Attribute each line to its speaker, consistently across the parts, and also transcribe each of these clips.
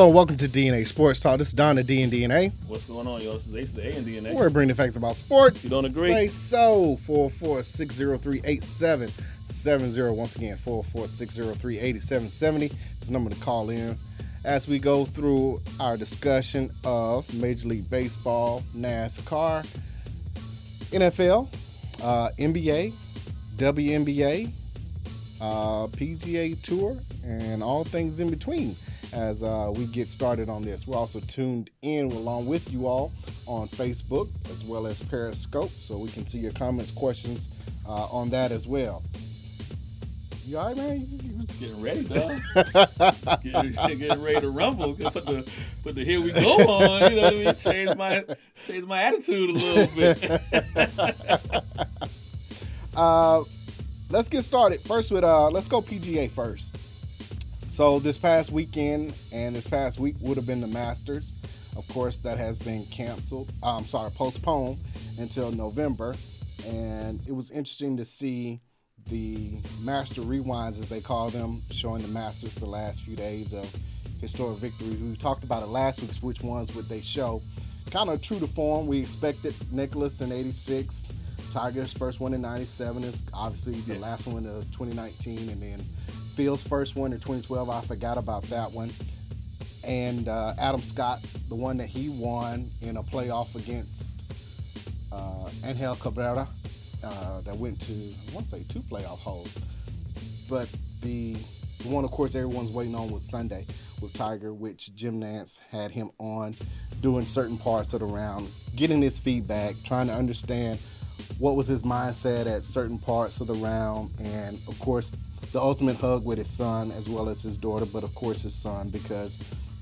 Speaker 1: Hello, and welcome to DNA Sports Talk. This is Don, the D and DNA.
Speaker 2: what's going on, y'all? This is Ace of the A and DNA.
Speaker 1: Where we bring the facts about sports.
Speaker 2: You don't agree?
Speaker 1: Say so. 446038770. Once again, 446038770. It's the number to call in as we go through our discussion of Major League Baseball, NASCAR, NFL, uh, NBA, WNBA, uh, PGA Tour, and all things in between as uh, we get started on this. We're also tuned in along with you all on Facebook as well as Periscope, so we can see your comments, questions uh, on that as well. You all right, man? You-
Speaker 3: Getting ready, dog. getting, getting ready to rumble. Put the put the here we go on. You know what I mean? Change my change my attitude a little bit.
Speaker 1: Uh, let's get started first with uh, let's go PGA first. So this past weekend and this past week would have been the Masters. Of course, that has been canceled. uh, I'm sorry, postponed until November. And it was interesting to see the Master rewinds, as they call them, showing the Masters the last few days of historic victories. We talked about it last week, which ones would they show. Kind of true to form. We expected Nicklaus in 86, Tiger's first one in 97 is obviously the last one of 2019, and then Phil's first one in 2012. I forgot about that one. And uh, Adam Scott's the one that he won in a playoff against uh, Angel Cabrera uh, that went to, I want to say, two playoff holes. But the, the one, of course, everyone's waiting on was Sunday with Tiger, which Jim Nantz had him on doing certain parts of the round, getting his feedback, trying to understand what was his mindset at certain parts of the round, and of course, the ultimate hug with his son as well as his daughter, but of course, his son because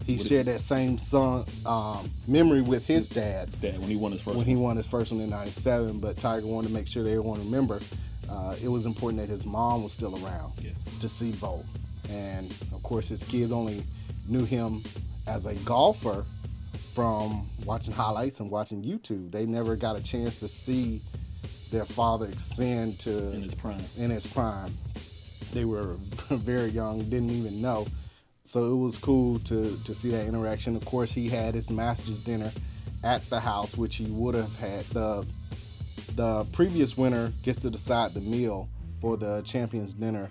Speaker 1: he shared that same son um, memory with his dad
Speaker 3: Dad, when he won his first
Speaker 1: when he won his first one in '97. But Tiger wanted to make sure that everyone remember uh, it was important that his mom was still around
Speaker 3: Yeah.
Speaker 1: to see Bo, and of course his kids only knew him as a golfer from watching highlights and watching YouTube. They never got a chance to see their father ascend to
Speaker 3: in his prime.
Speaker 1: in his prime. They were very young, didn't even know. So it was cool to to see that interaction. Of course, he had his master's dinner at the house, which he would have had. The the previous winner gets to decide the meal for the champions dinner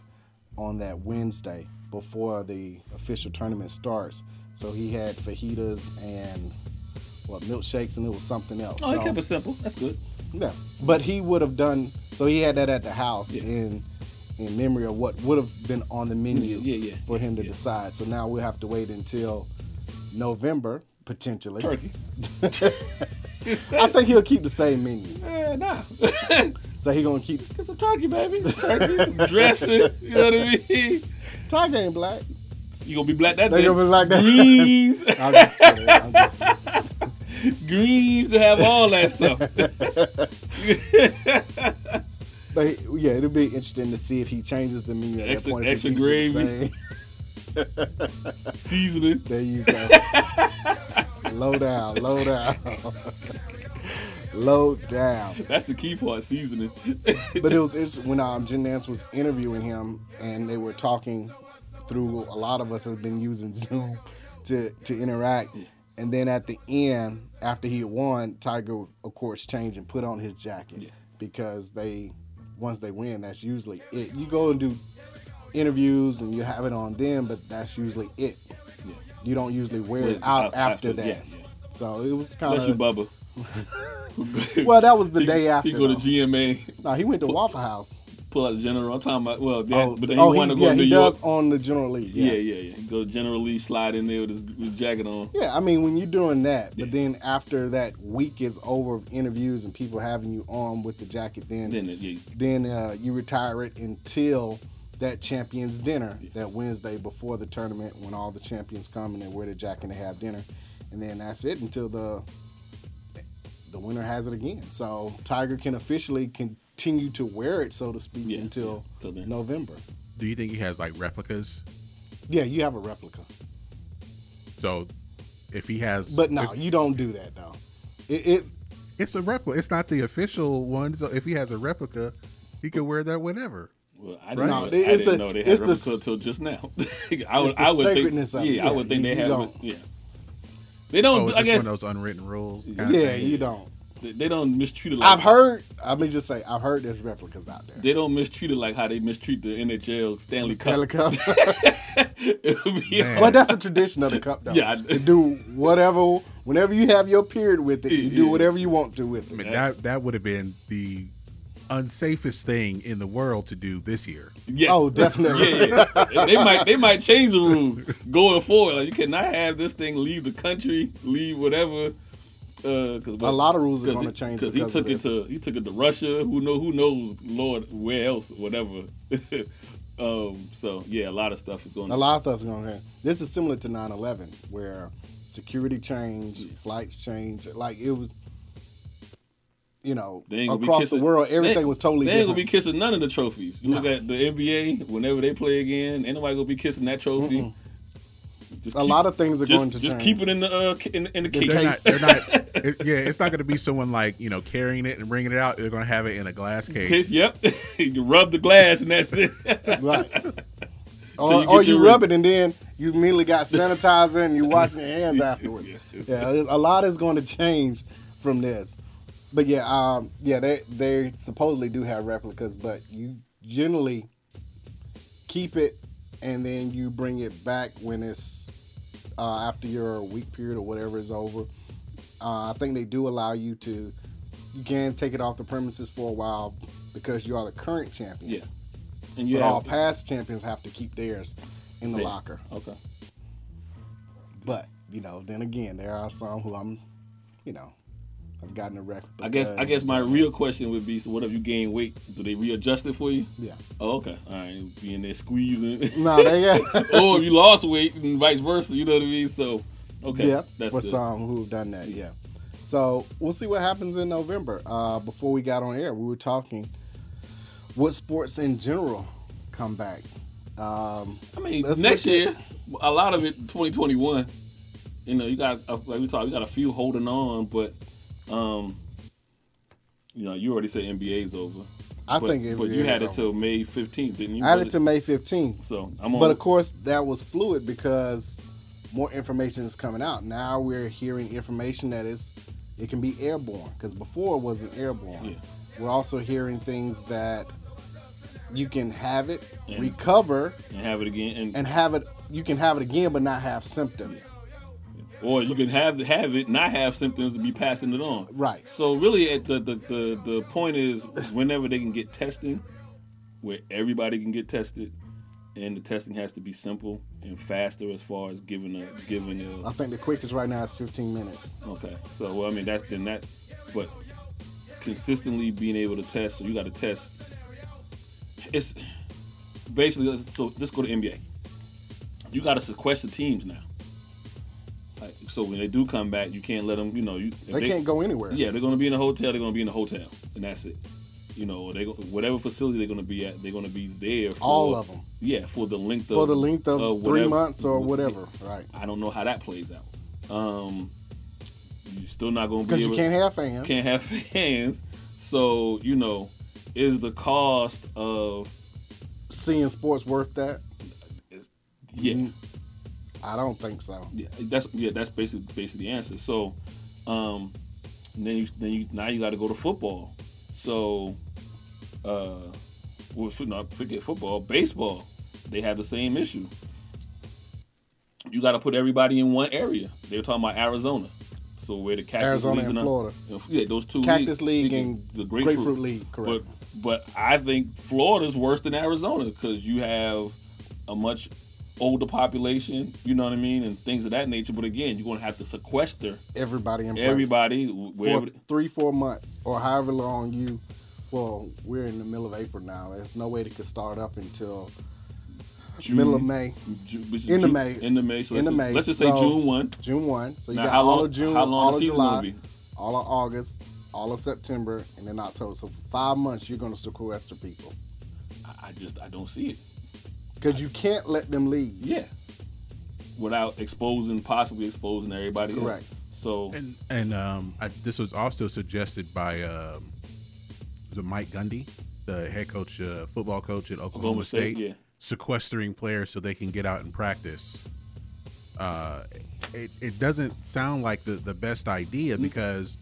Speaker 1: on that Wednesday before the official tournament starts. So he had fajitas and what milkshakes, and it was something else.
Speaker 3: Oh, he
Speaker 1: So-
Speaker 3: kept it simple. That's good.
Speaker 1: yeah, but he would have done so. He had that at the house
Speaker 3: Yeah.
Speaker 1: in in memory of what would have been on the menu
Speaker 3: Yeah, yeah,
Speaker 1: for him to decide. So now we'll have to wait until November potentially.
Speaker 3: Turkey.
Speaker 1: I think he'll keep the same menu.
Speaker 3: Eh, nah.
Speaker 1: So he gonna keep
Speaker 3: Get some turkey, baby. Turkey, some dressing. You know what I mean?
Speaker 1: Tiger ain't black.
Speaker 3: You gonna be black that
Speaker 1: They
Speaker 3: day.
Speaker 1: gonna be like that.
Speaker 3: Greens,
Speaker 1: I'm just kidding. I'm just kidding.
Speaker 3: greens to have all that stuff.
Speaker 1: But yeah, it'll be interesting to see if he changes the menu at
Speaker 3: Extra-
Speaker 1: that point.
Speaker 3: extra gravy.
Speaker 1: the.
Speaker 3: Seasoning.
Speaker 1: There you go. low down, low down. low down.
Speaker 3: That's the key part, seasoning.
Speaker 1: But it was interesting when um, Jim Nantz was interviewing him and they were talking through, a lot of us have been using Zoom to, to interact. And then at the end, after he had won, Tiger, of course, changed and put on his jacket
Speaker 3: Yeah.
Speaker 1: because they, once they win, that's usually it. You go and do interviews and you have it on them, but that's usually it.
Speaker 3: Yeah.
Speaker 1: You don't usually wear
Speaker 3: Well,
Speaker 1: it out uh,
Speaker 3: af-
Speaker 1: after, that.
Speaker 3: yeah, yeah.
Speaker 1: So it was kind
Speaker 3: Unless you
Speaker 1: of.
Speaker 3: Bubba.
Speaker 1: Well, that was the
Speaker 3: He-
Speaker 1: day after.
Speaker 3: He go to. GMA,
Speaker 1: no, he went to Waffle House.
Speaker 3: Pull out the general. I'm talking about well, that,
Speaker 1: Oh,
Speaker 3: but then he
Speaker 1: oh,
Speaker 3: wanted to go
Speaker 1: yeah,
Speaker 3: to New
Speaker 1: he
Speaker 3: York.
Speaker 1: does on the General League.
Speaker 3: Yeah, yeah, yeah. He go General Lee, slide in there with his, with his jacket on.
Speaker 1: Yeah, I mean, when you're doing that, but
Speaker 3: Yeah.
Speaker 1: then after that week is over of interviews and people having you on with the jacket, then
Speaker 3: Then it, yeah,
Speaker 1: then uh, you retire it until that champions dinner that Wednesday before the tournament when all the champions come and they wear the jacket and they have dinner, and then that's it until the the winner has it again. So Tiger can officially continue to wear it, so to speak,
Speaker 3: Yeah,
Speaker 1: until
Speaker 3: yeah.
Speaker 1: November.
Speaker 4: Do you think he has like replicas?
Speaker 1: Yeah, you have a replica,
Speaker 4: So if he has,
Speaker 1: but no,
Speaker 4: if-
Speaker 1: you don't do that though. It, it
Speaker 4: it's a replica. It's not the official one. So if he has a replica, he could wear that whenever.
Speaker 3: Well, I didn't,
Speaker 4: Right.
Speaker 3: know, I
Speaker 1: it's
Speaker 3: didn't
Speaker 1: the-
Speaker 3: know they had
Speaker 1: the
Speaker 3: replica until just now. I would,
Speaker 1: It's the
Speaker 3: I would
Speaker 1: sacredness
Speaker 3: think,
Speaker 1: of it.
Speaker 3: yeah, I would think
Speaker 1: you-
Speaker 3: they
Speaker 1: you
Speaker 3: have,
Speaker 1: don't.
Speaker 3: yeah. They don't.
Speaker 4: Oh, it's
Speaker 3: I
Speaker 4: just
Speaker 3: guess
Speaker 4: one of those unwritten rules.
Speaker 1: yeah, you don't.
Speaker 3: They, they don't mistreat it. Like,
Speaker 1: I've heard. Let me just say, I've heard there's replicas out there.
Speaker 3: They don't mistreat it like how they mistreat the NHL Stanley
Speaker 1: Stanley
Speaker 3: Cup.
Speaker 1: Cup.
Speaker 3: It would be
Speaker 4: Man.
Speaker 1: but that's the tradition of the cup, though.
Speaker 3: Yeah, I-
Speaker 1: do whatever, whenever you have your period with it, you do whatever you want to with it.
Speaker 4: I
Speaker 1: it.
Speaker 4: mean, that that would have been the unsafest thing in the world to do this year.
Speaker 3: Yes.
Speaker 1: Oh, definitely.
Speaker 3: Yeah, yeah. they might they might change the rules going forward. Like you cannot have this thing leave the country, leave whatever. Uh, cause
Speaker 1: A lot of rules are gonna change
Speaker 3: because he took it to he took it to Russia. Who know who knows, Lord, where else, whatever. um, so yeah, a lot of stuff is going.
Speaker 1: A lot of stuff is going on. This is similar to 9/11, where security changed, flights changed. Like it was, you know,
Speaker 3: They ain't gonna be
Speaker 1: across the world, everything
Speaker 3: they-
Speaker 1: was totally
Speaker 3: They ain't
Speaker 1: different.
Speaker 3: gonna be kissing none of the trophies. You look at the NBA. Whenever they play again, ain't nobody gonna be kissing that trophy. Just
Speaker 1: A lot of things are
Speaker 3: just,
Speaker 1: going to
Speaker 3: just
Speaker 1: change.
Speaker 3: keep it in the uh, in, in the case.
Speaker 4: They're not. They're not. It, yeah, it's not going to be someone like you know carrying it and bringing it out. They're going to have it in a glass case.
Speaker 3: Case, yep. you rub the glass and that's it.
Speaker 1: Right. Or
Speaker 3: you
Speaker 1: you, or you
Speaker 3: your
Speaker 1: rub it and then you immediately got sanitizer and you washing your hands afterwards. Yeah, a lot is going to change from this. But yeah, um, yeah, they they supposedly do have replicas, but you generally keep it and then you bring it back when it's uh, after your week period or whatever is over. Uh, I think they do allow you to. You can take it off the premises for a while because you are the current champion.
Speaker 3: yeah. And you
Speaker 1: But all past champions have to keep theirs in the
Speaker 3: Yeah.
Speaker 1: locker.
Speaker 3: Okay.
Speaker 1: But you know, then again, there are some who I'm, you know, I've gotten a wreck.
Speaker 3: I guess I guess my real question would be: So, what if you gain weight? Do they readjust it for you?
Speaker 1: yeah.
Speaker 3: Oh, okay. All right. Being there squeezing.
Speaker 1: No, they got
Speaker 3: or if you lost weight and vice versa. You know what I mean? So, okay.
Speaker 1: yeah
Speaker 3: That's
Speaker 1: for
Speaker 3: good.
Speaker 1: some who've done that. Yeah. So we'll see what happens in November. Uh, before we got on air, we were talking what sports in general come back. Um,
Speaker 3: I mean, next
Speaker 1: look at-
Speaker 3: year, a lot of it, 2021. You know, you got like we talked, you got a few holding on, but um, you know, you already said NBA's over.
Speaker 1: I
Speaker 3: but,
Speaker 1: think it
Speaker 3: but you had it till May 15th, didn't you?
Speaker 1: I had it to May 15th.
Speaker 3: So I'm on.
Speaker 1: But of course, that was fluid because more information is coming out. Now we're hearing information that is it can be airborne because before it wasn't airborne.
Speaker 3: Yeah.
Speaker 1: We're also hearing things that you can have it,
Speaker 3: And-
Speaker 1: recover,
Speaker 3: and have it again, and,
Speaker 1: and have it. You can have it again, but not have symptoms.
Speaker 3: Or you can have have it, not have symptoms, to be passing it on.
Speaker 1: Right.
Speaker 3: So really, at the, the the the point is, whenever they can get testing, where everybody can get tested, and the testing has to be simple and faster as far as giving a giving a
Speaker 1: I think the quickest right now is 15 minutes.
Speaker 3: Okay. So well, I mean that's then that, but consistently being able to test. So you got to test. It's basically so. Let's go to NBA. You got to sequester teams now. Like, so when they do come back, you can't let them. You know, you if
Speaker 1: They, can't go anywhere.
Speaker 3: Yeah, they're going to be in a hotel. They're going to be in a hotel, and that's it. You know, they go, whatever facility they're going to be at, they're going to be there. For,
Speaker 1: All of them.
Speaker 3: Yeah, for the length of
Speaker 1: For the length of
Speaker 3: uh,
Speaker 1: three months or whatever. Right.
Speaker 3: I don't know how that plays out. Um, you're still not going to be
Speaker 1: Because you can't have fans.
Speaker 3: can't have fans. So you know, is the cost of
Speaker 1: Seeing sports worth that?
Speaker 3: yeah,
Speaker 1: Mm. I don't think so.
Speaker 3: yeah that's yeah that's basically basically the answer. So, um, then you then you now you got to go to football. So, uh, well, for- no, forget football, baseball. they have the same issue. You got to put everybody in one area. They were talking about Arizona, so where the Cactus
Speaker 1: Arizona and Florida.
Speaker 3: Yeah, those two
Speaker 1: Cactus
Speaker 3: leagues,
Speaker 1: League and
Speaker 3: the Grapefruit,
Speaker 1: Grapefruit League, correct.
Speaker 3: But but I think Florida's worse than Arizona because you have a much older population. You know what I mean, and things of that nature. But again, you're going to have to sequester
Speaker 1: Everybody in place.
Speaker 3: everybody.
Speaker 1: for three, four months, or however long you. Well, we're in the middle of April now. There's no way they could start up until middle of May,
Speaker 3: Ju- which is
Speaker 1: End of May.
Speaker 3: End of May. So
Speaker 1: End
Speaker 3: let's,
Speaker 1: of May.
Speaker 3: let's just say
Speaker 1: So-
Speaker 3: June one.
Speaker 1: June one. So you
Speaker 3: Now,
Speaker 1: got
Speaker 3: how
Speaker 1: all
Speaker 3: long-
Speaker 1: of June,
Speaker 3: how long
Speaker 1: all of July,
Speaker 3: be?
Speaker 1: all of August, all of September, and then October. So for five months, you're going to sequester people
Speaker 3: I, I just I don't see it.
Speaker 1: Because you can't let them leave.
Speaker 3: Yeah. Without exposing, possibly exposing everybody. else.
Speaker 1: Correct.
Speaker 3: So
Speaker 4: And and um, I, this was also suggested by um, the Mike Gundy, the head coach, uh, football coach at Oklahoma,
Speaker 3: Oklahoma State,
Speaker 4: State,
Speaker 3: yeah.
Speaker 4: sequestering players so they can get out and practice. Uh, it, it doesn't sound like the, the best idea because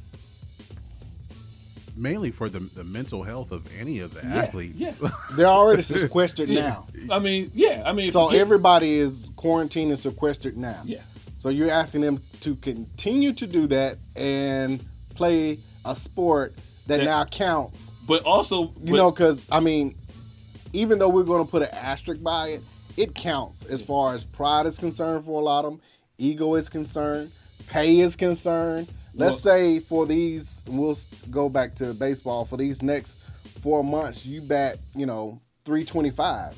Speaker 4: mainly for the, the mental health of any of the athletes.
Speaker 3: yeah.
Speaker 1: They're already sequestered
Speaker 3: yeah.
Speaker 1: now.
Speaker 3: I mean, yeah. I mean,
Speaker 1: So everybody is quarantined and sequestered now.
Speaker 3: Yeah.
Speaker 1: So you're asking them to continue to do that and play a sport that
Speaker 3: That-
Speaker 1: now counts.
Speaker 3: But also,
Speaker 1: You
Speaker 3: but-
Speaker 1: know, because I mean, even though we're going to put an asterisk by it, it counts as far as pride is concerned for a lot of them, ego is concerned, pay is concerned. Let's
Speaker 3: Well-
Speaker 1: say for these, we'll go back to baseball for these next four months, you bat, you know, 325.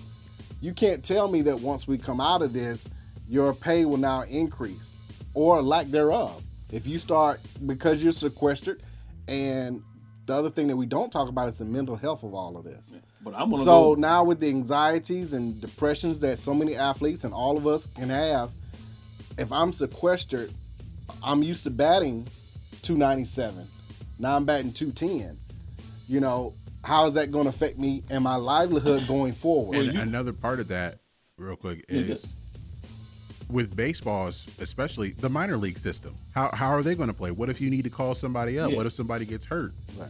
Speaker 1: You can't tell me that once we come out of this, your pay will now increase or lack thereof. If you start because you're sequestered, and the other thing that we don't talk about is the mental health of all of this.
Speaker 3: But I'm gonna
Speaker 1: So
Speaker 3: go.
Speaker 1: now with the anxieties and depressions that so many athletes and all of us can have, if I'm sequestered, I'm used to batting 297. Now I'm batting 210. You know, how is that going to affect me and my livelihood going forward?
Speaker 4: And another part of that, real quick, is with baseballs, especially the minor league system. How, how are they going to play? What if you need to call somebody up?
Speaker 3: Yeah.
Speaker 4: What if somebody gets hurt?
Speaker 1: Right.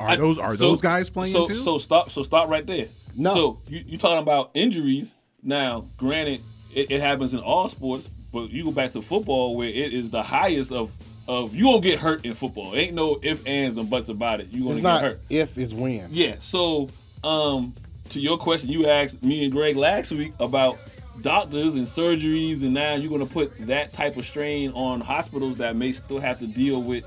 Speaker 4: Are
Speaker 3: I-
Speaker 4: those are
Speaker 3: so-
Speaker 4: those guys playing
Speaker 3: so,
Speaker 4: too?
Speaker 3: So stop. So stop right there.
Speaker 1: No.
Speaker 3: So you you talking about injuries? Now, granted, it, it happens in all sports, but you go back to football where it is the highest of of you gonna get hurt in football. Ain't no if, ands, and buts about it. You gonna
Speaker 1: It's
Speaker 3: get
Speaker 1: not
Speaker 3: hurt.
Speaker 1: if, is when.
Speaker 3: Yeah. So, um, to your question, you asked me and Greg last week about doctors and surgeries, and now you're going to put that type of strain on hospitals that may still have to deal with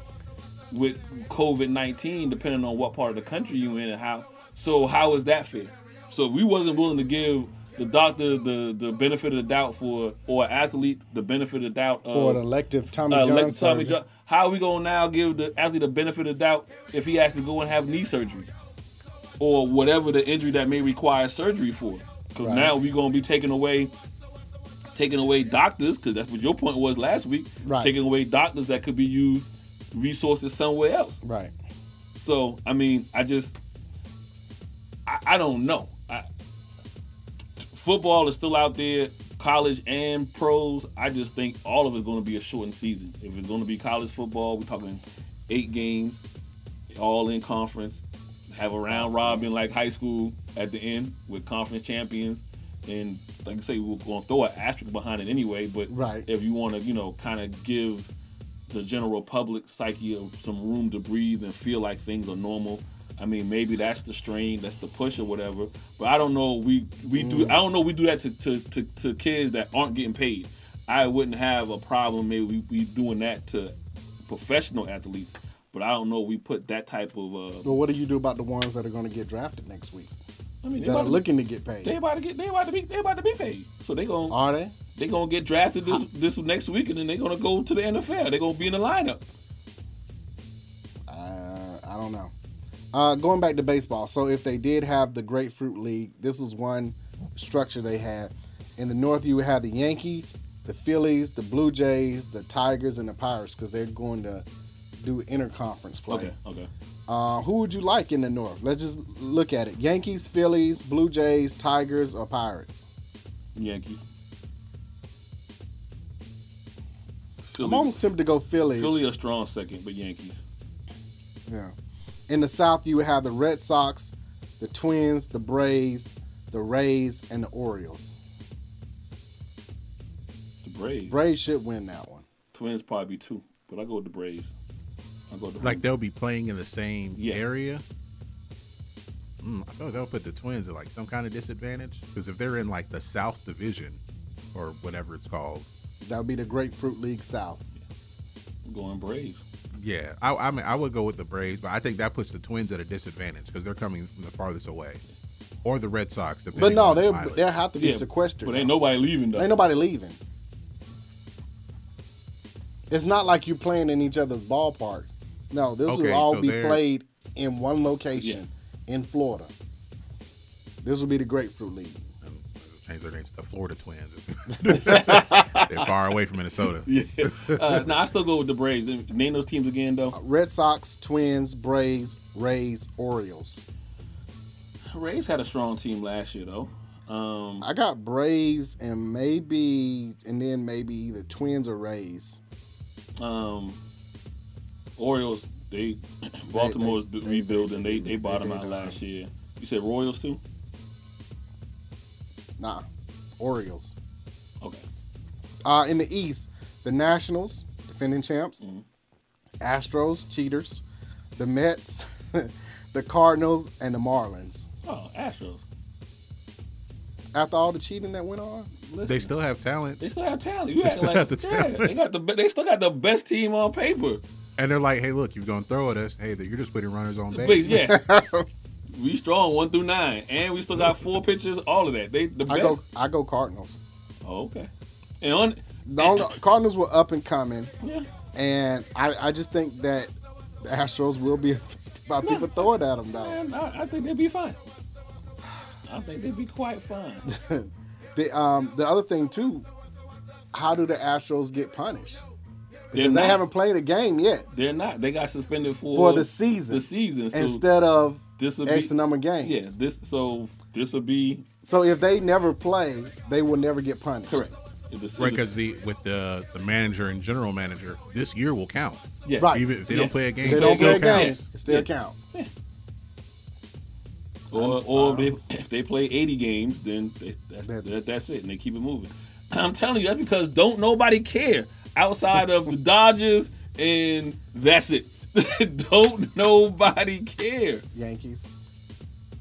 Speaker 3: with COVID nineteen, depending on what part of the country you're in and how. So, how is that fair? So, if we wasn't willing to give the doctor the the benefit of the doubt for or athlete the benefit of the doubt
Speaker 1: For an elective Tommy
Speaker 3: uh,
Speaker 1: John
Speaker 3: Tommy
Speaker 1: surgery.
Speaker 3: John- How are we gonna now give the athlete the benefit of the doubt if he has to go and have knee surgery or whatever the injury that may require surgery for? Because
Speaker 1: Right.
Speaker 3: now we're gonna be taking away taking away doctors because that's what your point was last week.
Speaker 1: Right.
Speaker 3: Taking away doctors that could be used resources somewhere else.
Speaker 1: Right.
Speaker 3: So I mean, I just I, I don't know. Football is still out there, college and pros. I just think all of it's going to be a shortened season. If it's going to be college football, we're talking eight games, all in conference. Have a round robin like high school at the end with conference champions. And like I say, we're going to throw an asterisk behind it anyway. But
Speaker 1: Right.
Speaker 3: if you want to, you know, kind of give the general public psyche some room to breathe and feel like things are normal. I mean, maybe that's the strain, that's the push or whatever. But I don't know. We we do. I don't know. We do that to, to, to, to kids that aren't getting paid. I wouldn't have a problem. Maybe we, we doing that to professional athletes. But I don't know. We put that type of. Uh,
Speaker 1: Well, what do you do about the ones that are going to get drafted next week?
Speaker 3: I mean,
Speaker 1: That are
Speaker 3: to,
Speaker 1: looking to get paid.
Speaker 3: they about to get. They about to be. They about to be paid. So they gonna
Speaker 1: Are they?
Speaker 3: they gonna get drafted this this next week, and then they gonna go to the NFL. They gonna be in the lineup.
Speaker 1: Uh, I don't know. Uh, going back to baseball, so if they did have the Grapefruit League, this is one structure they had. In the North, you would have the Yankees, the Phillies, the Blue Jays, the Tigers, and the Pirates because they're going to do interconference play.
Speaker 3: Okay. Okay.
Speaker 1: Uh, who would you like in the North? Let's just look at it: Yankees, Phillies, Blue Jays, Tigers, or Pirates.
Speaker 3: Yankees.
Speaker 1: I'm almost tempted to go Phillies.
Speaker 3: Philly a strong second, but Yankees.
Speaker 1: Yeah. In the South, you would have the Red Sox, the Twins, the Braves, the Rays, and the Orioles.
Speaker 3: The Braves.
Speaker 1: Braves should win that one.
Speaker 3: Twins probably be two, but I go with the Braves. I go with the
Speaker 4: Like they'll be playing in the same
Speaker 3: Yeah.
Speaker 4: area. Mm, I feel like they'll put the Twins at like some kind of disadvantage because if they're in like the South Division or whatever it's called,
Speaker 1: That would be the Grapefruit League South.
Speaker 3: I'm going Braves.
Speaker 4: Yeah, I, I mean I would go with the Braves, but I think that puts the Twins at a disadvantage because they're coming from the farthest away, or the Red Sox.
Speaker 1: But no,
Speaker 4: on the
Speaker 1: they
Speaker 4: mileage.
Speaker 1: they'll have to be
Speaker 3: Yeah,
Speaker 1: sequestered.
Speaker 3: But ain't nobody leaving though.
Speaker 1: Ain't nobody leaving. It's not like you're playing in each other's ballparks. No, this
Speaker 4: Okay,
Speaker 1: will all
Speaker 4: so
Speaker 1: be
Speaker 4: they're-
Speaker 1: played in one location in Florida. This will be the Grapefruit League.
Speaker 4: Change their names to the Florida Twins. they're far away from Minnesota.
Speaker 3: Yeah. Uh, no, I still go with the Braves. Name those teams again though.
Speaker 1: Red Sox, Twins, Braves, Rays, Orioles.
Speaker 3: Rays had a strong team last year though. Um,
Speaker 1: I got Braves and maybe, and then maybe the Twins or Rays.
Speaker 3: um, Orioles, they Baltimore's
Speaker 1: they- they-
Speaker 3: rebuilding. They
Speaker 1: they-
Speaker 3: they bottomed
Speaker 1: they
Speaker 3: out
Speaker 1: done.
Speaker 3: last year. You said Royals too?
Speaker 1: Nah, Orioles.
Speaker 3: Okay.
Speaker 1: Uh, in the East, the Nationals, defending champs,
Speaker 3: Mm-hmm.
Speaker 1: Astros, cheaters, the Mets, the Cardinals, and the Marlins.
Speaker 3: Oh, Astros.
Speaker 1: After all the cheating that went on,
Speaker 3: Listen,
Speaker 4: They still have talent,
Speaker 3: they still have talent. You act
Speaker 4: still
Speaker 3: like
Speaker 4: have the
Speaker 3: yeah,
Speaker 4: talent.
Speaker 3: they got the they still got the best team on paper.
Speaker 4: and they're like, "Hey, look, you're gonna throw at us. Hey, you're just putting runners on
Speaker 3: But
Speaker 4: base."
Speaker 3: yeah, we strong one through nine, and we still got four pitchers. All of that. They the
Speaker 1: I
Speaker 3: best.
Speaker 1: go I go Cardinals.
Speaker 3: Oh, okay. And on
Speaker 1: The only, Cardinals were up and coming,
Speaker 3: yeah,
Speaker 1: and I, I just think that the Astros will be affected by people throwing at them, though.
Speaker 3: man, I, I think they'd be fine. I think they'd be quite fine.
Speaker 1: The um the other thing too, how do the Astros get punished? Because they haven't played a game yet
Speaker 3: They're not. They got suspended for
Speaker 1: for the season.
Speaker 3: The season. So
Speaker 1: instead of
Speaker 3: this will
Speaker 1: X
Speaker 3: be
Speaker 1: number of games.
Speaker 3: yeah. This so this will be
Speaker 1: So if they never play, they will never get punished.
Speaker 3: correct. If
Speaker 4: Right, because the with the the manager and general manager, this year will count.
Speaker 3: yeah,
Speaker 1: Right.
Speaker 4: Even if they
Speaker 3: Yeah.
Speaker 4: don't play a game,
Speaker 1: they
Speaker 4: it
Speaker 1: don't
Speaker 4: still
Speaker 1: play a game,
Speaker 4: counts.
Speaker 1: it still
Speaker 3: Yeah.
Speaker 1: counts.
Speaker 3: Or, or if, they, if they play 80 games, then they, that's,
Speaker 1: That-
Speaker 3: that, that's it, and they keep it moving. I'm telling you, that's because don't nobody care outside of the Dodgers, and that's it. don't nobody care.
Speaker 1: Yankees.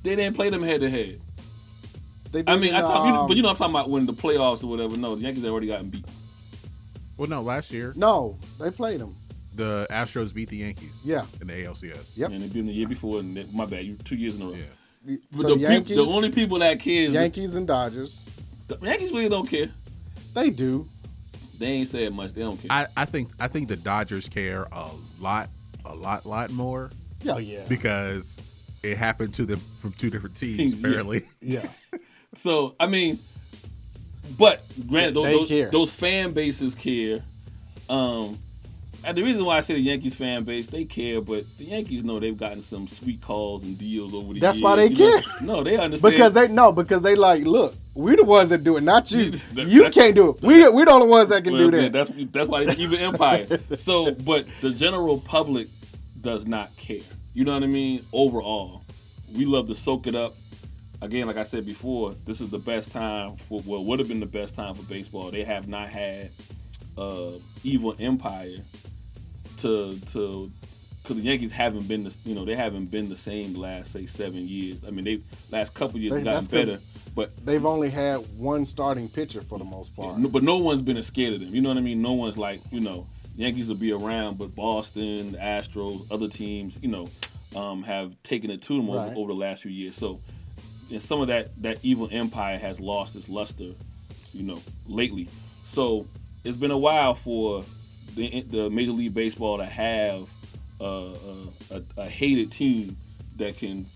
Speaker 3: They didn't play them head to head.
Speaker 1: They
Speaker 3: I mean,
Speaker 1: in,
Speaker 3: I talk, you,
Speaker 1: um,
Speaker 3: but you know, I'm talking about when the playoffs or whatever. No, the Yankees had already gotten beat.
Speaker 4: Well, no, last year
Speaker 1: No, they played them.
Speaker 4: the Astros beat the Yankees.
Speaker 1: Yeah.
Speaker 4: in the ALCS.
Speaker 1: Yep.
Speaker 3: And they beat them the year before, and they, my bad, you two years in a row.
Speaker 4: Yeah.
Speaker 3: But
Speaker 1: So
Speaker 3: the,
Speaker 1: the
Speaker 3: peop-
Speaker 1: Yankees,
Speaker 3: the only people that care is
Speaker 1: Yankees and Dodgers,
Speaker 3: the Yankees really don't care.
Speaker 1: they do.
Speaker 3: They ain't said much. They don't care.
Speaker 4: I, I think I think the Dodgers care a lot, a lot, lot more
Speaker 1: Yeah, yeah,
Speaker 4: because it happened to them from two different teams.
Speaker 3: Teams, yeah.
Speaker 4: apparently,
Speaker 1: yeah.
Speaker 3: So I mean, but granted, those, those,
Speaker 1: care.
Speaker 3: those fan bases care. Um, and the reason why I say the Yankees fan base, they care, but the Yankees know they've gotten some sweet calls and deals over the
Speaker 1: That's
Speaker 3: years.
Speaker 1: why they
Speaker 3: you know?
Speaker 1: care.
Speaker 3: No, they understand
Speaker 1: Because they no, because they like, look, We're the ones that do it, not you.
Speaker 3: That-
Speaker 1: you can't do it. We we're the only ones that can
Speaker 3: Well,
Speaker 1: do
Speaker 3: man,
Speaker 1: that.
Speaker 3: That's that's why they even empire. So, but the general public does not care. You know what I mean? Overall, we love to soak it up. Again, like I said before, this is the best time for well, would have been the best time for baseball. They have not had uh, evil empire to to because the Yankees haven't been the you know they haven't been the same the last say seven years. I mean they last couple years
Speaker 1: They-
Speaker 3: gotten better, but
Speaker 1: They've only had one starting pitcher for the most part.
Speaker 3: no, but no one's been as scared of them. You know what I mean? No one's like, you know, Yankees will be around, but Boston, the Astros, other teams, you know, um, have taken it to them over,
Speaker 1: Right.
Speaker 3: over the last few years. So, and some of that that evil empire has lost its luster, you know, lately. So it's been a while for the, the Major League Baseball to have uh, a, a, a hated team that can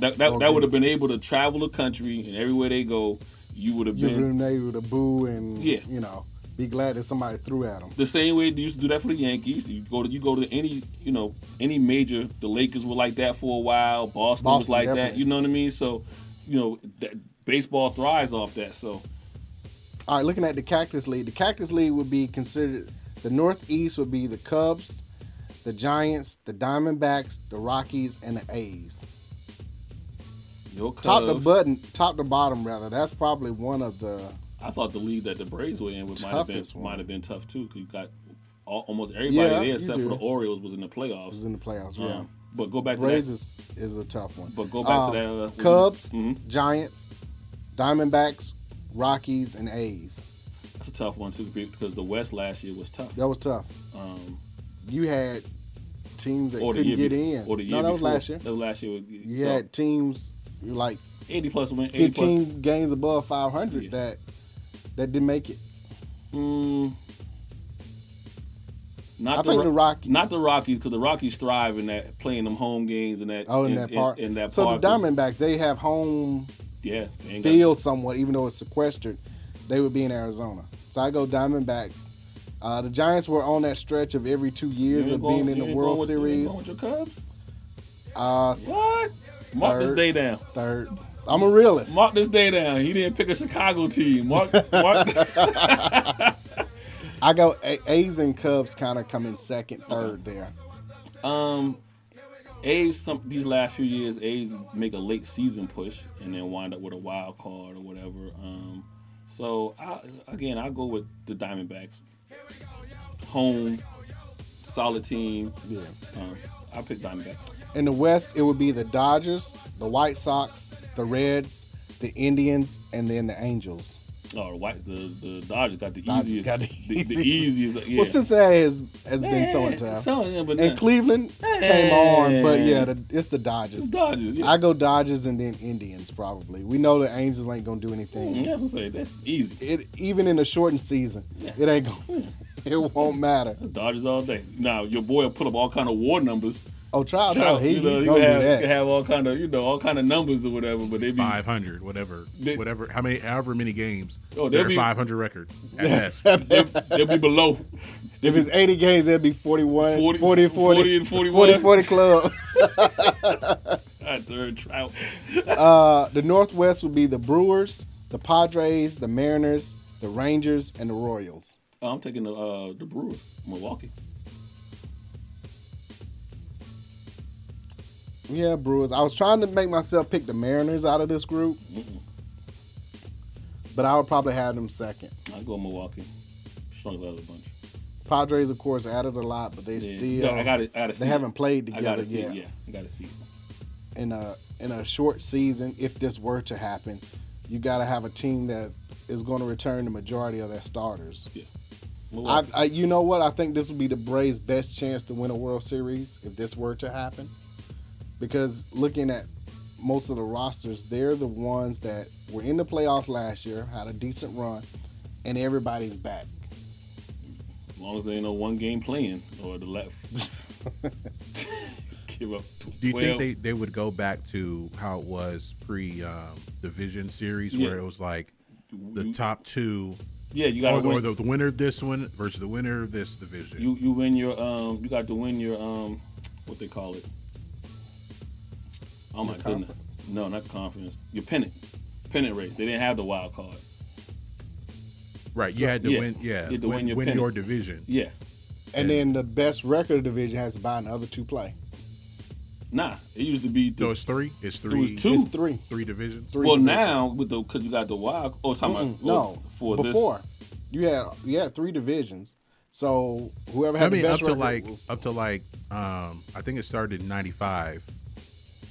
Speaker 3: that, that, that would have been able to travel the country and everywhere they go, you would have been
Speaker 1: been able to boo and
Speaker 3: Yeah.
Speaker 1: you know be glad that somebody threw at them.
Speaker 3: the same way they used to do that for the Yankees. You go to you go to any you know any major. The Lakers were like that for a while. Boston, was
Speaker 1: Boston,
Speaker 3: like that. You know what I mean? So you know that baseball thrives off that. So
Speaker 1: All right, looking at the Cactus League, the Cactus League would be considered the Northeast would be the Cubs, the Giants, the Diamondbacks, the Rockies, and the A's.
Speaker 3: your
Speaker 1: Top to button, top to bottom rather. That's probably one of the
Speaker 3: I thought the league that the Braves were in would might have been
Speaker 1: one.
Speaker 3: might have been tough too. Cause you got all, almost everybody
Speaker 1: Yeah,
Speaker 3: there except for the Orioles was in the playoffs.
Speaker 1: was in the playoffs. Yeah,
Speaker 3: Um, but go back to that.
Speaker 1: Braves is, is a tough one.
Speaker 3: But go back to
Speaker 1: Um,
Speaker 3: that. Uh,
Speaker 1: Cubs,
Speaker 3: Mhm.
Speaker 1: Giants, Diamondbacks, Rockies, and A's.
Speaker 3: That's a tough one too because the West last year was tough.
Speaker 1: That was tough.
Speaker 3: Um,
Speaker 1: You had teams that couldn't get in.
Speaker 3: Or the year
Speaker 1: no, that was last year.
Speaker 3: That was last year.
Speaker 1: You
Speaker 3: So,
Speaker 1: had teams like
Speaker 3: 80 plus win. 80 plus.
Speaker 1: 15 games above 500
Speaker 3: Yeah.
Speaker 1: that that didn't make it.
Speaker 3: Mm, not
Speaker 1: I think the Rockies-
Speaker 3: Not the Rockies, because the Rockies thrive in that playing them home games and that.
Speaker 1: Oh, in, that part.
Speaker 3: In, that
Speaker 1: so
Speaker 3: park.
Speaker 1: the Diamondbacks, they have home
Speaker 3: Yeah.
Speaker 1: field somewhat, even though it's sequestered. They would be in Arizona. So I go Diamondbacks. Uh, the Giants were on that stretch of every two years of
Speaker 3: going-
Speaker 1: being in the World
Speaker 3: with- you
Speaker 1: Series.
Speaker 3: with your Cubs?
Speaker 1: Uh,
Speaker 3: What? Mark this day down.
Speaker 1: third. I'm a realist.
Speaker 3: Mark this day down. He didn't pick a Chicago team. Mark. Mark.
Speaker 1: I go A- A's and Cubs kind of come in second, third there.
Speaker 3: um, A's some these last few years, A's make a late season push and then wind up with a wild card or whatever. Um, so I, again, I go with the Diamondbacks. Home, solid team.
Speaker 1: Yeah.
Speaker 3: Um, I pick Diamondbacks.
Speaker 1: In the West, it would be the Dodgers, the White Sox, the Reds, the Indians, and then the Angels.
Speaker 3: Oh, the white the, the Dodgers got the
Speaker 1: Dodgers
Speaker 3: easiest.
Speaker 1: got the
Speaker 3: the, the
Speaker 1: easiest.
Speaker 3: Yeah.
Speaker 1: Well, Cincinnati has, has been so
Speaker 3: Yeah,
Speaker 1: tough.
Speaker 3: So, yeah, but
Speaker 1: and Cleveland came on, but yeah, the, it's the Dodgers.
Speaker 3: It's Dodgers. Yeah.
Speaker 1: I go Dodgers and then Indians probably. We know the Angels ain't gonna do anything.
Speaker 3: Mm, that's what I'm saying. That's easy.
Speaker 1: It even in a shortened season,
Speaker 3: Yeah.
Speaker 1: it ain't gonna. it won't matter.
Speaker 3: Dodgers all day. Now your boy will put up all kind of war numbers.
Speaker 1: Oh, Trout,
Speaker 3: Trout,
Speaker 1: he,
Speaker 3: you know,
Speaker 1: he's
Speaker 3: he have,
Speaker 1: do
Speaker 3: he
Speaker 1: that.
Speaker 3: have all kind of you know all kind of numbers or whatever, but they be
Speaker 4: 500, whatever,
Speaker 3: They-
Speaker 4: whatever, how many, however many games.
Speaker 3: Oh,
Speaker 4: they're
Speaker 3: they'll be-
Speaker 4: 500 record at best.
Speaker 3: they'll, they'll be below.
Speaker 1: If it's 80 games, there'll be 41,
Speaker 3: 40
Speaker 1: 40, 40,
Speaker 3: 40 and 41.
Speaker 1: 40, 40 club.
Speaker 3: God, third Trout.
Speaker 1: uh, the Northwest would be the Brewers, the Padres, the Mariners, the Rangers, and the Royals.
Speaker 3: Oh, I'm taking the uh, the Brewers, Milwaukee.
Speaker 1: Yeah, Brewers. I was trying to make myself pick the Mariners out of this group, but I would probably have them second.
Speaker 3: I go Milwaukee. Strong the other bunch.
Speaker 1: Padres, of course, added a lot, but they
Speaker 3: Yeah.
Speaker 1: still
Speaker 3: I got to I got to see.
Speaker 1: they haven't
Speaker 3: it.
Speaker 1: played
Speaker 3: I
Speaker 1: together
Speaker 3: gotta see
Speaker 1: yet.
Speaker 3: it. Yeah, I got to see. it.
Speaker 1: in a in a short season, if this were to happen, you got to have a team that is going to return the majority of their starters. I,
Speaker 3: Milwaukee.
Speaker 1: I, you know what? I think this would be the Braves' best chance to win a World Series if this were to happen, because looking at most of the rosters, they're the ones that were in the playoffs last year, had a decent run, and everybody's back.
Speaker 3: as long as they ain't no one game playing or the left. Give up.
Speaker 4: Do you think they, they would go back to how it was pre um, division series, where it was like the top two,
Speaker 3: Yeah, you got
Speaker 4: or,
Speaker 3: to
Speaker 4: or
Speaker 3: win.
Speaker 4: the, the winner of this one versus the winner of this division?
Speaker 3: You you win your um you got to win your um what they call it. Oh my goodness. No, not the conference. Your pennant. Pennant race. They didn't have the wild card.
Speaker 4: right, you had to
Speaker 3: yeah,
Speaker 4: win. Yeah,
Speaker 3: you had to
Speaker 4: win,
Speaker 3: win your
Speaker 4: win your division.
Speaker 3: Yeah.
Speaker 1: And then the best record division has to buy another two play.
Speaker 3: Nah. It used to be the,
Speaker 4: So it's three. It's three.
Speaker 3: It was two.
Speaker 1: It's three.
Speaker 4: Three divisions.
Speaker 1: Three
Speaker 3: well
Speaker 1: divisions.
Speaker 3: now with the because you got the wild oh talking
Speaker 1: Mm-mm,
Speaker 3: about
Speaker 1: no,
Speaker 3: oh, for
Speaker 1: before you had you had three divisions. So whoever had
Speaker 4: I mean,
Speaker 1: the
Speaker 4: up
Speaker 1: best
Speaker 4: to like
Speaker 1: was,
Speaker 4: up to like um, I think it started in '95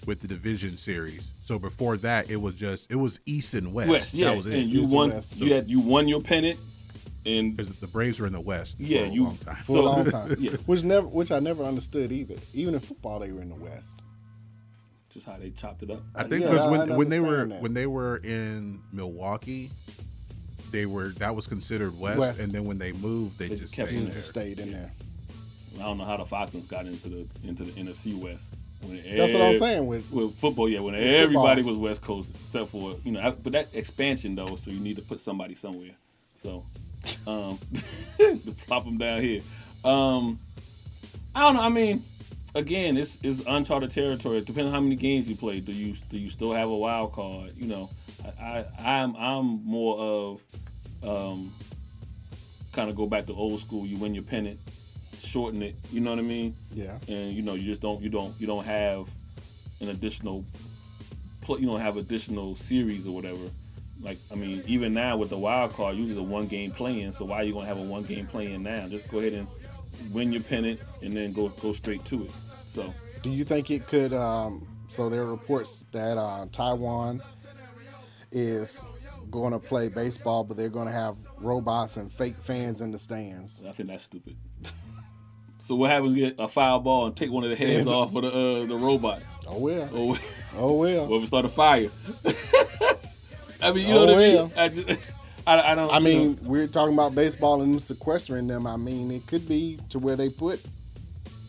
Speaker 4: with the division series. So before that, it was just it was East and West.
Speaker 3: West, yeah.
Speaker 4: That was it.
Speaker 3: and you
Speaker 1: East
Speaker 3: won
Speaker 1: West.
Speaker 3: you had you won your pennant and
Speaker 4: Because the Braves were in the West
Speaker 3: Yeah,
Speaker 4: for a
Speaker 3: you-
Speaker 4: long time.
Speaker 1: for
Speaker 3: so-
Speaker 1: a long time,
Speaker 3: Yeah.
Speaker 1: which never which I never understood either. Even in football, they were in the West.
Speaker 3: just how they chopped it up.
Speaker 4: I think because
Speaker 1: I- I
Speaker 4: when when they were
Speaker 1: that.
Speaker 4: when they were in Milwaukee, they were that was considered West,
Speaker 1: West.
Speaker 4: and then when they moved, they,
Speaker 3: They
Speaker 4: just
Speaker 3: kept
Speaker 4: stayed
Speaker 3: it
Speaker 1: Jesus
Speaker 4: there.
Speaker 1: stayed in there.
Speaker 3: I don't know how the Falcons got into the into the NFC West. When
Speaker 1: That's what I'm saying with
Speaker 3: with football, yeah, when everybody
Speaker 1: football.
Speaker 3: was West Coast except for you know, I- but that expansion though, so you need to put somebody somewhere. So, um, to plop them down here. Um, I don't know. I mean, again, it's it's uncharted territory. Depending on how many games you play, do you do you still have a wild card? You know, I, I I'm I'm more of um, kind of go back to old school. You win your pennant, shorten it. You know what I mean?
Speaker 1: Yeah,
Speaker 3: and you know you just don't you don't you don't have an additional you don't have additional series or whatever Like I mean, even now with the wild card, usually a one game play-in. So why are you gonna have a one game play-in now? Just go ahead and win your pennant and then go go straight to it. So
Speaker 1: Do you think it could? Um, so there are reports that uh, Taiwan is going to play baseball, but they're going to have robots and fake fans in the stands.
Speaker 3: I think that's stupid. So what happens? Get a foul ball and take one of the heads
Speaker 1: Yes.
Speaker 3: off of the uh, the robot.
Speaker 1: Oh well.
Speaker 3: Oh, well.
Speaker 1: Oh well.
Speaker 3: well, we start a fire. I mean, you know
Speaker 1: Oh,
Speaker 3: what I mean? I, just, I, I don't.
Speaker 1: I mean,
Speaker 3: know.
Speaker 1: we're talking about baseball and sequestering them. I mean, it could be to where they put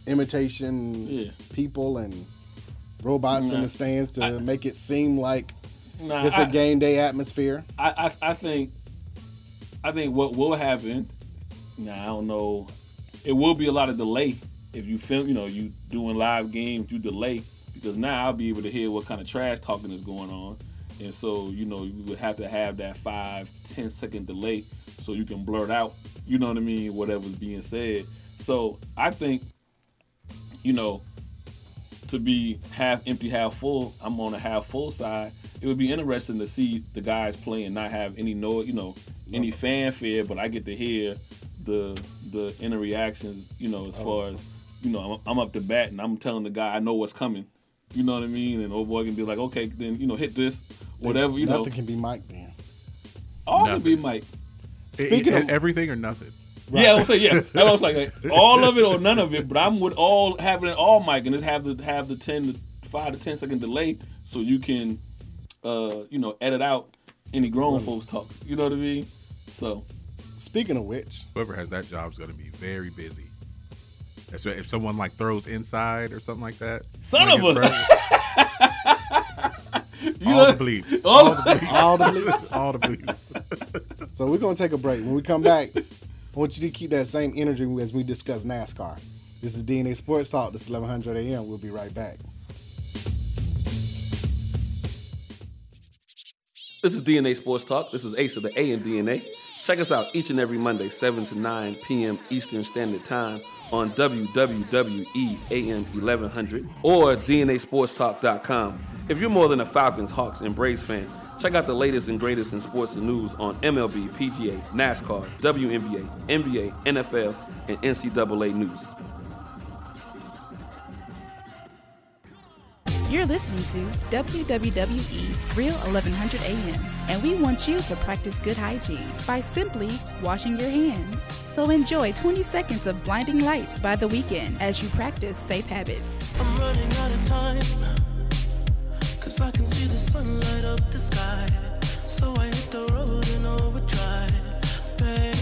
Speaker 1: imitation
Speaker 3: Yeah.
Speaker 1: people and robots in the stands to
Speaker 3: I-
Speaker 1: make it seem like
Speaker 3: Nah,
Speaker 1: it's
Speaker 3: I-
Speaker 1: a game day atmosphere.
Speaker 3: I, I I think I think what will happen. Now I don't know. It will be a lot of delay if you film. You know, you doing live games, you delay because now I'll be able to hear what kind of trash talking is going on, and so you know you would have to have that five ten second delay so you can blurt out. You know what I mean? Whatever's being said. So I think, you know, to be half empty, half full. I'm on a half full side. It would be interesting to see the guys play and not have any no, you know, any fanfare, but I get to hear the the inner reactions. You know, as far as you know, I'm, I'm up to bat and I'm telling the guy I know what's coming. You know what I mean? And old boy can be like, okay, then you know, hit this, whatever. You know,
Speaker 1: Nothing can be Mike then.
Speaker 3: all can be
Speaker 4: Nothing.
Speaker 3: Mike.
Speaker 1: Speaking
Speaker 4: It-
Speaker 1: of-
Speaker 4: everything or nothing.
Speaker 3: Yeah, I'm saying yeah. That's what I was like, like, all of it or none of it. But I'm with all having it all, Mike, and just have the have the ten to five to ten second delay so you can, uh, you know, edit out any grown folks talk. You know what I mean? So
Speaker 1: Speaking of which,
Speaker 4: Whoever has that job is going to be very busy. That's why if someone like throws inside or something like that.
Speaker 3: Son
Speaker 4: like
Speaker 3: of a-
Speaker 4: perfect.
Speaker 3: you
Speaker 4: all
Speaker 3: know,
Speaker 4: the bleeps.
Speaker 3: all-
Speaker 4: All the bleeps.
Speaker 1: all the bleeps.
Speaker 4: all the bleeps.
Speaker 1: So we're gonna take a break. When we come back, I want you to keep that same energy as we discuss NASCAR. This is DNA Sports Talk. This is 1100 AM. We'll be right back.
Speaker 2: This is DNA Sports Talk. This is Ace of the A and DNA. Check us out each and every Monday, 7 to 9 p.m. Eastern Standard Time on WWWE AM 1100 or DNASportsTalk.com. If you're more than a Falcons, Hawks, and Braves fan, check out the latest and greatest in sports and news on MLB, PGA, NASCAR, WNBA, NBA, NFL, and NCAA news.
Speaker 5: You're listening to WWE Real 1100 AM, and we want you to practice good hygiene by simply washing your hands. So enjoy 20 seconds of blinding lights by The Weeknd as you practice safe habits.
Speaker 6: I'm running out of time. Cause I can see the up the sky. So I hit the road overdrive, baby.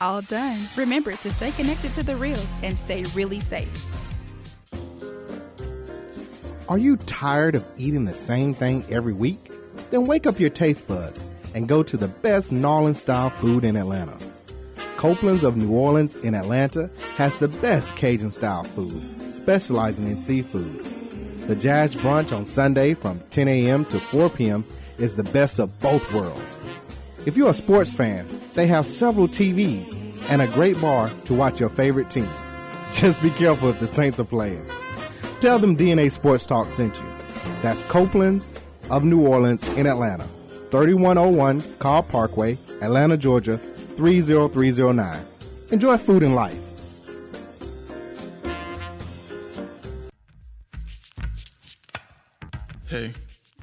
Speaker 5: All done. Remember to stay connected to the real and stay really safe.
Speaker 1: Are you tired of eating the same thing every week? Then wake up your taste buds and go to the best Orleans style food in Atlanta. Copeland's of New Orleans in Atlanta has the best Cajun style food, specializing in seafood. The Jazz Brunch on Sunday from 10 a.m. to 4 p.m. is the best of both worlds. If you're a sports fan, they have several TVs and a great bar to watch your favorite team. Just be careful if the Saints are playing. Tell them DNA Sports Talk sent you. That's Copeland's of New Orleans in Atlanta. 3101 Carl Parkway, Atlanta, Georgia 30309. Enjoy food and life.
Speaker 7: Hey,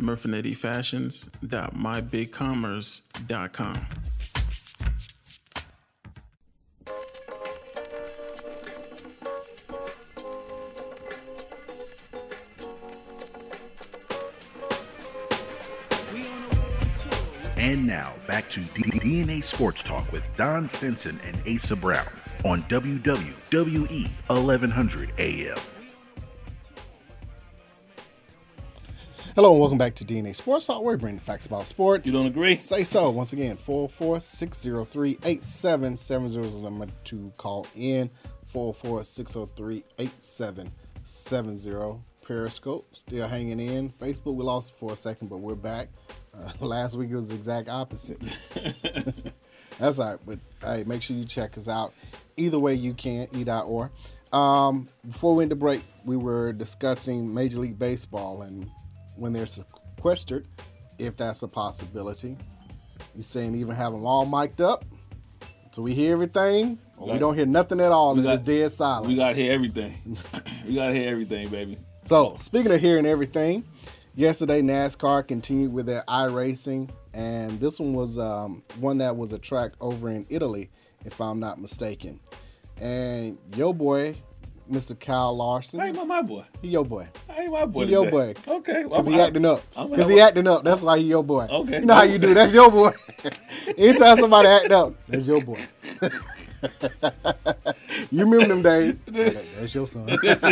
Speaker 7: murfinettifashions.mybigcommerce.com.
Speaker 8: And now back to DNA Sports Talk with Don Stinson and Asa Brown on WWE 1100 AM.
Speaker 1: Hello and welcome back to DNA Sports Talk. Where we bring the facts about sports.
Speaker 3: You don't agree?
Speaker 1: Say so. Once again, 44603-8770 is the number to call in. 44603-8770. Periscope still hanging in. Facebook we lost for a second, but we're back. Uh, last week it was the exact opposite. That's all right, but hey, make sure you check us out. Either way you can, e.or. Um, before we went to break, we were discussing Major League Baseball and when they're sequestered, if that's a possibility. He's saying even have them all mic'd up, so we hear everything, or we
Speaker 3: Got-
Speaker 1: don't hear nothing at all,
Speaker 3: we got-
Speaker 1: it's dead silence.
Speaker 3: We got to hear everything. we got to hear everything, baby.
Speaker 1: So, speaking of hearing everything, yesterday NASCAR continued with their iRacing, and this one was um, one that was a track over in Italy, if I'm not mistaken. And yo boy, Mr. Kyle Larson,
Speaker 3: Hey, my, my boy.
Speaker 1: he your boy.
Speaker 3: Hey, my boy.
Speaker 1: He your boy.
Speaker 3: Okay. well,
Speaker 1: Cause he acting up. Cause he acting up. That's why he your boy.
Speaker 3: Okay.
Speaker 1: You know how you do. That's your boy. Anytime somebody act up, that's your boy. you remember them days? That's your son.
Speaker 3: That's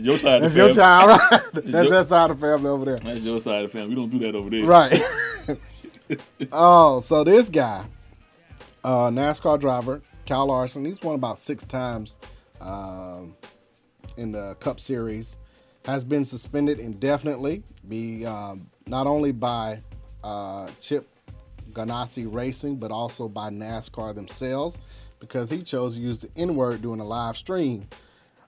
Speaker 3: your side of
Speaker 1: That's your child, right? That's
Speaker 3: your-
Speaker 1: that side of the family over there.
Speaker 3: That's your side of the family. We don't do that over there.
Speaker 1: Right. oh, so this guy, uh, NASCAR driver, Kyle Larson, he's won about six times um, in the Cup Series, has been suspended indefinitely, be um, not only by uh, Chip Ganassi Racing, but also by NASCAR themselves, because he chose to use the N word during a live stream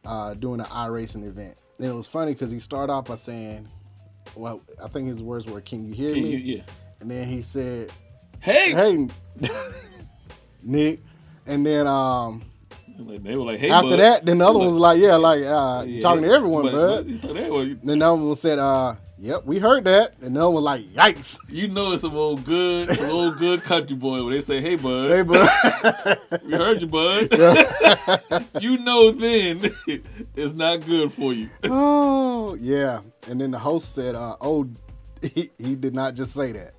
Speaker 1: uh, during an iRacing event. And it was funny because he started off by saying, well, I think his words were, "Can you hear
Speaker 3: Can
Speaker 1: me?"
Speaker 3: you- yeah.
Speaker 1: And then he said,
Speaker 3: Hey.
Speaker 1: "Hey, Nick." And then um,
Speaker 3: They were like, hey,
Speaker 1: after
Speaker 3: bud.
Speaker 1: that, then the other
Speaker 3: Like,
Speaker 1: one was like, "Yeah, like uh,
Speaker 3: yeah,
Speaker 1: talking to everyone,
Speaker 3: but-
Speaker 1: bud."
Speaker 3: but they were-
Speaker 1: Then the other one said, "Uh, yep, we heard that." And the other one was like, "Yikes,
Speaker 3: You know it's some old good, some old good country boy when they say, "Hey, bud,
Speaker 1: hey, bud."
Speaker 3: we heard you, bud." you know then it's not good for you.
Speaker 1: oh, yeah. And then the host said, uh, "Oh, he, he did not just say that."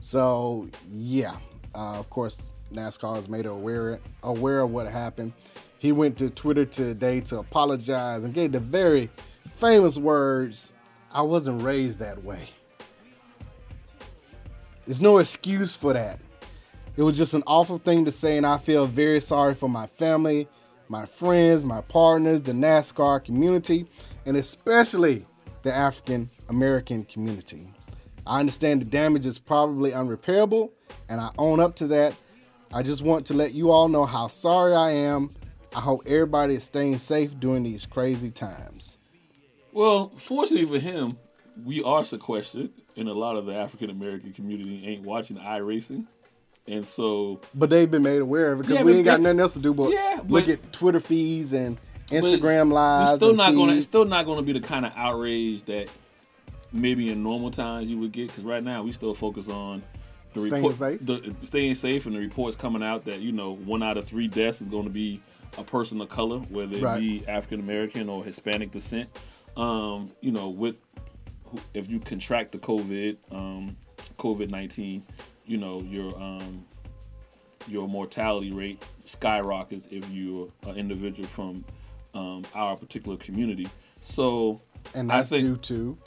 Speaker 1: So yeah, uh, of course, NASCAR has made aware aware of what happened. He went to Twitter today to apologize and gave the very famous words, "I wasn't raised that way." There's no excuse for that. It was just an awful thing to say, and I feel very sorry for my family, my friends, my partners, the NASCAR community, and especially the African American community. I understand the damage is probably unrepairable, and I own up to that. I just want to let you all know how sorry I am. I hope everybody is staying safe during these crazy times.
Speaker 3: Well, fortunately for him, we are sequestered, and a lot of the African American community ain't watching iRacing, and so
Speaker 1: But they've been made aware of it because
Speaker 3: Yeah,
Speaker 1: we ain't got nothing else to do but,
Speaker 3: Yeah,
Speaker 1: look at Twitter feeds and Instagram lives.
Speaker 3: It's still not gonna. It's still not gonna be the kind of outrage that maybe in normal times you would get. Because right now we still focus on the
Speaker 1: Staying
Speaker 3: report,
Speaker 1: safe?
Speaker 3: the, staying safe, and the reports coming out that you know one out of three deaths is going to be a person of color, whether it
Speaker 1: Right.
Speaker 3: be African American or Hispanic descent. Um, you know, with if you contract the COVID, um, COVID nineteen, you know your um, your mortality rate skyrockets if you're an individual from um, our particular community. So,
Speaker 1: and
Speaker 3: I
Speaker 1: that's
Speaker 3: think,
Speaker 1: due to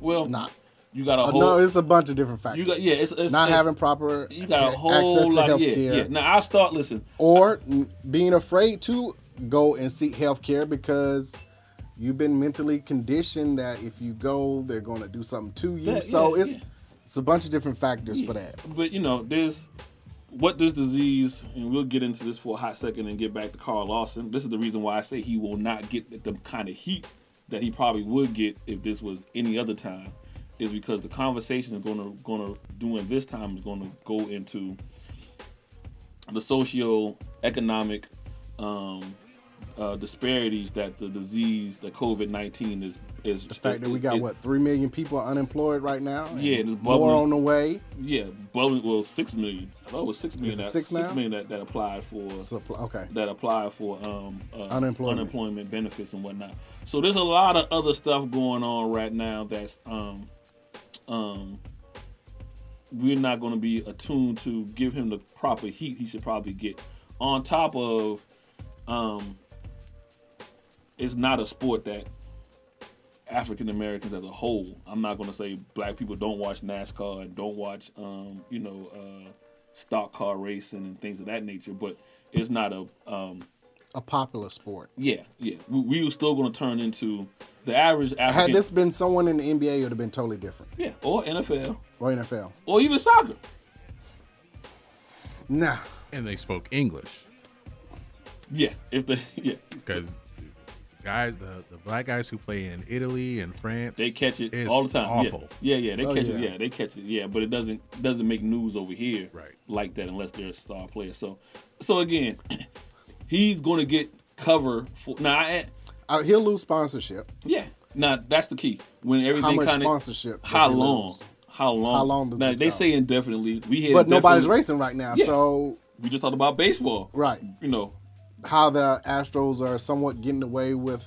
Speaker 3: well,
Speaker 1: not.
Speaker 3: You got a
Speaker 1: Uh,
Speaker 3: whole.
Speaker 1: no, it's a bunch of different factors.
Speaker 3: you got yeah, it's, it's
Speaker 1: not
Speaker 3: it's-
Speaker 1: having proper
Speaker 3: You got a whole
Speaker 1: access to
Speaker 3: lot.
Speaker 1: health
Speaker 3: yeah,
Speaker 1: care,
Speaker 3: yeah. Now I start listen.
Speaker 1: or n- being afraid to go and seek health care because you've been mentally conditioned that if you go, they're going to do something to you.
Speaker 3: That-
Speaker 1: so
Speaker 3: yeah,
Speaker 1: it's
Speaker 3: yeah.
Speaker 1: it's a bunch of different factors for that.
Speaker 3: But you know, there's what this disease, and we'll get into this for a hot second and get back to Kyle Larson. This is the reason why I say he will not get the kind of heat that he probably would get if this was any other time, is because the conversation is gonna gonna during this time is gonna go into the socio-economic um, uh, disparities that the disease, the COVID nineteen, is is
Speaker 1: The fact that we got
Speaker 3: it-
Speaker 1: what three million people unemployed right now. and
Speaker 3: Yeah, it's
Speaker 1: more on the way.
Speaker 3: Yeah, bubbling. Well, six million. Thought it was six million.
Speaker 1: It
Speaker 3: that,
Speaker 1: six now?
Speaker 3: million that, that applied for
Speaker 1: Supply- okay.
Speaker 3: that applied for um, uh,
Speaker 1: Unemployment.
Speaker 3: unemployment benefits and whatnot. So there's a lot of other stuff going on right now that's um um we're not going to be attuned to give him the proper heat he should probably get. On top of, um, it's not a sport that African Americans as a whole. I'm not going to say black people don't watch NASCAR and don't watch, um, you know, uh, stock car racing and things of that nature, but it's not a um,
Speaker 1: A popular sport.
Speaker 3: yeah, yeah. We, we were still going to turn into the average
Speaker 1: Had this been someone in the NBA, it would have been totally different.
Speaker 3: yeah, or NFL,
Speaker 1: Or NFL.
Speaker 3: or even soccer.
Speaker 1: Nah.
Speaker 4: And they spoke English
Speaker 3: Yeah, if the yeah,
Speaker 4: because guys, the, the black guys who play in Italy and France,
Speaker 3: they catch it all the time.
Speaker 4: Awful.
Speaker 3: Yeah, yeah, yeah they
Speaker 1: Oh,
Speaker 3: catch
Speaker 1: yeah.
Speaker 3: it. Yeah, they catch it. Yeah, but it doesn't doesn't make news over here,
Speaker 4: Right.
Speaker 3: Like that unless they're a star player. So, so again, he's going to get cover for now. I,
Speaker 1: Uh, he'll lose sponsorship.
Speaker 3: yeah, now that's the key. When everything
Speaker 1: much
Speaker 3: kind of
Speaker 1: sponsorship
Speaker 3: how long,
Speaker 1: lose?
Speaker 3: how long,
Speaker 1: How long does
Speaker 3: now,
Speaker 1: this
Speaker 3: they
Speaker 1: go?
Speaker 3: say indefinitely? We hear
Speaker 1: But nobody's racing right now.
Speaker 3: Yeah.
Speaker 1: So,
Speaker 3: We just talked about baseball,
Speaker 1: right.
Speaker 3: You know,
Speaker 1: How the Astros are somewhat getting away with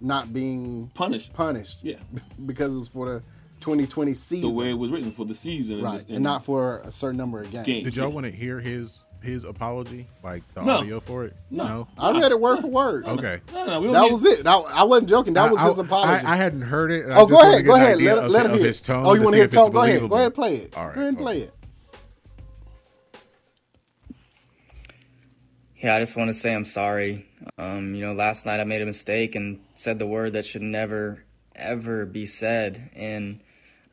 Speaker 1: not being
Speaker 3: punished.
Speaker 1: punished.
Speaker 3: Yeah.
Speaker 1: Because it's for the 2020 season.
Speaker 3: The way it was written for the season,
Speaker 1: right.
Speaker 3: and,
Speaker 1: And, not for a certain number of games.
Speaker 3: Games.
Speaker 4: Did y'all want to hear his his apology, like the
Speaker 3: No.
Speaker 4: audio for it?
Speaker 3: No.
Speaker 1: I read it word for word.
Speaker 4: Okay.
Speaker 3: No, no, we
Speaker 1: That
Speaker 3: need-
Speaker 1: was it. That, I wasn't joking. That was
Speaker 4: I-
Speaker 1: his apology.
Speaker 4: I, I hadn't heard it. I
Speaker 1: oh, go ahead. Go ahead. Let,
Speaker 4: of,
Speaker 1: let him hear
Speaker 4: his tone.
Speaker 1: Oh, you want to hear
Speaker 4: if
Speaker 1: tone? Go ahead. Go
Speaker 4: believable.
Speaker 1: ahead. Play it.
Speaker 4: All right.
Speaker 1: Go ahead and
Speaker 4: okay.
Speaker 1: play it.
Speaker 9: Yeah, I just want to say I'm sorry. Um, you know, last night I made a mistake and said the word that should never, ever be said. And,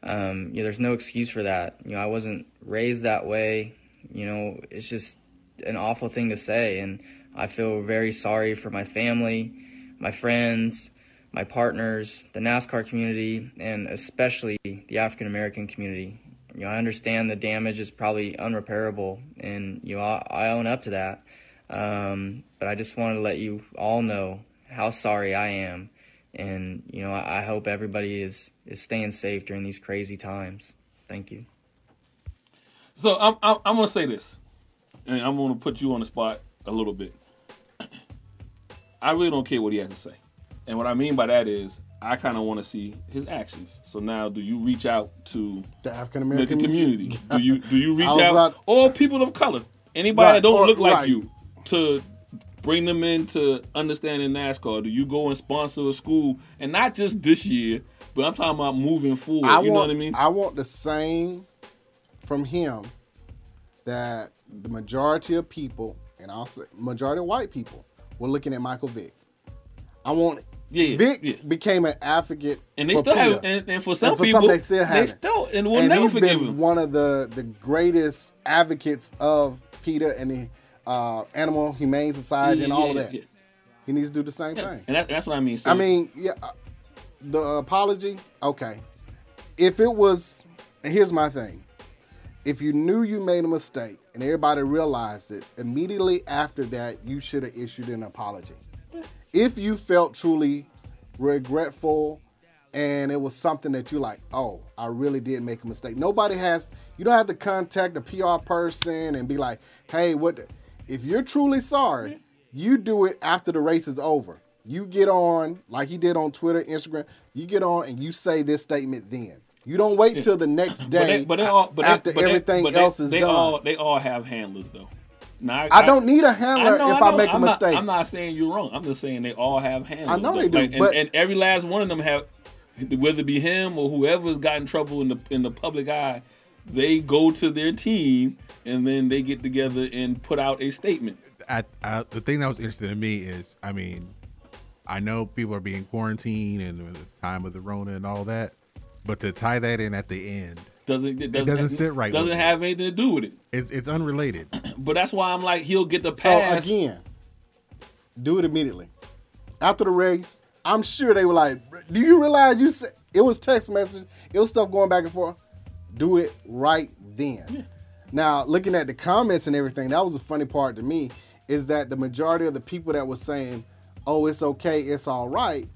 Speaker 9: um, you know, there's no excuse for that. You know, I wasn't raised that way. You know, it's just an awful thing to say. And I feel very sorry for my family, my friends, my partners, the NASCAR community, and especially the African American community. You know, I understand the damage is probably unrepairable, and you know, I, I own up to that. Um, but I just wanted to let you all know how sorry I am, and you know, I, I hope everybody is is staying safe during these crazy times. Thank you.
Speaker 3: So I'm, I'm I'm gonna say this, and I'm gonna put you on the spot a little bit. I really don't care what he has to say, and what I mean by that is I kind of want to see his actions. So now, do you reach out to
Speaker 1: The African American
Speaker 3: community? Do you do you reach out
Speaker 1: about-
Speaker 3: or people of color, anybody
Speaker 1: Right,
Speaker 3: that don't
Speaker 1: or-
Speaker 3: look like
Speaker 1: right.
Speaker 3: you, to bring them into understanding NASCAR? Do you go and sponsor a school, and not just this year, but I'm talking about moving forward?
Speaker 1: I
Speaker 3: you
Speaker 1: want,
Speaker 3: know what I mean?
Speaker 1: I want the same from him that the majority of people, and I'll say majority of white people, were looking at Michael Vick. I want
Speaker 3: Yeah, yeah,
Speaker 1: Vick
Speaker 3: yeah.
Speaker 1: became an advocate,
Speaker 3: And they
Speaker 1: for
Speaker 3: still have, and, and for some
Speaker 1: And for
Speaker 3: people,
Speaker 1: some they still have
Speaker 3: they still, and we'll
Speaker 1: and
Speaker 3: never
Speaker 1: he's
Speaker 3: forgive
Speaker 1: been
Speaker 3: him.
Speaker 1: one of the the greatest advocates of PETA and the uh, Animal Humane Society
Speaker 3: Yeah,
Speaker 1: and all of that. He needs to do the same thing.
Speaker 3: And that, that's what I mean. So,
Speaker 1: I mean, yeah, uh, the apology, okay. If it was, and here's my thing: if you knew you made a mistake and everybody realized it, immediately after that, you should have issued an apology. If you felt truly regretful and it was something that you like, oh, I really did make a mistake. Nobody has, you don't have to contact a PR person and be like, hey, what? the-" If you're truly sorry, you do it after the race is over. You get on, like he did on Twitter, Instagram, you get on and you say this statement then. You don't wait till the next
Speaker 3: but
Speaker 1: day
Speaker 3: they, but they all, but they-
Speaker 1: after
Speaker 3: but they-
Speaker 1: everything
Speaker 3: but they-
Speaker 1: else is
Speaker 3: they
Speaker 1: done.
Speaker 3: All, they all have handlers though. Now,
Speaker 1: I don't need a handler
Speaker 3: know,
Speaker 1: if I
Speaker 3: know.
Speaker 1: make a
Speaker 3: I'm not-
Speaker 1: mistake.
Speaker 3: I'm not saying you're wrong. I'm just saying they all have handlers.
Speaker 1: I know
Speaker 3: though.
Speaker 1: they do,
Speaker 3: Like, and,
Speaker 1: but-
Speaker 3: and every last one of them have, whether it be him or whoever's got in trouble in the in the public eye, they go to their team and then they get together and put out a statement.
Speaker 4: I, I, the thing that was interesting to me is, I mean, I know people are being quarantined and the time of the Rona and all that, but to tie that in at the end,
Speaker 3: Doesn't it doesn't,
Speaker 4: doesn't sit right
Speaker 3: Doesn't
Speaker 4: with me.
Speaker 3: have anything to do with it.
Speaker 4: it's it's unrelated.
Speaker 3: But that's why I'm like he'll get the
Speaker 1: So
Speaker 3: pass.
Speaker 1: again, do it immediately. After the race, I'm sure they were like, "Do you realize you said it was text message? It was stuff going back and forth. Do it right then." Now, looking at the comments and everything, that was the funny part to me is that the majority of the people that were saying, "Oh, it's okay, it's all right,"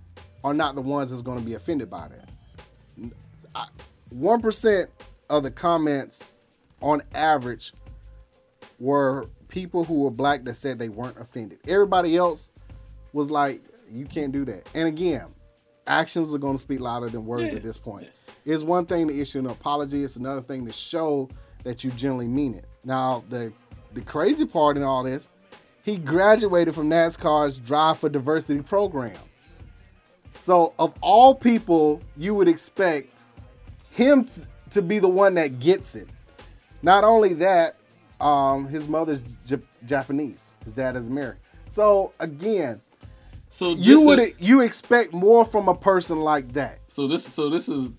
Speaker 1: are not the ones that's going to be offended by that. One percent of the comments, on average, were people who were black that said they weren't offended. Everybody else was like, you can't do that. And again, actions are going to speak louder than words
Speaker 3: Yeah.
Speaker 1: at this point. It's one thing to issue an apology. It's another thing to show that you generally mean it. Now, the the crazy part in all this, he graduated from NASCAR's Drive for Diversity program. So, of all people, you would expect him t- to be the one that gets it. Not only that, um, his mother's J- Japanese. His dad is American. So again,
Speaker 3: So
Speaker 1: you would
Speaker 3: is-
Speaker 1: you expect more from a person like that.
Speaker 3: So this so this is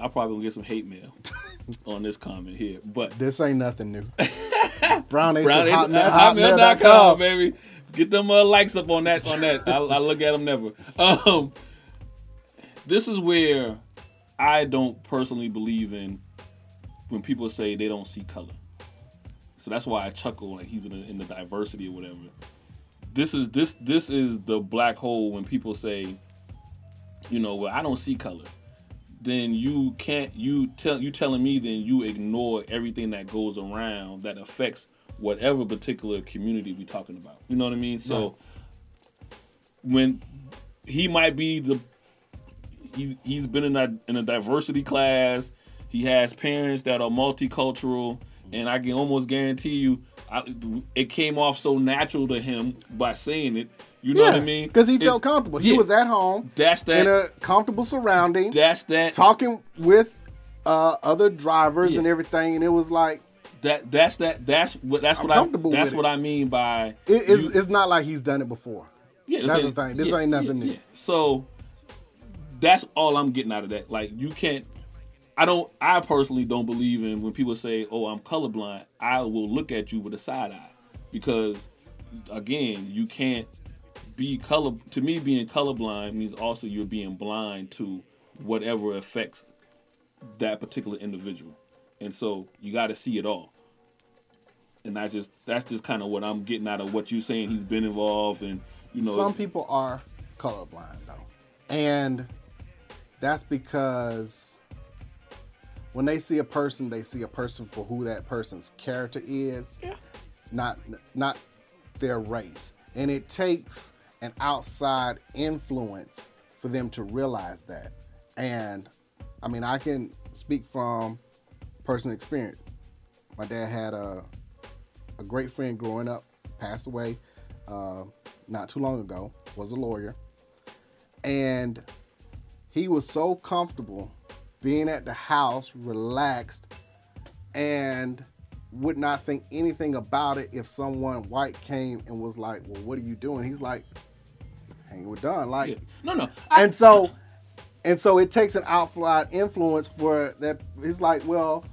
Speaker 3: I'll probably get some hate mail on this comment here, but
Speaker 1: This ain't nothing new. Brown Ace
Speaker 3: Brown Ace-
Speaker 1: hotmail-
Speaker 3: hotmail.com,
Speaker 1: hotmail.com.
Speaker 3: baby. Get them uh, likes up on that. On that, I, I look at them never. Um, this is where I don't personally believe in when people say they don't see color. So that's why I chuckle like he's in the, in the diversity or whatever. This is this this is the black hole when people say, you know, well I don't see color. Then you can't you tell you telling me then you ignore everything that goes around that affects whatever particular community we're talking about. You know what I mean? So when he might be the he he's been in a in a diversity class. He has parents that are multicultural, and I can almost guarantee you, I, it came off so natural to him by saying it. You know what I mean?
Speaker 1: Because he
Speaker 3: It's-
Speaker 1: felt comfortable. He
Speaker 3: yeah.
Speaker 1: was at home
Speaker 3: That's that.
Speaker 1: in a comfortable surrounding,
Speaker 3: that's that.
Speaker 1: talking with uh, other drivers
Speaker 3: Yeah.
Speaker 1: and everything, and it was like
Speaker 3: That that's that. That's what that's
Speaker 1: I'm
Speaker 3: what I. That's what
Speaker 1: it.
Speaker 3: I mean by.
Speaker 1: it, it's,
Speaker 3: you-
Speaker 1: it's not like he's done it before.
Speaker 3: Yeah,
Speaker 1: That's the thing. This
Speaker 3: yeah,
Speaker 1: ain't nothing
Speaker 3: yeah,
Speaker 1: new.
Speaker 3: yeah. So that's all I'm getting out of that. Like you can't. I don't. I personally don't believe in when people say, "Oh, I'm colorblind." I will look at you with a side eye because, again, you can't be color. To me, being colorblind means also you're being blind to whatever affects that particular individual, and so you got to see it all. And that's just that's just kind of what I'm getting out of what you're saying. He's been involved, and you know,
Speaker 1: Some people are colorblind though, and that's because when they see a person, they see a person for who that person's character is, not not their race. And it takes an outside influence for them to realize that. And I mean, I can speak from personal experience. My dad had a a great friend growing up, passed away uh, not too long ago, was a lawyer. And he was so comfortable being at the house, relaxed, and would not think anything about it if someone white came and was like, Well, what are you doing? He's like, hanging with Don. Like,
Speaker 3: no, no.
Speaker 1: and so and so it takes an outside influence for that it's like well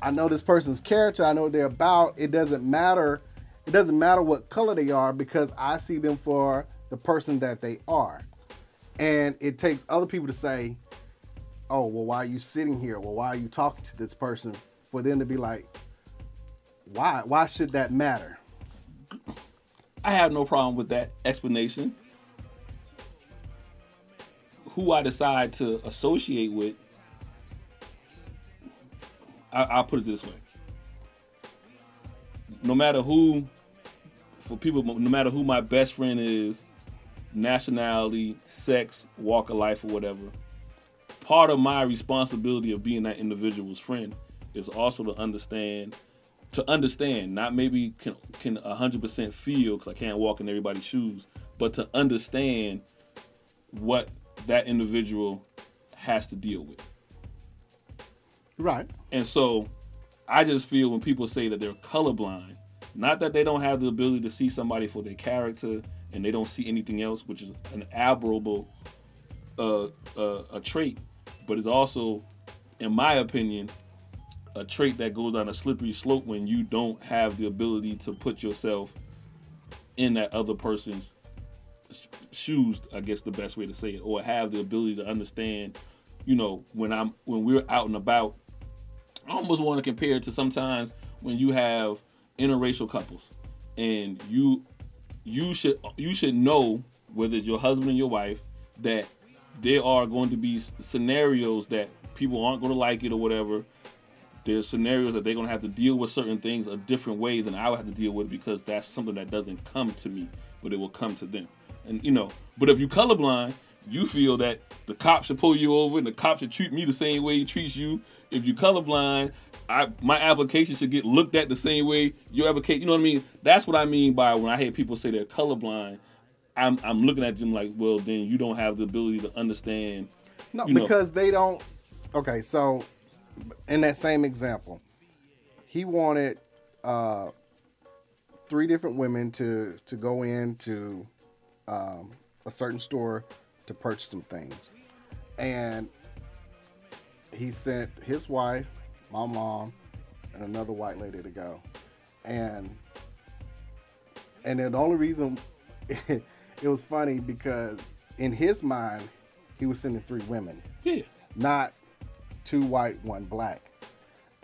Speaker 1: i know this person's character i know what they're about it doesn't matter it doesn't matter what color they are because i see them for the person that they are and it takes other people to say oh well why are you sitting here well why are you talking to this person for them to be like why why should that matter
Speaker 3: I have no problem with that explanation. Who I decide to associate with, I, I'll put it this way. No matter who, for people, no matter who my best friend is, nationality, sex, walk of life, or whatever, part of my responsibility of being that individual's friend is also to understand to understand, not maybe can can hundred percent feel because I can't walk in everybody's shoes, but to understand what that individual has to deal with.
Speaker 1: right
Speaker 3: And so I just feel when people say that they're colorblind, not that they don't have the ability to see somebody for their character and they don't see anything else, which is an admirable uh, uh, a trait, but it's also, in my opinion, a trait that goes down a slippery slope when you don't have the ability to put yourself in that other person's sh- shoes. I guess the best way to say it, or have the ability to understand. You know, when I'm when we're out and about, I almost want to compare it to sometimes when you have interracial couples, and you you should you should know whether it's your husband and your wife that there are going to be scenarios that people aren't going to like it or whatever. There's scenarios that they're going to have to deal with certain things a different way than I would have to deal with because that's something that doesn't come to me, but it will come to them. And you know, but if you colorblind, you feel that the cop should pull you over and the cop should treat me the same way he treats you. If you colorblind, I my application should get looked at the same way your application. You know what I mean? That's what I mean by when I hear people say they're colorblind. I'm I'm looking at them like, well, then you don't have the ability to understand.
Speaker 1: No,
Speaker 3: you know,
Speaker 1: because they don't. Okay, so in that same example, he wanted uh, three different women to to go into um, a certain store to purchase some things, and he sent his wife, my mom, and another white lady to go, and and then the only reason it was funny because in his mind he was sending three women
Speaker 3: yeah,
Speaker 1: not two white, one black.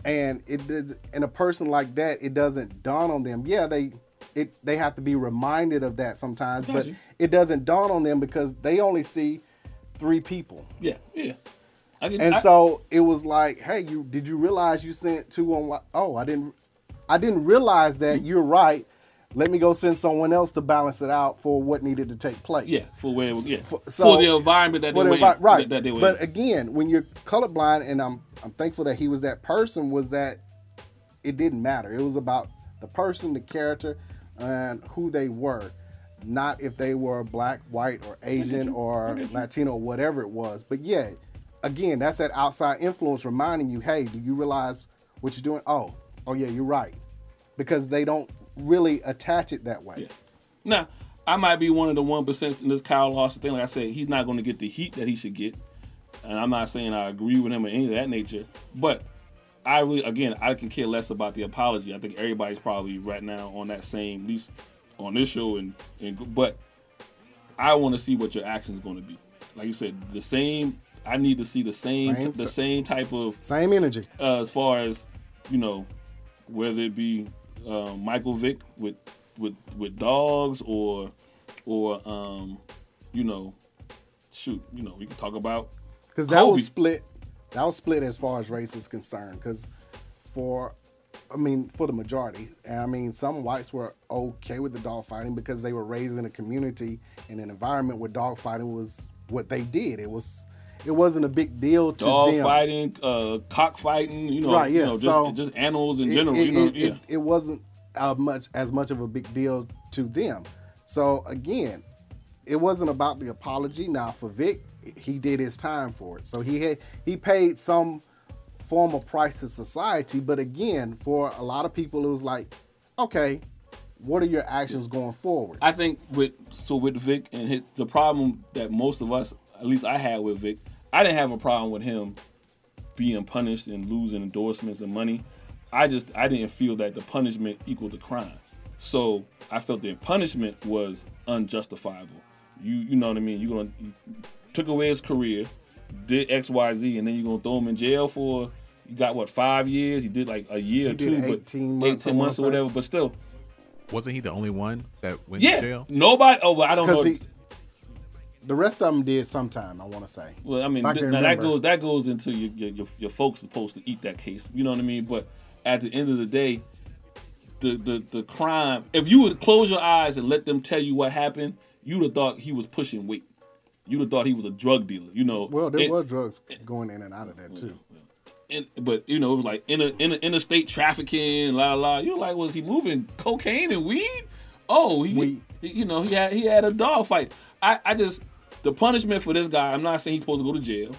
Speaker 1: And it did in a person like that, it doesn't dawn on them. Yeah, they it they have to be reminded of that sometimes, but
Speaker 3: Gotcha.
Speaker 1: it doesn't dawn on them because they only see three people.
Speaker 3: yeah, yeah. Can,
Speaker 1: And
Speaker 3: I-
Speaker 1: so it was like, hey, you did you realize you sent two on oh, I didn't I didn't realize that mm-hmm. you're right. Let me go send someone else to balance it out for what needed to take place.
Speaker 3: yeah, for where it was, yeah,
Speaker 1: For-
Speaker 3: for,
Speaker 1: so-
Speaker 3: the environment that they
Speaker 1: for the
Speaker 3: were in,
Speaker 1: right.
Speaker 3: that, that they were
Speaker 1: but
Speaker 3: in.
Speaker 1: again, when you're colorblind, and I'm I'm thankful that he was that person, was that it didn't matter. It was about the person, the character, and who they were, not if they were black, white, or Asian, or Latino, or whatever it was. But yeah, again, that's that outside influence reminding you, hey, do you realize what you're doing? Oh, oh yeah, you're right, because they don't really attach it that way.
Speaker 3: Now, I might be one of the one percent in this Kyle Larson thing. Like I said, he's not going to get the heat that he should get, and I'm not saying I agree with him or any of that nature. But I really, again, I can care less about the apology. I think everybody's probably right now on that same, at least on this show, and and but I want to see what your action is going to be. Like you said, the same. I need to see the same,
Speaker 1: Same
Speaker 3: the same type of
Speaker 1: Same energy.
Speaker 3: uh, as far as you know, whether it be uh, Michael Vick with with with dogs or or um, you know, shoot, you know, we can talk about
Speaker 1: because that
Speaker 3: Kobe.
Speaker 1: was split. That was split as far as race is concerned. Because for, I mean, for the majority, and I mean, some whites were okay with the dog fighting because they were raised in a community in an environment where dog fighting was what they did. It was, it wasn't a big deal to
Speaker 3: dog
Speaker 1: them.
Speaker 3: fighting, uh, cock fighting, you know,
Speaker 1: Right,
Speaker 3: you
Speaker 1: yeah,
Speaker 3: know, just,
Speaker 1: so
Speaker 3: just animals in
Speaker 1: It-
Speaker 3: general,
Speaker 1: it,
Speaker 3: you know,
Speaker 1: it,
Speaker 3: yeah.
Speaker 1: it, it wasn't uh, much as much of a big deal to them. So again, it wasn't about the apology. Now for Vick, he did his time for it. So he had he paid some form of price to society. But again, for a lot of people, it was like, okay, what are your actions going forward?
Speaker 3: I think with so with Vick and his, the problem that most of us, at least I had with Vick, I didn't have a problem with him being punished and losing endorsements and money. I just I didn't feel that the punishment equaled the crime. So I felt the punishment was unjustifiable. You you know what I mean? You're gonna you took away his career, did X Y Z, and then you're gonna throw him in jail for you got what five years? He did like a year
Speaker 1: He
Speaker 3: or
Speaker 1: did
Speaker 3: two,
Speaker 1: 18
Speaker 3: but
Speaker 1: months,
Speaker 3: 18 months or whatever. But still,
Speaker 4: Wasn't he the only one that went
Speaker 3: yeah,
Speaker 4: to jail?
Speaker 3: nobody. Oh, well, I don't know.
Speaker 1: Because the rest of them did sometime. I want to say.
Speaker 3: Well, I mean,
Speaker 1: I
Speaker 3: th- now that goes that goes into your, your your your folks supposed to eat that case. You know what I mean? But at the end of the day, the the the crime. If you would close your eyes and let them tell you what happened, you'd have thought he was pushing weight. You'd have thought he was a drug dealer. You know.
Speaker 1: Well, there
Speaker 3: And-
Speaker 1: were drugs going in and out of that too.
Speaker 3: and, but you know, it was like inter, inter, interstate trafficking, la la. You're like, was he moving cocaine and weed? Oh, he,
Speaker 1: Weed.
Speaker 3: you know, he had he had a dog fight. I, I just the punishment for this guy. I'm not saying he's supposed to go to jail,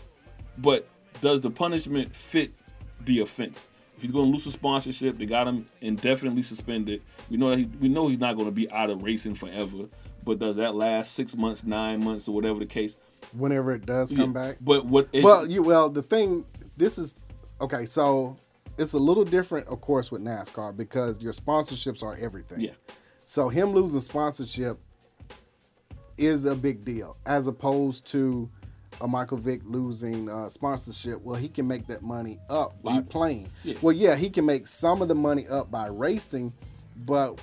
Speaker 3: but does the punishment fit the offense? If he's going to lose his sponsorship, they got him indefinitely suspended. We know that he, we know he's not going to be out of racing forever. But does that last six months, nine months, or whatever the case?
Speaker 1: Whenever it does come
Speaker 3: Yeah,
Speaker 1: back.
Speaker 3: But what? Is,
Speaker 1: well, you well the thing. This is okay. So it's a little different, of course, with NASCAR because your sponsorships are everything.
Speaker 3: Yeah.
Speaker 1: So him losing sponsorship is a big deal, as opposed to a Michael Vick losing uh, sponsorship. Well, he can make that money up by playing.
Speaker 3: Yeah.
Speaker 1: Well, yeah, he can make some of the money up by racing, but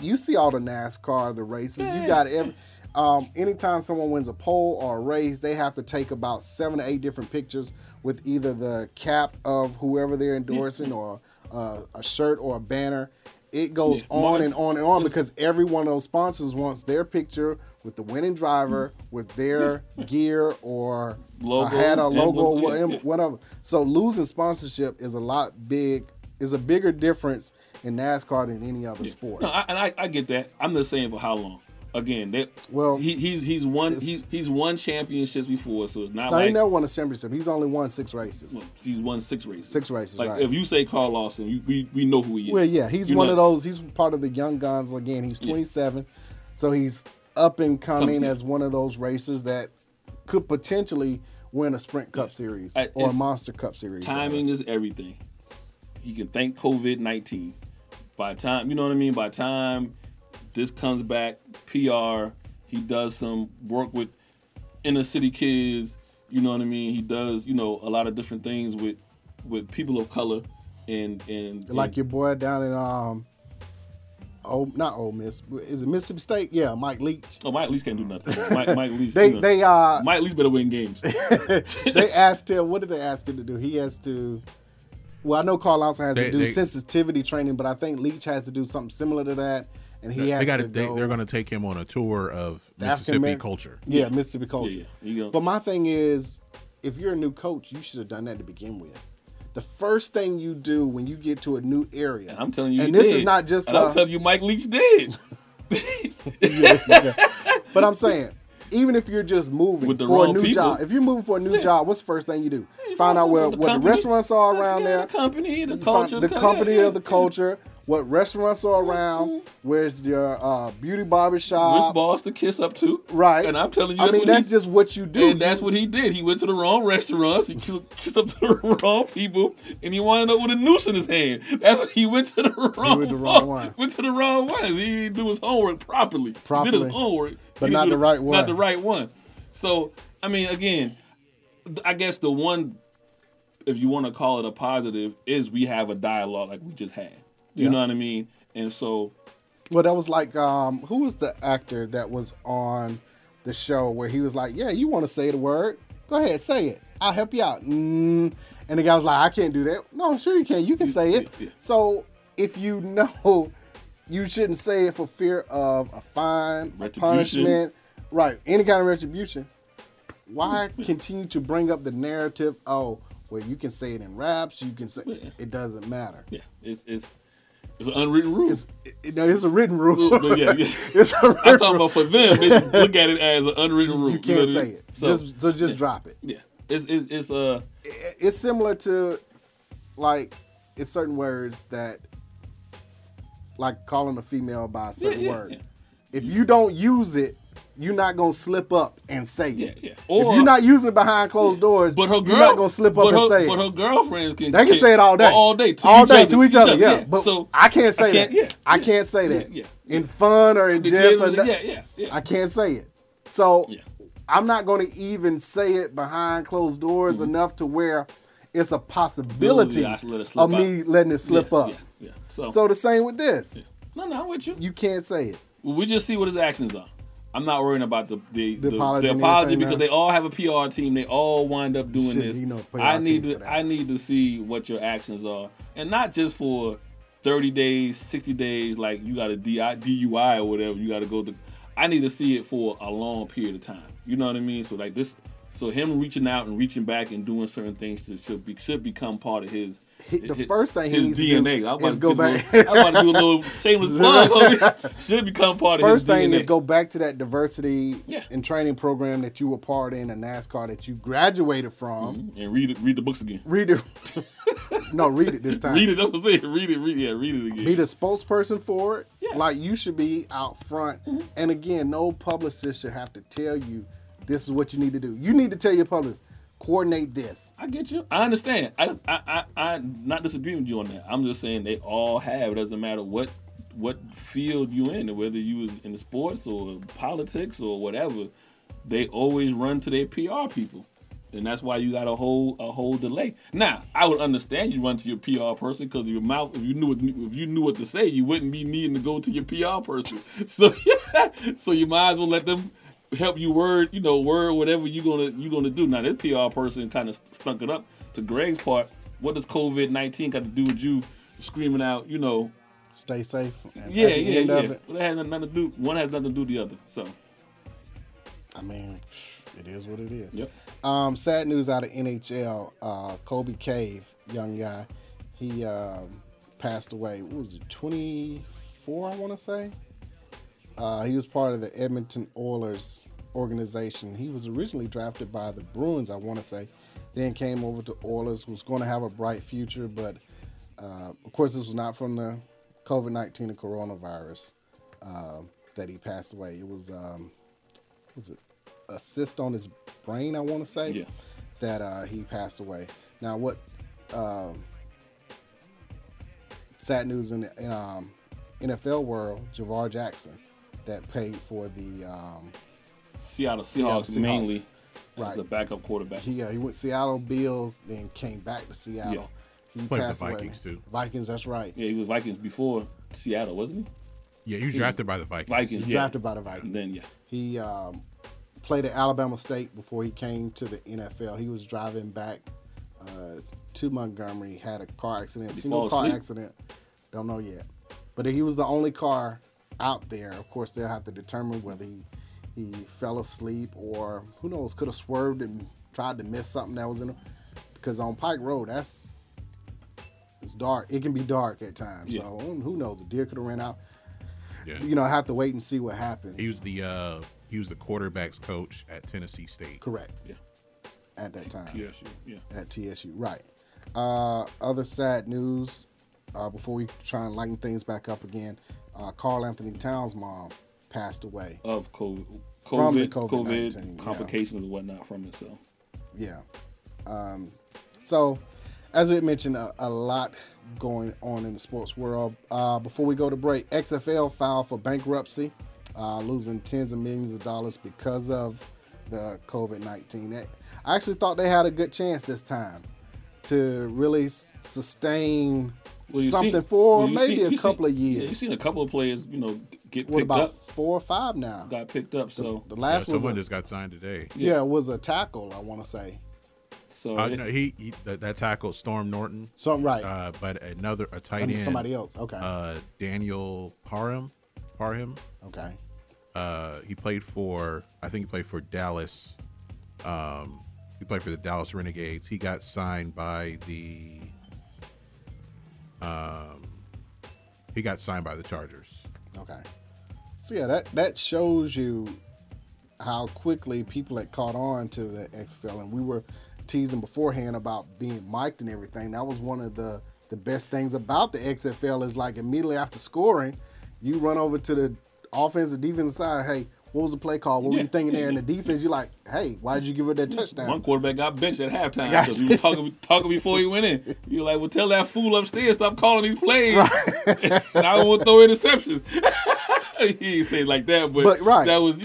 Speaker 1: you see all the NASCAR, the races. You got every. Um, anytime someone wins a pole or a race, they have to take about seven to eight different pictures with either the cap of whoever they're endorsing or uh, a shirt or a banner. It goes
Speaker 3: Yeah,
Speaker 1: on and on and on because every one of those sponsors wants their picture with the winning driver, with their gear or
Speaker 3: Logo,
Speaker 1: a hat or logo,
Speaker 3: emblem,
Speaker 1: whatever,
Speaker 3: yeah.
Speaker 1: So losing sponsorship is a lot big, is a bigger difference in NASCAR than any other sport.
Speaker 3: No, I, and I, I get that. I'm just saying for how long. Again, they,
Speaker 1: Well,
Speaker 3: he, he's he's won he's, he's won championships before, so it's not
Speaker 1: No,
Speaker 3: like
Speaker 1: he never won a championship. He's only won six races.
Speaker 3: he's won six races.
Speaker 1: Six races,
Speaker 3: Like
Speaker 1: right.
Speaker 3: if you say Kyle Larson, we, we, we know who he is.
Speaker 1: Well, yeah, he's
Speaker 3: You
Speaker 1: one
Speaker 3: know-
Speaker 1: of those. He's part of the young guns. Again, he's 27, so he's up and coming
Speaker 3: Come-
Speaker 1: as one of those racers that could potentially win a Sprint Cup Series
Speaker 3: I-
Speaker 1: or a Monster Cup Series.
Speaker 3: Timing is everything. He can thank COVID nineteen. By time you know what I mean. By time this comes back, PR, he does some work with inner city kids. You know what I mean. He does you know a lot of different things with with people of color and and
Speaker 1: like
Speaker 3: and-
Speaker 1: your boy down in um, oh, not Ole Miss. Is it Mississippi State? Yeah, Mike Leach.
Speaker 3: Oh, Mike Leach can't do nothing. Mike, Mike Leach.
Speaker 1: They-
Speaker 3: you know,
Speaker 1: they, uh,
Speaker 3: Mike Leach better win games.
Speaker 1: they asked him. What did they ask him to do? He has to. Well, I know Kyle Larson has
Speaker 4: They-
Speaker 1: to do
Speaker 4: they-
Speaker 1: sensitivity training, but I think Leach has to do something similar to that, and he has
Speaker 4: they got
Speaker 1: to
Speaker 4: they,
Speaker 1: go.
Speaker 4: they're going to take him on a tour of
Speaker 1: The
Speaker 4: Mississippi culture.
Speaker 1: Yeah, Mississippi culture.
Speaker 3: Yeah, yeah.
Speaker 1: But my thing is, if you're a new coach, you should have done that to begin with. The first thing you do when you get to a new area,
Speaker 3: I'm telling you,
Speaker 1: and
Speaker 3: he
Speaker 1: this
Speaker 3: did.
Speaker 1: is not just,
Speaker 3: And I'm
Speaker 1: uh,
Speaker 3: telling you, Mike Leach did.
Speaker 1: but I'm saying, even if you're just moving
Speaker 3: With the
Speaker 1: for a new
Speaker 3: people.
Speaker 1: job, if you're moving for a new
Speaker 3: Yeah.
Speaker 1: job, what's the first thing you do? Find out where
Speaker 3: the
Speaker 1: what the restaurants are around
Speaker 3: Yeah,
Speaker 1: there.
Speaker 3: the company, the culture,
Speaker 1: find the
Speaker 3: the
Speaker 1: company of the culture. What restaurants are around? Where's your uh, beauty barber
Speaker 3: Which
Speaker 1: shop?
Speaker 3: boss to kiss up to?
Speaker 1: Right.
Speaker 3: And I'm telling you,
Speaker 1: I mean, that's
Speaker 3: he,
Speaker 1: just what you do.
Speaker 3: And that's what he did. He went to the wrong restaurants. He kissed, up to the wrong people, and he wound up with a noose in his hand. That's what he went to the wrong.
Speaker 1: went the wrong
Speaker 3: one. Went to the wrong ones. He didn't do his homework properly. He did his homework,
Speaker 1: But
Speaker 3: He
Speaker 1: not
Speaker 3: didn't
Speaker 1: the right one.
Speaker 3: Not the right one. So I mean, again, I guess the one, if you want to call it a positive, is we have a dialogue like we just had. You
Speaker 1: Yeah.
Speaker 3: know what I mean? And so
Speaker 1: Well, that was like, um, who was the actor that was on the show where he was like, "Yeah, you want to say the word? Go ahead, say it. I'll help you out." Mm. And the guy was like, "I can't do that." No, I'm sure you can. You can say it.
Speaker 3: yeah.
Speaker 1: So if you know you shouldn't say it for fear of a fine, punishment, right? Any kind of retribution. Why continue to bring up the narrative? Oh, well, you can say it in raps. You can say it doesn't matter.
Speaker 3: yeah, it's it's it's an unwritten rule.
Speaker 1: It's it, no, it's a written rule.
Speaker 3: But yeah, yeah.
Speaker 1: it's a
Speaker 3: I'm talking about for them. They should look at it as an unwritten rule.
Speaker 1: You
Speaker 3: know
Speaker 1: can't
Speaker 3: what I
Speaker 1: say
Speaker 3: mean?
Speaker 1: it.
Speaker 3: So,
Speaker 1: just so just drop it.
Speaker 3: yeah, it's it's it's uh
Speaker 1: It's similar to like it's certain words that like calling a female by a certain
Speaker 3: yeah,
Speaker 1: word.
Speaker 3: yeah.
Speaker 1: If you don't use it, you're not gonna slip up and say
Speaker 3: yeah
Speaker 1: it.
Speaker 3: yeah.
Speaker 1: if you're not using it behind closed doors,
Speaker 3: but her girl,
Speaker 1: you're not gonna slip up
Speaker 3: but
Speaker 1: and
Speaker 3: her,
Speaker 1: say
Speaker 3: But
Speaker 1: it.
Speaker 3: But her girlfriends can
Speaker 1: They can say it all day,
Speaker 3: all day, to
Speaker 1: all
Speaker 3: each
Speaker 1: day
Speaker 3: other,
Speaker 1: to each other. Yeah, but
Speaker 3: so
Speaker 1: I can't say
Speaker 3: can't-
Speaker 1: that.
Speaker 3: yeah,
Speaker 1: I can't say that
Speaker 3: yeah,
Speaker 1: in fun or in jest. Or
Speaker 3: Legitimately,
Speaker 1: no-
Speaker 3: yeah, yeah, yeah.
Speaker 1: I can't say it. So
Speaker 3: Yeah.
Speaker 1: I'm not going to even say it behind closed doors mm-hmm. enough to where it's a possibility
Speaker 3: Ability, I should let
Speaker 1: of me
Speaker 3: out.
Speaker 1: letting it slip up.
Speaker 3: yeah, yeah. So,
Speaker 1: So the same with this.
Speaker 3: no, no, I'm with you.
Speaker 1: You can't say it.
Speaker 3: Well, we just see what his actions are. I'm not worrying about the the,
Speaker 1: The
Speaker 3: the,
Speaker 1: apology
Speaker 3: the apology because
Speaker 1: now.
Speaker 3: they all have a PR team. They all wind up doing
Speaker 1: Shit,
Speaker 3: this.
Speaker 1: know
Speaker 3: I need to. I need to see what your actions are, and not just for 30 days, 60 days, like you got a DUI or whatever. You got to go to. I need to see it for a long period of time. You know what I mean? So like this, so him reaching out and reaching back and doing certain things to, should be should become part of his.
Speaker 1: He- the first thing he
Speaker 3: his
Speaker 1: needs to
Speaker 3: DNA.
Speaker 1: do
Speaker 3: I'm about
Speaker 1: is
Speaker 3: to
Speaker 1: go
Speaker 3: do
Speaker 1: back-
Speaker 3: little- I'm about to do a little shameless plug. Should become part of
Speaker 1: First
Speaker 3: his
Speaker 1: thing
Speaker 3: DNA.
Speaker 1: is go back to that diversity
Speaker 3: Yeah.
Speaker 1: and training program that you were part in, a NASCAR that you graduated from. Mm-hmm.
Speaker 3: and read it, read the books again.
Speaker 1: Read it. no, read it this time.
Speaker 3: Read it. What I'm saying. Read it. Read yeah. Read it again.
Speaker 1: be the spokesperson for it.
Speaker 3: Yeah.
Speaker 1: Like you should be out front. Mm-hmm. And again, no publicist should have to tell you this is what you need to do. You need to tell your publicist, coordinate this.
Speaker 3: I get you. I understand. I I I I not disagreeing with you on that. I'm just saying they all have. It doesn't matter what what field you in, whether you was in the sports or politics or whatever. They always run to their PR people. And that's why you got a whole a whole delay. Now, I would understand you run to your PR person because your mouth. If you knew what if you knew what to say, you wouldn't be needing to go to your PR person. So, so you might as well let them help you word, you know, word whatever you gonna you gonna do. Now, this PR person kind of stunk it up. To Greg's part, what does COVID nineteen got to do with you screaming out? You know,
Speaker 1: Stay safe. And
Speaker 3: yeah, yeah, yeah.
Speaker 1: it,
Speaker 3: Well, has nothing to do. One has nothing to do with the other. So,
Speaker 1: I mean, it is what it is.
Speaker 3: Yep.
Speaker 1: Um, sad news out of NHL. Uh, Colby Cave, young guy, he um, passed away. What was it? Twenty four, I want to say. Uh, he was part of the Edmonton Oilers organization. He was originally drafted by the Bruins, I want to say. Then came over to Oilers. Was going to have a bright future, but uh, of course, this was not from the COVID nineteen and coronavirus um, that he passed away. It was um, was it a cyst on his brain? I want to say
Speaker 3: Yeah.
Speaker 1: that uh, he passed away. Now, what um, sad news in the in, um, NFL world? Tarvaris Jackson, that paid for the um,
Speaker 3: Seattle
Speaker 1: Seattle
Speaker 3: Seahawks
Speaker 1: Seahawks.
Speaker 3: mainly as
Speaker 1: Right.
Speaker 3: a backup quarterback.
Speaker 1: he uh, he went Seattle Bills, then came back to Seattle.
Speaker 3: Yeah.
Speaker 1: He
Speaker 4: Played with the
Speaker 1: passed away.
Speaker 4: Vikings, too.
Speaker 1: Vikings, that's right.
Speaker 3: Yeah, he was Vikings before Seattle, wasn't he?
Speaker 4: Yeah, he was drafted by the Vikings.
Speaker 3: Vikings.
Speaker 1: He's
Speaker 3: yeah.
Speaker 1: drafted by the Vikings.
Speaker 3: And then yeah,
Speaker 1: He um, played at Alabama State before he came to the NFL. He was driving back uh, to Montgomery, had a car accident,
Speaker 3: he
Speaker 1: single car
Speaker 3: asleep?
Speaker 1: accident. Don't know yet, but he was the only car out there. Of course, they'll have to determine whether he he fell asleep or who knows, could have swerved and tried to miss something that was in him. Because on Pike Road, that's it's dark. It can be dark at times.
Speaker 3: Yeah.
Speaker 1: So who knows? A deer could have ran out.
Speaker 4: Yeah.
Speaker 1: You know, I have to wait and see what happens.
Speaker 4: He was the uh, he was the quarterbacks coach at Tennessee State.
Speaker 1: correct.
Speaker 3: Yeah.
Speaker 1: At that time.
Speaker 3: TSU. Yeah.
Speaker 1: At TSU, right. Uh, other sad news uh, before we try and lighten things back up again. Uh, Karl-Anthony Towns' mom passed away.
Speaker 3: Of COVID, COVID,
Speaker 1: From the
Speaker 3: COVID,
Speaker 1: COVID-19, yeah.
Speaker 3: complications and whatnot from it. So
Speaker 1: Yeah. Um, so, as we mentioned, a, a lot going on in the sports world. Uh, before we go to break, XFL filed for bankruptcy, uh, losing tens of millions of dollars because of the COVID 19. I actually thought they had a good chance this time to really sustain
Speaker 3: Well,
Speaker 1: something
Speaker 3: seen-
Speaker 1: for
Speaker 3: well,
Speaker 1: maybe
Speaker 3: seen-
Speaker 1: a couple
Speaker 3: seen-
Speaker 1: of
Speaker 3: Yeah,
Speaker 1: years.
Speaker 3: you've seen a couple of players, you know, get
Speaker 1: what
Speaker 3: picked
Speaker 1: about
Speaker 3: up,
Speaker 1: four or five now?
Speaker 3: got picked up. So
Speaker 1: The
Speaker 4: Yeah,
Speaker 1: last was
Speaker 4: someone
Speaker 1: a,
Speaker 4: just got signed today.
Speaker 1: yeah, it was a tackle. I want to say
Speaker 3: so
Speaker 4: Uh,
Speaker 3: it-
Speaker 4: no, he, he that, that tackled Storm Norton,
Speaker 1: something right.
Speaker 4: uh, but another a tight
Speaker 1: mean,
Speaker 4: end,
Speaker 1: somebody else. Okay,
Speaker 4: uh, Daniel Parham, Parham.
Speaker 1: okay.
Speaker 4: Uh, he played for I think he played for Dallas. Um, he played for the Dallas Renegades. He got signed by the. Um, he got signed by the Chargers.
Speaker 1: Okay. So yeah, that that shows you how quickly people had caught on to the XFL, and we were teasing beforehand about being mic'd and everything. That was one of the the best things about the XFL is like immediately after scoring, you run over to the offensive defensive side. Hey, what was the play call? What were you thinking there? in the defense, you're like, hey, why did you give her that touchdown?
Speaker 3: one quarterback got benched at halftime because he was talking talking before he went in. You're like, well, tell that fool upstairs stop calling these plays. and I don't want to throw interceptions. he didn't say it like that, but,
Speaker 1: But, right.
Speaker 3: that was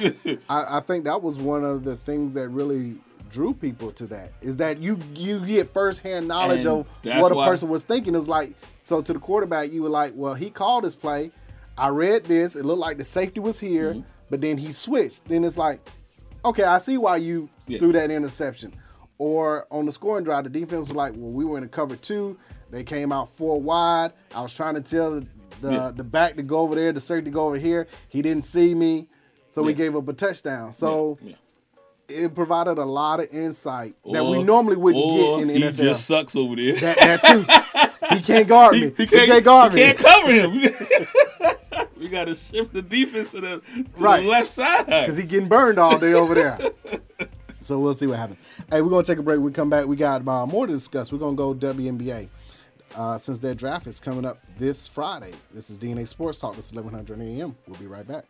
Speaker 1: I, I think that was one of the things that really drew people to that is that you you get firsthand knowledge
Speaker 3: And
Speaker 1: of what a person was thinking. It's like so to the quarterback, you were like, well, he called his play. I read this. It looked like the safety was here,
Speaker 3: Mm-hmm.
Speaker 1: But then he switched. Then it's like, okay, I see why you
Speaker 3: Yeah.
Speaker 1: threw that interception. Or on the scoring drive, the defense was like, well, we were in a cover two. They came out four wide. I was trying to tell the the,
Speaker 3: Yeah.
Speaker 1: the back to go over there, the safety to go over here. He didn't see me, so he
Speaker 3: Yeah.
Speaker 1: gave up a touchdown. So it provided a lot of insight that we normally wouldn't
Speaker 3: or
Speaker 1: get in the
Speaker 3: he
Speaker 1: NFL.
Speaker 3: just sucks over there.
Speaker 1: that, that too. He can't guard me. He, can't, guard me.
Speaker 3: he
Speaker 1: me.
Speaker 3: can't cover him. we got to shift the defense to the to
Speaker 1: Right.
Speaker 3: the left side.
Speaker 1: because he getting burned all day over there. so we'll see what happens. Hey, we're gonna take a break. When we come back. We got uh, more to discuss. We're gonna go WNBA uh, since their draft is coming up this Friday. This is DNA Sports Talk. This is 1100 AM. We'll be right back.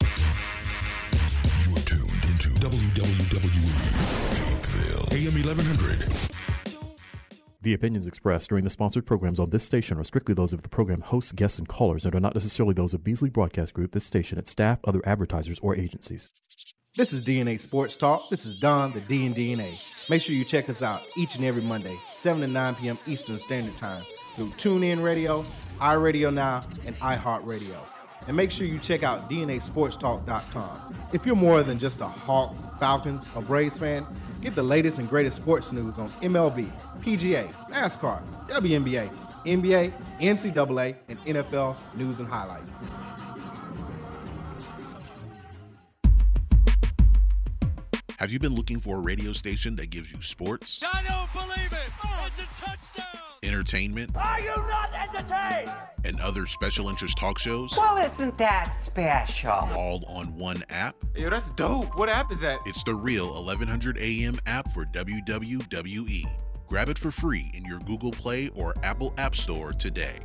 Speaker 10: You are tuned into WWE Peakville. AM 1100.
Speaker 11: The opinions expressed during the sponsored programs on this station are strictly those of the program hosts, guests, and callers and are not necessarily those of Beasley Broadcast Group, this station, its staff, other advertisers, or agencies.
Speaker 12: This is DNA Sports Talk. This is Don, the D and DNA. Make sure you check us out each and every Monday, 7 to 9 p.m. Eastern Standard Time through TuneIn Radio, iRadio Now, and iHeartRadio. And make sure you check out DNASportsTalk.com. If you're more than just a Hawks, Falcons, or Braves fan, get the latest and greatest sports news on MLB, PGA, NASCAR, WNBA, NBA, NCAA, and NFL news and highlights.
Speaker 8: Have you been looking for a radio station that gives you sports,
Speaker 6: I don't believe it. It's a touchdown.
Speaker 8: Entertainment,
Speaker 6: Are you not entertained?
Speaker 8: and other special interest talk shows?
Speaker 13: Well, isn't that special?
Speaker 8: All on one app?
Speaker 14: Yo, that's dope. What app is that?
Speaker 8: It's the real 1100 AM app for WWE. Grab it for free in your Google Play or Apple App Store today.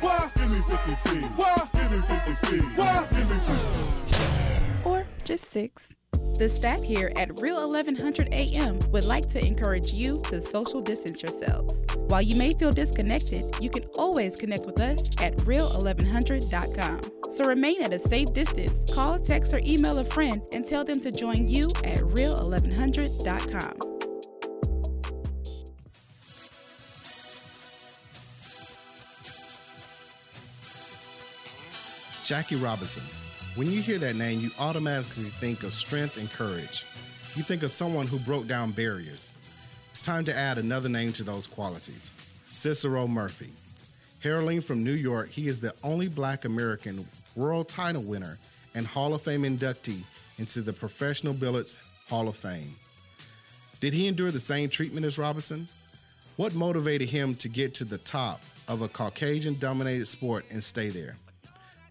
Speaker 15: What? Give me 50 feet. What? Give me 50 feet. What? Give me 50
Speaker 5: or just six. The staff here at Real 1100 AM would like to encourage you to social distance yourselves. While you may feel disconnected, you can always connect with us at real1100.com. So remain at a safe distance. Call, text, or email a friend and tell them to join you at real1100.com.
Speaker 16: Jackie Robinson. When you hear that name, you automatically think of strength and courage. You think of someone who broke down barriers. It's time to add another name to those qualities Cicero Murphy. Heralding from New York, he is the only black American world title winner and Hall of Fame inductee into the Professional Billiards Hall of Fame. Did he endure the same treatment as Robinson? What motivated him to get to the top of a Caucasian dominated sport and stay there?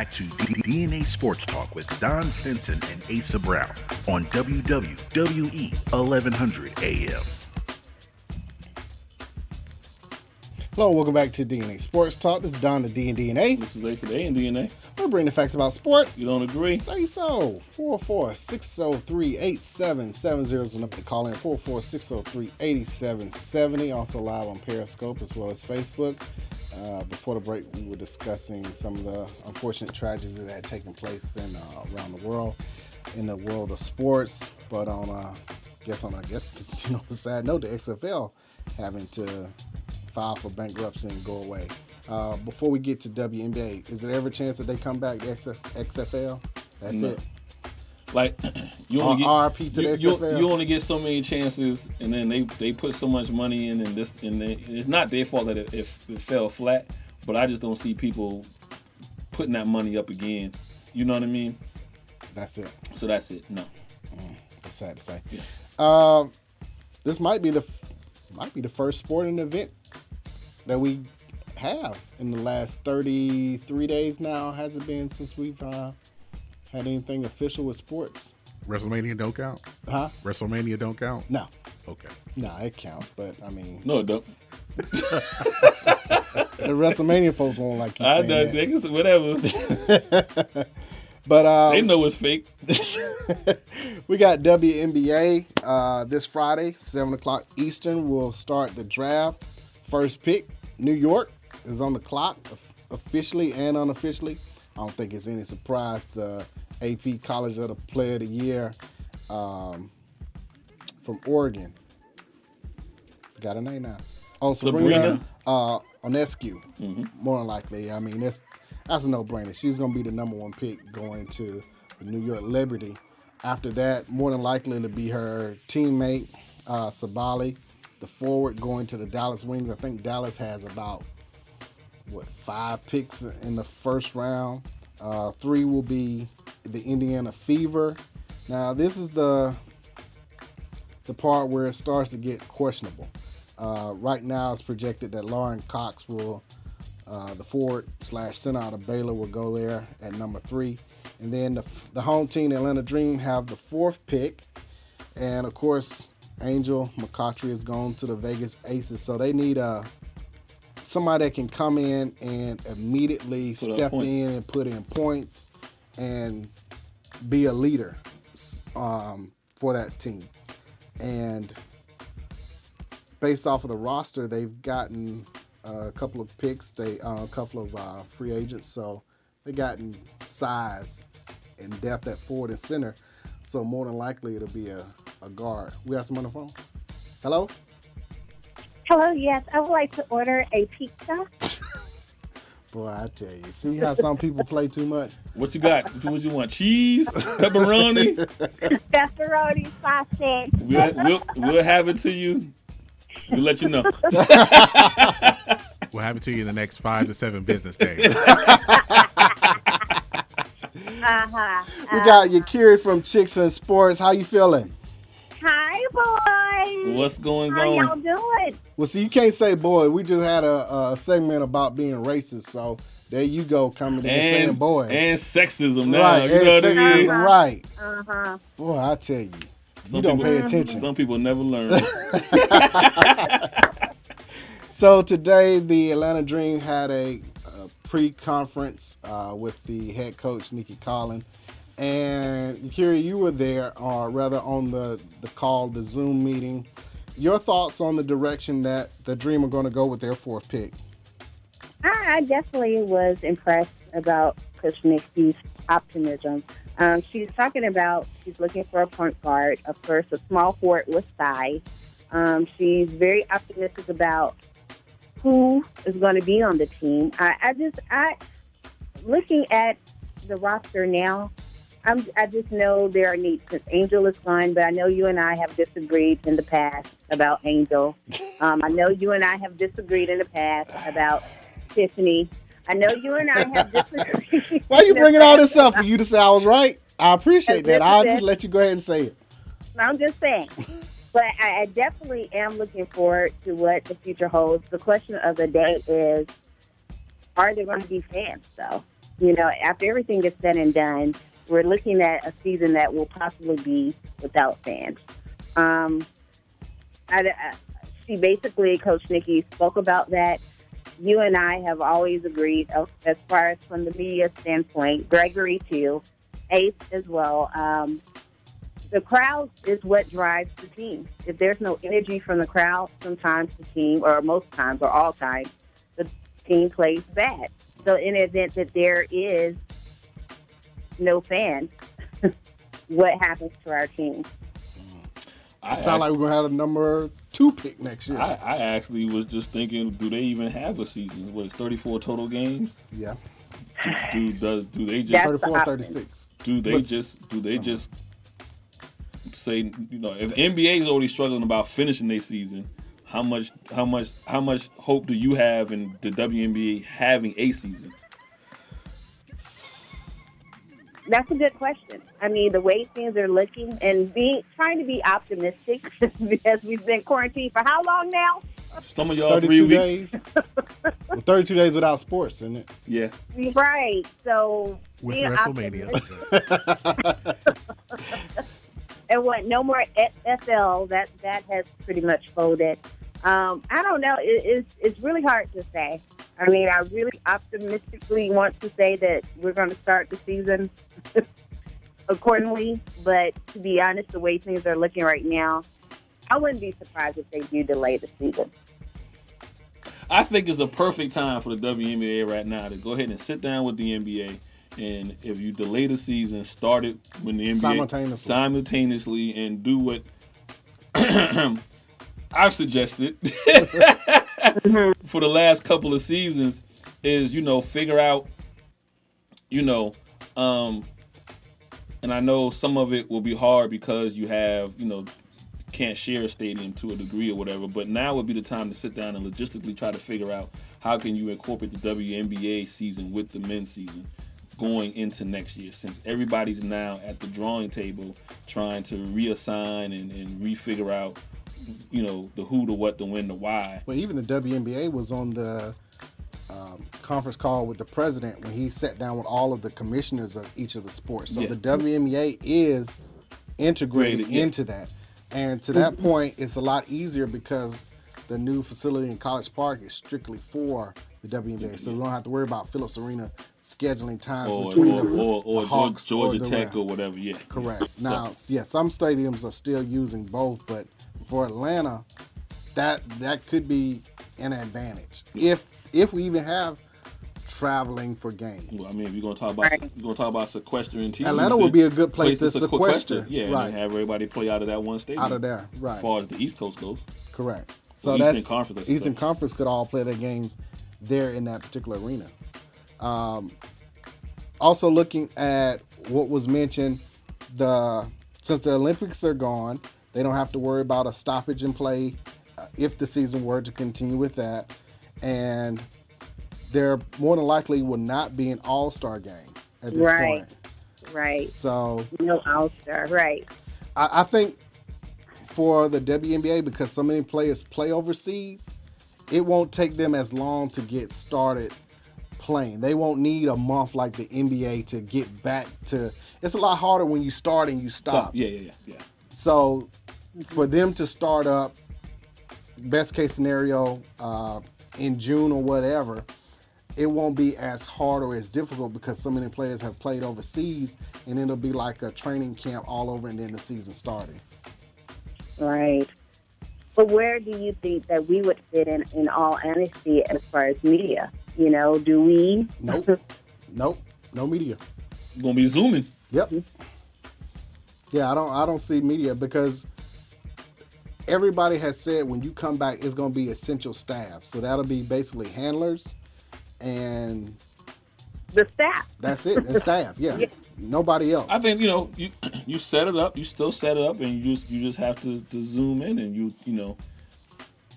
Speaker 8: Back to DNA Sports Talk with Don Stinson and Asa Brown on WWE 1100 AM.
Speaker 1: Hello, and welcome back to DNA Sports Talk. This is Don the D and DNA.
Speaker 3: This is Ace A and DNA.
Speaker 1: We're bringing the facts about sports.
Speaker 3: You don't agree?
Speaker 1: Say so. 446038770 is the number to call in. 446038770. Also live on Periscope as well as Facebook. Uh, before the break, we were discussing some of the unfortunate tragedies that had taken place in uh, around the world, in the world of sports. But on, uh, guess on, I guess, you know, a sad note, the XFL having to file for bankruptcy and go away. Uh, before we get to WNBA, is there ever a chance that they come back to XF- XFL? That's
Speaker 3: No.
Speaker 1: it.
Speaker 3: Like you only get
Speaker 1: RP to
Speaker 3: you,
Speaker 1: the
Speaker 3: you,
Speaker 1: XFL?
Speaker 3: you only get so many chances, and then they they put so much money in, and this and they, it's not their fault that it, if it fell flat. But I just don't see people putting that money up again. You know what I mean?
Speaker 1: That's it.
Speaker 3: So that's it. No.
Speaker 1: That's sad to say.
Speaker 3: Yeah.
Speaker 1: Um, this might be the might be the first sporting event that we have in the last 33 days now. Has it been since we've uh, had anything official with sports?
Speaker 4: WrestleMania don't count.
Speaker 1: Huh?
Speaker 4: WrestleMania don't count.
Speaker 1: No.
Speaker 4: Okay.
Speaker 1: No, it counts, but I mean,
Speaker 3: No, it don't.
Speaker 1: the WrestleMania folks won't like you
Speaker 3: I
Speaker 1: saying
Speaker 3: know,
Speaker 1: that.
Speaker 3: niggas, whatever.
Speaker 1: But um,
Speaker 3: they know it's fake.
Speaker 1: we got WNBA uh, this Friday, seven o'clock Eastern. We'll start the draft. First pick, New York is on the clock officially and unofficially. I don't think it's any surprise the AP College of the Player of the Year um, from Oregon. Forgot her name now. Oh, Sabrina,
Speaker 3: Sabrina?
Speaker 1: uh, Ionescu.
Speaker 3: Mm-hmm.
Speaker 1: More than likely. I mean, that's that's a no-brainer. She's going to be the number one pick going to the New York Liberty. After that, more than likely it'll be her teammate uh, Sabally, the forward going to the Dallas Wings. I think Dallas has about what five picks in the first round. Uh, three will be the Indiana Fever. Now this is the the part where it starts to get questionable. Uh, right now, it's projected that Lauren Cox will, uh, the forward slash center out of Baylor, will go there at number three, and then the, the home team, Atlanta Dream, have the fourth pick, And of course, Angel McCoughtry is going to the Vegas Aces, so they need a somebody that can come in and immediately
Speaker 3: Put
Speaker 1: step in and put in points and be a leader um, for that team. And based off of the roster, they've gotten a couple of picks, they uh, a couple of uh, free agents, so they've gotten size and depth at forward and center. So more than likely, it'll be a, a guard. We have some on the phone. Hello.
Speaker 17: Hello, yes, I would like to order a pizza.
Speaker 1: Boy, I tell you, see how some people play too much.
Speaker 3: What you got? What you want? Cheese, pepperoni.
Speaker 17: Pepperoni sausage.
Speaker 3: We'll, we'll, we'll have it to you. We'll let you know.
Speaker 4: We'll have it to you in the next five to seven business days.
Speaker 17: Uh-huh.
Speaker 1: We got Yakiri from Chicks and Sports. How you feeling?
Speaker 17: Hi, boys.
Speaker 3: What's going on?
Speaker 17: How y'all doing?
Speaker 1: Well, see, you can't say boy. We just had a, a segment about being racist, so there you go, coming in and saying boy.
Speaker 3: and sexism now.
Speaker 1: right,
Speaker 3: you
Speaker 1: and
Speaker 3: know what I mean?
Speaker 1: sexism, right.
Speaker 17: Uh-huh.
Speaker 1: Boy, I tell you,
Speaker 3: Some
Speaker 1: you don't
Speaker 3: people-
Speaker 1: pay attention.
Speaker 3: Some people never learn.
Speaker 1: So today, the Atlanta Dream had a, pre-conference uh, with the head coach Nicki Collen, and Yakiri, you were there, or rather, on the the call, the Zoom meeting. Your thoughts on the direction that the Dream are going to go with their fourth pick?
Speaker 17: I, I definitely was impressed about Coach Nicki's optimism. Um, she's talking about she's looking for a point guard, of course, a small forward with size. Um, she's very optimistic about who is going to be on the team. I, I just, I looking at the roster now, I'm, I just know there are needs because Angel is fine, but I know you and I have disagreed in the past about Angel. Um, I know you and I have disagreed in the past about Tiffany. I know you and I have disagreed.
Speaker 1: Why
Speaker 17: are you
Speaker 1: bringing all this up for you to say I was right? I appreciate that. I'll just let you go ahead and say it.
Speaker 17: I'm just saying. But I, definitely am looking forward to what the future holds. The question of the day is, are there going to be fans, though? You know, after everything is said and done, we're looking at a season that will possibly be without fans. Um, I, I, she basically, Coach Nicki spoke about that. You and I have always agreed, uh, as far as from the media standpoint, Gregory too, Ace as well. Um, the crowd is what drives the team. If there's no energy from the crowd, sometimes the team, or most times, or all times, the team plays bad. So, in the event that there is no fans, what happens to our team? Mm.
Speaker 3: I
Speaker 1: sound like we're gonna have a number two pick next year.
Speaker 3: I, I actually was just thinking, do they even have a season? What is 34 total games?
Speaker 1: Yeah.
Speaker 3: Do does do they just
Speaker 1: That's the 34, option. 36.
Speaker 3: Do they
Speaker 1: What's-
Speaker 3: just do they just say you know if the NBA is already struggling about finishing their season, how much how much how much hope do you have in the WNBA having a season?
Speaker 17: That's a good question. I mean, the way things are looking and being trying to be optimistic because we've been quarantined for how long now?
Speaker 3: Some of y'all three
Speaker 1: 32
Speaker 3: weeks.
Speaker 1: days. Well, 32 days without sports, isn't it?
Speaker 3: Yeah.
Speaker 17: Right. So
Speaker 1: With WrestleMania.
Speaker 17: and what? No more FL. That that has pretty much folded. Um, I don't know. It, it's it's really hard to say. I mean, I really optimistically want to say that we're going to start the season accordingly, but to be honest, the way things are looking right now, I wouldn't be surprised if they do delay the season.
Speaker 3: I think it's a perfect time for the WNBA right now to go ahead and sit down with the NBA. And if you delay the season, start it when the NBA
Speaker 1: Simultaneously.
Speaker 3: simultaneously and do what I've suggested for the last couple of seasons is you know figure out you know um and I know some of it will be hard because you have you know can't share a stadium to a degree or whatever but now would be the time to sit down and logistically try to figure out how can you incorporate the WNBA season with the men's season going into next year since everybody's now at the drawing table trying to reassign and, and refigure out you know the who the what the when the why
Speaker 1: Well, even the WNBA was on the um, conference call with the president when he sat down with all of the commissioners of each of the sports. So
Speaker 3: Yeah.
Speaker 1: the WNBA is integrated
Speaker 3: Integrated, yeah.
Speaker 1: into that. And to that point, it's a lot easier because the new facility in College Park is strictly for the WNBA. So we don't have to worry about Phillips Arena scheduling times
Speaker 3: Or,
Speaker 1: between
Speaker 3: or,
Speaker 1: the,
Speaker 3: or, or
Speaker 1: the Hawks
Speaker 3: Georgia,
Speaker 1: or the
Speaker 3: Tech
Speaker 1: Rams.
Speaker 3: or whatever. Yeah.
Speaker 1: Correct.
Speaker 3: So-
Speaker 1: Now, yeah, some stadiums are still using both, but for Atlanta, that that could be an advantage if if we even have traveling for games.
Speaker 3: Well, I mean, if you're gonna talk about you're gonna talk about sequestering teams,
Speaker 1: Atlanta
Speaker 3: then
Speaker 1: would be a good place to
Speaker 3: sequester.
Speaker 1: sequester,
Speaker 3: Yeah,
Speaker 1: right.
Speaker 3: then have everybody play out of that one stadium.
Speaker 1: Out of there, right.
Speaker 3: As far as the East Coast goes.
Speaker 1: Correct.
Speaker 3: Well,
Speaker 1: So
Speaker 3: Eastern
Speaker 1: that's
Speaker 3: Conference,
Speaker 1: Eastern. Conference could all play their games there in that particular arena. Um, also looking at what was mentioned, the since the Olympics are gone, they don't have to worry about a stoppage in play uh, if the season were to continue with that, and there more than likely will not be an All Star game at this
Speaker 17: Right.
Speaker 1: point.
Speaker 17: Right.
Speaker 1: So
Speaker 17: No All Star. Right.
Speaker 1: I, I think for the WNBA, because so many players play overseas, it won't take them as long to get started playing. They won't need a month like the NBA to get back to. It's a lot harder when you start and you stop.
Speaker 3: Yeah, yeah, yeah, yeah.
Speaker 1: So for them to start up, best case scenario, uh, in June or whatever, it won't be as hard or as difficult because so many players have played overseas, and it'll be like a training camp all over, and then the season starting.
Speaker 17: Right. But where do you think that we would fit in, in all honesty, as far as media? You know, do we?
Speaker 1: Nope. nope. No media.
Speaker 3: Gonna be zooming.
Speaker 1: Yep. Yeah, I don't. I don't see media because everybody has said when you come back, it's going to be essential staff. So that'll be basically handlers and
Speaker 17: the staff.
Speaker 1: That's it. And staff. Yeah. Nobody else.
Speaker 3: I think you know you you set it up. You still set it up, and you just you just have to, to zoom in, and you you know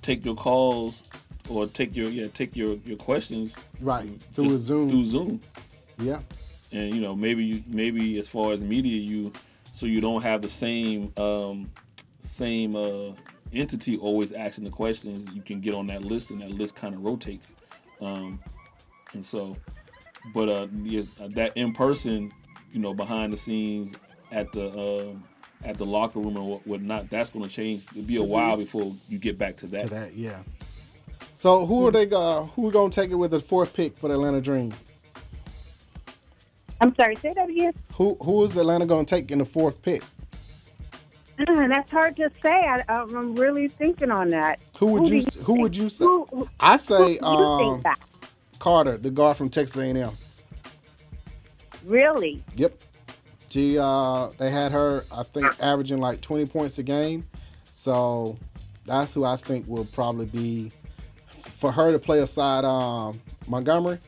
Speaker 3: take your calls or take your yeah take your your questions
Speaker 1: Right. Through a Zoom.
Speaker 3: through Zoom.
Speaker 1: Yeah.
Speaker 3: and you know maybe you maybe as far as media you so you don't have the same um same uh entity always asking the questions you can get on that list and that list kind of rotates um and so but uh yeah, that in person you know behind the scenes at the uh, at the locker room or what whatnot that's going to change it'll be a while before you get back to that
Speaker 1: To that, yeah. So who are they? Uh, who are going to take it with the fourth pick for the Atlanta Dream?
Speaker 17: I'm sorry, say that again.
Speaker 1: Who who is Atlanta going to take in the fourth pick?
Speaker 17: Uh, that's hard to say. I, I'm really thinking on that.
Speaker 1: Who would
Speaker 17: do
Speaker 1: you who would you say?
Speaker 17: Who- who-
Speaker 1: I say
Speaker 17: who do you think
Speaker 1: um,
Speaker 17: that?
Speaker 1: Carter, the guard from Texas A&M.
Speaker 17: Really?
Speaker 1: Yep. She uh they had her I think averaging like 20 points a game. So that's who I think will probably be for her to play aside um Montgomery.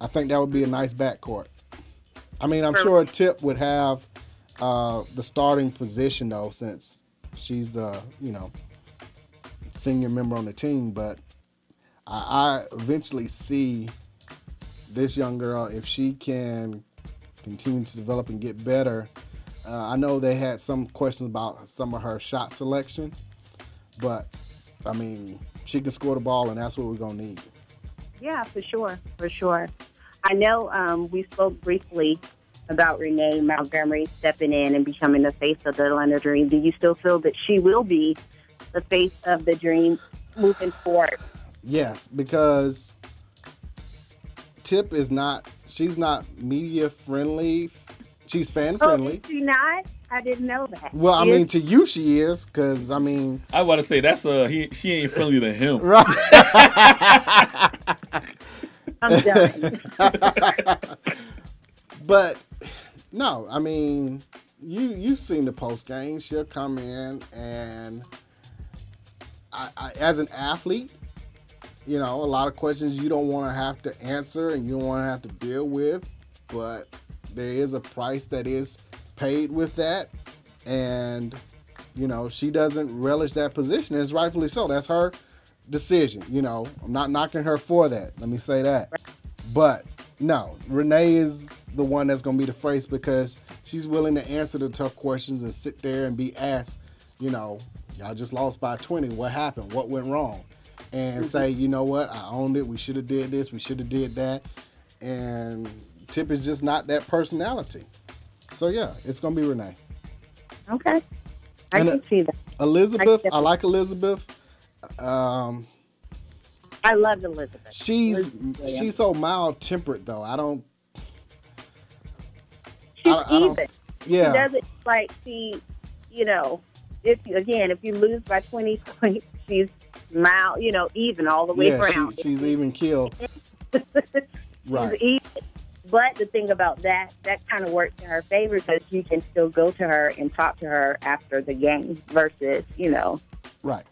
Speaker 1: I think that would be a nice backcourt. I mean, I'm sure Tip would have uh the starting position though since she's the, you know, senior member on the team, but I, I eventually see this young girl if she can continue to develop and get better. Uh, I know they had some questions about some of her shot selection, but I mean, she can score the ball, and that's what we're gonna need.
Speaker 17: Yeah, for sure, for sure. I know um, we spoke briefly about Renee Montgomery stepping in and becoming the face of the Atlanta Dream. Do you still feel that she will be the face of the Dream moving forward?
Speaker 1: Yes, because Tip is not. She's not media friendly. She's fan
Speaker 17: Oh,
Speaker 1: friendly.
Speaker 17: is she not? I didn't know that.
Speaker 1: Well, I
Speaker 17: Is-
Speaker 1: mean, to you she is, because I mean,
Speaker 3: I want to say that's uh he she ain't friendly to him.
Speaker 1: Right.
Speaker 17: I'm done.
Speaker 1: but no, I mean, you you've seen the post game. She'll come in and I, I, as an athlete, you know, a lot of questions you don't want to have to answer and you don't want to have to deal with, but there is a price that is paid with that, and you know she doesn't relish that position. It's rightfully so. That's her decision. You know, I'm not knocking her for that. Let me say that. But no, Renee is the one that's going to be the face because she's willing to answer the tough questions and sit there and be asked, you know, y'all just lost by 20. What happened? What went wrong? And say, you know what? I owned it. We should have did this. We should have did that. And Tip is just not that personality. So yeah, it's going to be Renee.
Speaker 17: Okay. I
Speaker 1: And,
Speaker 17: can
Speaker 1: uh,
Speaker 17: see that.
Speaker 1: Elizabeth, I like Elizabeth. Um,
Speaker 17: I love Elizabeth.
Speaker 1: she's
Speaker 17: Elizabeth.
Speaker 1: she's so mild tempered though. I don't.
Speaker 17: She's
Speaker 1: I- I don't-
Speaker 17: even.
Speaker 1: yeah.
Speaker 17: She doesn't like she, you know, if you, again, if you lose by 20 points, she's mild, you know, even all the way
Speaker 1: Yeah,
Speaker 17: around.
Speaker 1: she, she's even killed. Right.
Speaker 17: She's even. But the thing about that, that kind of works in her favor because you can still go to her and talk to her after the game versus, you know,
Speaker 1: Right.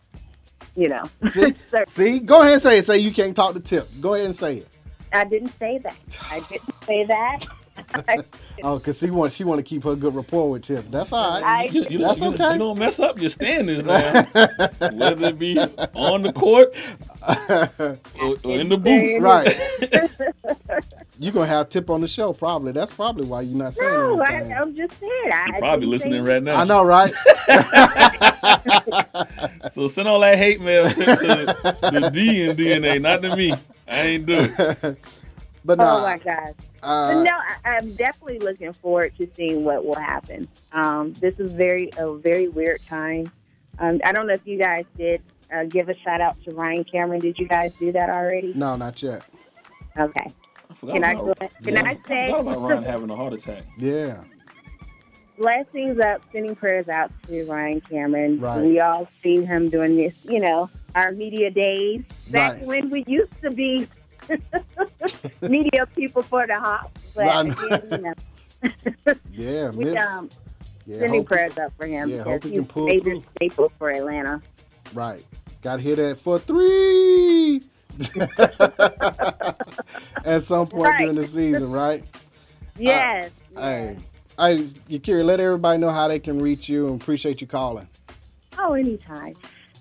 Speaker 17: you know.
Speaker 1: See, see, go ahead and say it. Say you can't talk to tips. Go ahead and say it.
Speaker 17: I didn't say that. I didn't say that.
Speaker 1: Oh, cause she wants she want to keep her good rapport with Tip. That's all right.
Speaker 17: I-
Speaker 3: You, you,
Speaker 1: That's
Speaker 3: you,
Speaker 1: okay.
Speaker 3: you don't mess up your standings now. Whether it be on the court or, or in the booth.
Speaker 1: Right. you gonna have Tip on the show probably. That's probably why you're not saying
Speaker 17: no, I,
Speaker 1: anything.
Speaker 17: I'm just saying. I
Speaker 3: She probably listening right now.
Speaker 1: I know, right?
Speaker 3: So send all that hate mail to, to the D and DNA, not to me. I ain't do it.
Speaker 1: But
Speaker 17: oh my gosh.
Speaker 1: uh,
Speaker 17: But no, I, I'm definitely looking forward to seeing what will happen. Um, this is very a very weird time. Um, I don't know if you guys did uh, give a shout out to Ryan Cameron. Did you guys do that already?
Speaker 1: no, not yet.
Speaker 17: Okay.
Speaker 3: forgot
Speaker 17: Can I
Speaker 3: about-
Speaker 17: go? Can
Speaker 3: Yeah,
Speaker 17: I
Speaker 3: I forgot about Ryan having a heart attack.
Speaker 1: Yeah.
Speaker 17: blessings up, sending prayers out to Ryan Cameron.
Speaker 1: Right.
Speaker 17: We all seen him doing this, you know, our media days back
Speaker 1: Right.
Speaker 17: when we used to be media people for the hop. But again, you know,
Speaker 1: Yeah,
Speaker 17: we,
Speaker 1: miss.
Speaker 17: um,
Speaker 1: Yeah,
Speaker 17: sending prayers up for him
Speaker 1: yeah, hope he can pull
Speaker 17: major
Speaker 1: through.
Speaker 17: staple for Atlanta.
Speaker 1: Right. Got hit at for three at some point
Speaker 17: Right.
Speaker 1: during the season, right?
Speaker 17: Yes.
Speaker 1: Hey, hey, Yakira, let everybody know how they can reach you and appreciate you calling.
Speaker 17: Oh, anytime.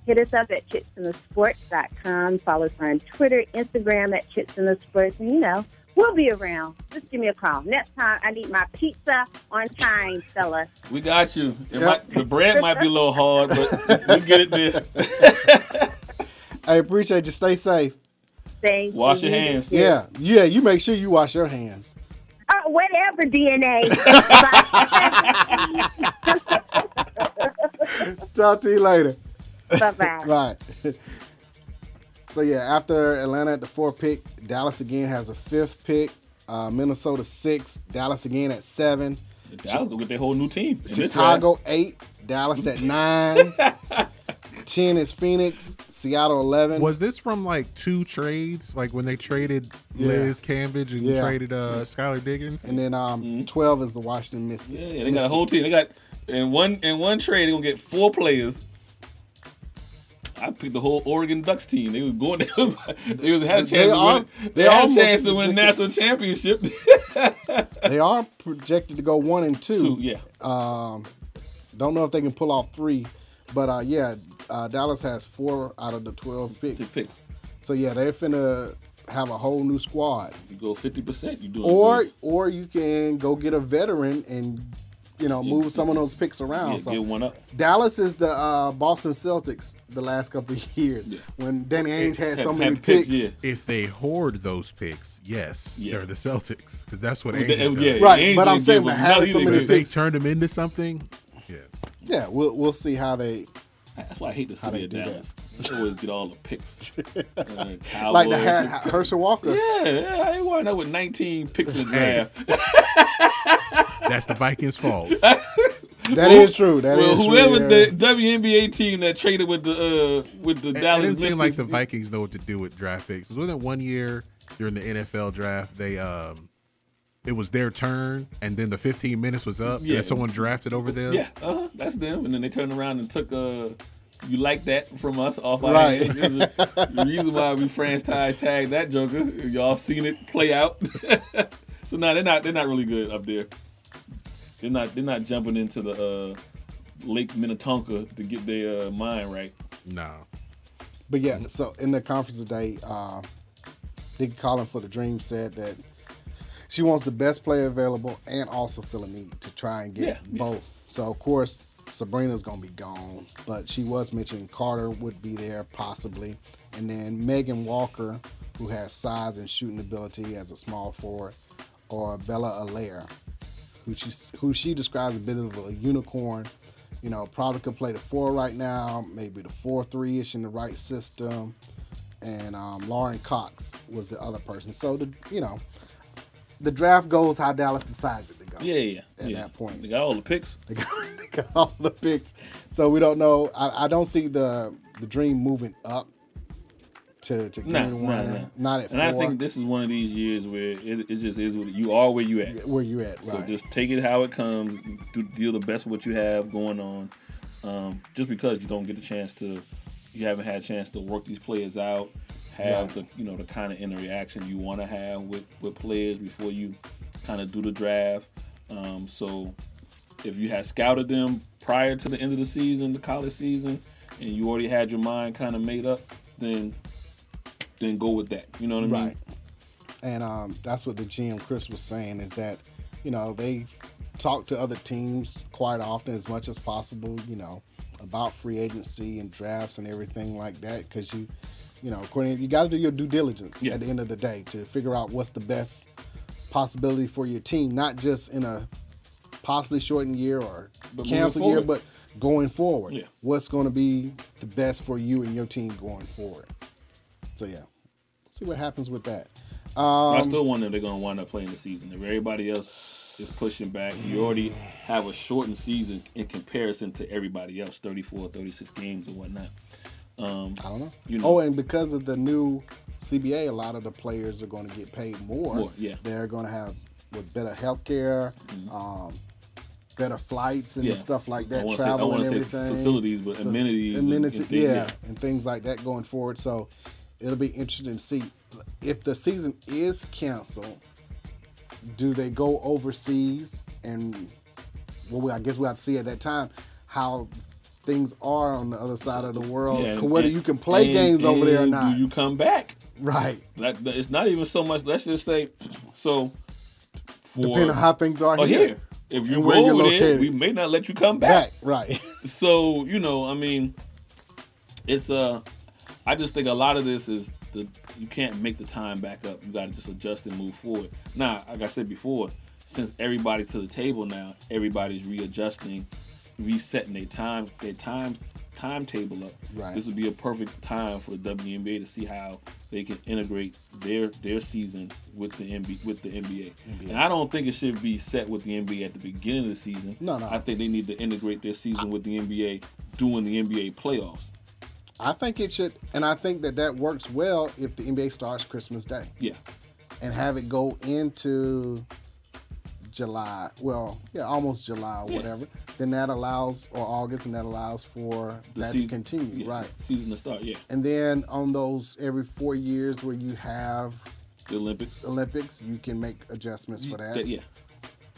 Speaker 17: Hit us up at chitsinthesports.com. Follow us on Twitter, Instagram at chitsinthesports. And, you know, we'll be around. Just give me a call. Next time, I need my pizza on time, fella.
Speaker 3: We got you.
Speaker 1: Yep.
Speaker 3: might, the bread might be a little hard, but we'll get it there.
Speaker 1: I appreciate you. Stay safe.
Speaker 17: Thank
Speaker 3: Wash
Speaker 17: you.
Speaker 3: your hands.
Speaker 1: Yeah, yeah. You make sure you wash your hands.
Speaker 17: Oh, whatever, DNA.
Speaker 1: Talk to you later.
Speaker 17: Bye-bye.
Speaker 1: right. So yeah, after Atlanta at the four pick, Dallas again has a fifth pick. Uh, Minnesota six, Dallas again at seven.
Speaker 3: Dallas gonna get their whole new team.
Speaker 1: Chicago eight, Dallas at nine. Ten is Phoenix, Seattle eleven.
Speaker 4: Was this from like two trades? Like when they traded
Speaker 1: Yeah.
Speaker 4: Liz Cambage and
Speaker 1: Yeah.
Speaker 4: traded uh, Skylar Diggins?
Speaker 1: And then um, twelve is the Washington Mystics.
Speaker 3: Yeah, yeah, they got a whole team. They got in one in one trade. They gonna get four players. I picked the whole Oregon Ducks team. They was going. They was had a chance.
Speaker 1: They
Speaker 3: to
Speaker 1: are-
Speaker 3: win.
Speaker 1: they
Speaker 3: They had a chance to win national championship.
Speaker 1: They are projected to go one and two.
Speaker 3: Two, yeah.
Speaker 1: Um, don't know if they can pull off three, but uh, yeah, uh, Dallas has four out of the twelve picks. So yeah, they're finna have a whole new squad.
Speaker 3: You go fifty percent. You do.
Speaker 1: Or or you can go get a veteran and you know move some of those picks around.
Speaker 3: Yeah,
Speaker 1: so
Speaker 3: get one up.
Speaker 1: Dallas is the uh, Boston Celtics the last couple of years when Danny Ainge had so many
Speaker 4: had
Speaker 1: picks.
Speaker 4: If they hoard those picks, yes, they're the Celtics because that's what
Speaker 1: Well,
Speaker 4: Ainge
Speaker 1: they-
Speaker 4: has
Speaker 1: yeah, Right, Ainge but I'm saying give for them having so
Speaker 4: If
Speaker 1: many
Speaker 4: they
Speaker 1: picks-
Speaker 4: turned them into something. Yeah,
Speaker 1: Yeah, we'll we'll see how they.
Speaker 3: That's why I hate the
Speaker 1: How
Speaker 3: city
Speaker 1: they
Speaker 3: of
Speaker 1: do that.
Speaker 3: Dallas. They always get all the picks. Uh,
Speaker 1: Like the
Speaker 3: Cowboys.
Speaker 1: ha- Herschel Walker.
Speaker 3: Yeah, yeah, I wind up with 19 picks in the
Speaker 4: Hey.
Speaker 3: draft.
Speaker 4: that's the Vikings' fault.
Speaker 1: That is true. That
Speaker 3: well,
Speaker 1: is true,
Speaker 3: whoever
Speaker 1: yeah.
Speaker 3: the WNBA team that traded with the uh, with the
Speaker 4: It, it
Speaker 3: Dallas
Speaker 4: didn't seem like the Vikings know what to do with draft picks. It wasn't one year during the NFL draft. They um, it was their turn, and then the 15 minutes was up,
Speaker 3: Yeah.
Speaker 4: and someone drafted over them.
Speaker 3: Yeah, uh-huh, that's them. And then they turned around and took uh, you like that from us off our
Speaker 1: Right.
Speaker 3: hands. It the reason why we franchise tagged that Joker. Y'all seen it play out. so now they're not they're not really good up there. They're not they're not jumping into the uh, Lake Minnetonka to get their uh, mind right.
Speaker 4: No.
Speaker 1: But yeah, so in the conference today, uh, Dick Collen for the Dream said that she wants the best player available and also feel a need to try and get
Speaker 3: Yeah, yeah.
Speaker 1: both. So of course Sabrina's gonna be gone, but she was mentioning Carter would be there possibly, and then Megan Walker, who has size and shooting ability as a small forward, or Bella Alarie, who she who she describes a bit of a unicorn You know, probably could play the four right now, maybe the four three ish in the right system. And um, Lauren Cox was the other person. So the you know, the draft goes how Dallas decides it to go.
Speaker 3: Yeah, yeah.
Speaker 1: At
Speaker 3: yeah.
Speaker 1: that point,
Speaker 3: They got all the picks.
Speaker 1: they got, they got all the picks. So we don't know. I, I don't see the the dream moving up to to
Speaker 3: Nah,
Speaker 1: game
Speaker 3: nah,
Speaker 1: one.
Speaker 3: nah.
Speaker 1: Not at
Speaker 3: And
Speaker 1: four.
Speaker 3: I think this is one of these years where it, it just is what you are where you at.
Speaker 1: where you at, right?
Speaker 3: So
Speaker 1: right?
Speaker 3: just take it how it comes. Do, deal the best with what you have going on. Um, just because you don't get a chance to, you haven't had a chance to work these players out, have
Speaker 1: Right.
Speaker 3: the you know the kind of interaction you want to have with with players before you kind of do the draft. Um, so if you had scouted them prior to the end of the season, the college season, and you already had your mind kind of made up, then then go with that. You know what I mean?
Speaker 1: Right. And um, that's what the GM Chris was saying is that, you know, they talk to other teams quite often as much as possible, you know, about free agency and drafts and everything like that. Because you, you know, according you got to do your due diligence at the end of the day to figure out what's the best possibility for your team, not just in a possibly shortened year or
Speaker 3: But
Speaker 1: canceled year, but going forward.
Speaker 3: Yeah.
Speaker 1: What's going to be the best for you and your team going forward? So yeah, see what happens with that. Um,
Speaker 3: I still wonder if they're going to wind up playing the season. If everybody else is pushing back, you already have a shortened season in comparison to everybody else 34, 36 games and whatnot. Um,
Speaker 1: I don't know.
Speaker 3: You know,
Speaker 1: Oh, and because of the new CBA, a lot of the players are going to get paid more.
Speaker 3: More, yeah. Mm-hmm.
Speaker 1: They're going to have with better health care, um, better flights and
Speaker 3: Yeah.
Speaker 1: stuff like
Speaker 3: I
Speaker 1: that,
Speaker 3: wanna say- I
Speaker 1: travel
Speaker 3: wanna
Speaker 1: and
Speaker 3: say
Speaker 1: everything.
Speaker 3: facilities, but
Speaker 1: So-
Speaker 3: amenities and-
Speaker 1: amenities,
Speaker 3: and things,
Speaker 1: yeah,
Speaker 3: yeah.
Speaker 1: and things like that going forward. So it'll be interesting to see if the season is canceled. Do they go overseas and well, I guess we have to see at that time how things are on the other side of the world,
Speaker 3: yeah, and-
Speaker 1: whether
Speaker 3: and-
Speaker 1: you can play
Speaker 3: and-
Speaker 1: games over there or not.
Speaker 3: You come back?
Speaker 1: Right.
Speaker 3: That, that- it's not even so much. Let's just say, so for
Speaker 1: Depending on how things are
Speaker 3: or
Speaker 1: here.
Speaker 3: here. If you
Speaker 1: where
Speaker 3: go
Speaker 1: you're
Speaker 3: over there, we may not let you come back.
Speaker 1: Back, right.
Speaker 3: So you know, I mean, it's uh, I just think a lot of this is the you can't make the time back up. You got to just adjust and move forward. Now, like I said before, since everybody's to the table now, everybody's readjusting, resetting their time their time timetable up.
Speaker 1: Right.
Speaker 3: This would be a perfect time for the WNBA to see how they can integrate their their season with the NBA with the NBA. And I don't think it should be set with the NBA at the beginning of the season.
Speaker 1: No, no.
Speaker 3: I think they need to integrate their season with the NBA during the NBA playoffs.
Speaker 1: I think it should, and I think that that works well if the NBA starts Christmas Day.
Speaker 3: Yeah.
Speaker 1: And have it go into July. Well, yeah, almost July or
Speaker 3: Yeah.
Speaker 1: whatever. Then that allows, or August, and that allows for
Speaker 3: The
Speaker 1: that
Speaker 3: season-
Speaker 1: to continue,
Speaker 3: yeah,
Speaker 1: right?
Speaker 3: Season to start, yeah.
Speaker 1: And then on those every four years where you have
Speaker 3: The Olympics.
Speaker 1: Olympics, you can make adjustments for that.
Speaker 3: That- yeah.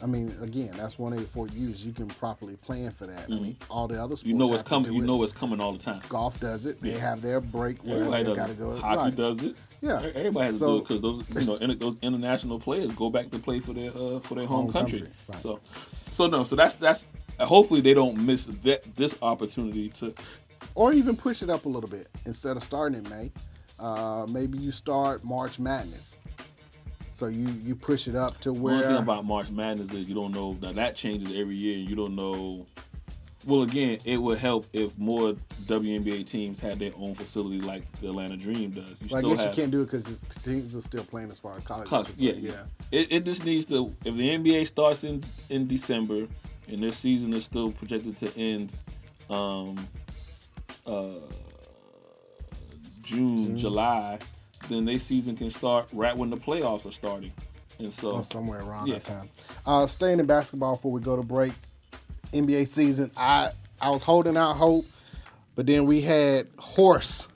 Speaker 1: I mean, again, that's one of the four years you can properly plan for that. I mean, all the other sports
Speaker 3: Mm-hmm. You know what's coming. You
Speaker 1: it.
Speaker 3: know what's coming all the time.
Speaker 1: Golf does it. They
Speaker 3: Yeah.
Speaker 1: have their break where
Speaker 3: Everybody
Speaker 1: they got to go.
Speaker 3: Hockey
Speaker 1: right.
Speaker 3: does it.
Speaker 1: Yeah.
Speaker 3: Everybody has
Speaker 1: So-
Speaker 3: to do it because those, you know, inter- those international players go back to play for their uh, for their home,
Speaker 1: Home
Speaker 3: country.
Speaker 1: country, right.
Speaker 3: So, so no. So that's that's. Hopefully they don't miss that this opportunity to.
Speaker 1: or even push it up a little bit instead of starting in May. Uh, maybe you start March Madness, so you you push it up to where.
Speaker 3: One thing about March Madness is you don't know now that changes every year. and You don't know. Well, again, it would help if more WNBA teams had their own facility like the Atlanta Dream does. You
Speaker 1: well, I guess
Speaker 3: have,
Speaker 1: you can't do it because the teams are still playing as far as college. is
Speaker 3: College, yeah, yeah. It, it just needs to. If the NBA starts in in December and their season is still projected to end, um, uh, June,
Speaker 1: June.
Speaker 3: July, then their season can start right when the playoffs are starting, and so
Speaker 1: or somewhere around
Speaker 3: yeah.
Speaker 1: that time. Uh, staying in basketball before we go to break, NBA season. I I was holding out hope, but then we had horse.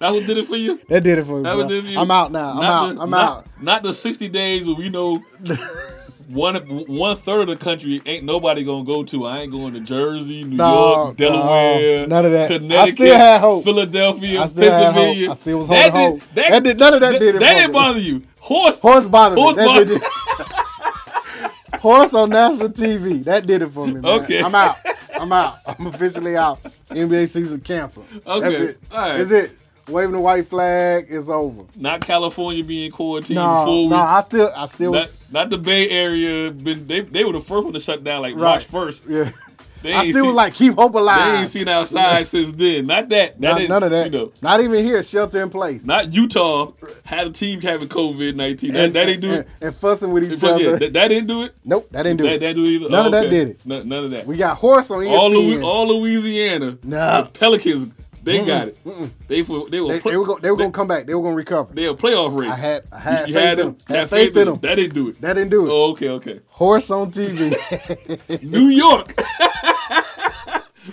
Speaker 3: That what did it for you?
Speaker 1: That did it for me.
Speaker 3: That
Speaker 1: bro.
Speaker 3: did it for you?
Speaker 1: I'm out now. I'm
Speaker 3: Not
Speaker 1: out.
Speaker 3: the-
Speaker 1: I'm
Speaker 3: not-
Speaker 1: out.
Speaker 3: Not the sixty days where we know one one third of the country ain't nobody gonna go to. I ain't going to Jersey, New
Speaker 1: No,
Speaker 3: York, Delaware,
Speaker 1: no, none of that. I
Speaker 3: Connecticut,
Speaker 1: still had hope.
Speaker 3: Philadelphia,
Speaker 1: I still had hope.
Speaker 3: Pennsylvania.
Speaker 1: I still was
Speaker 3: That
Speaker 1: holding
Speaker 3: did-
Speaker 1: hope.
Speaker 3: That,
Speaker 1: That did- none of that did it
Speaker 3: That didn't
Speaker 1: me.
Speaker 3: bother you. Horse.
Speaker 1: Horse bothered me.
Speaker 3: Horse
Speaker 1: That
Speaker 3: bothered-
Speaker 1: did- Horse on national TV. That did it for me, man.
Speaker 3: Okay.
Speaker 1: I'm out. I'm out. I'm officially out. NBA season canceled.
Speaker 3: Okay.
Speaker 1: That's it.
Speaker 3: All right.
Speaker 1: That's it. Waving the white flag is over.
Speaker 3: Not California being quarantined
Speaker 1: No, no,
Speaker 3: weeks.
Speaker 1: I still, I still
Speaker 3: not,
Speaker 1: was.
Speaker 3: not the Bay Area. Been they they were the first one to shut down like
Speaker 1: Right.
Speaker 3: March first.
Speaker 1: Yeah. I still
Speaker 3: seen-
Speaker 1: like, keep hope alive.
Speaker 3: They ain't seen outside since then. Not that. that
Speaker 1: Not- none of that.
Speaker 3: You know,
Speaker 1: Not even here, shelter in place.
Speaker 3: not Utah had a team having COVID nineteen. That, that didn't do
Speaker 1: and,
Speaker 3: it.
Speaker 1: and fussing with each other.
Speaker 3: yeah, that, that didn't do it.
Speaker 1: nope, that didn't do
Speaker 3: that,
Speaker 1: it.
Speaker 3: That didn't do it either.
Speaker 1: None
Speaker 3: Oh,
Speaker 1: of that did it.
Speaker 3: No- none of that.
Speaker 1: We got horse on ESPN.
Speaker 3: all, Louis, all Louisiana.
Speaker 1: No.
Speaker 3: the Pelicans. They
Speaker 1: Mm-mm,
Speaker 3: got it.
Speaker 1: mm-mm.
Speaker 3: They for, they were
Speaker 1: They,
Speaker 3: play-
Speaker 1: they were gonna, they were gonna come back. They were gonna recover.
Speaker 3: they were playoff race.
Speaker 1: I had I had
Speaker 3: You
Speaker 1: faith
Speaker 3: had
Speaker 1: in
Speaker 3: them.
Speaker 1: them. Had
Speaker 3: Had
Speaker 1: faith in them.
Speaker 3: That didn't do it.
Speaker 1: That didn't do it.
Speaker 3: Oh, okay, okay.
Speaker 1: Horse on TV.
Speaker 3: New York.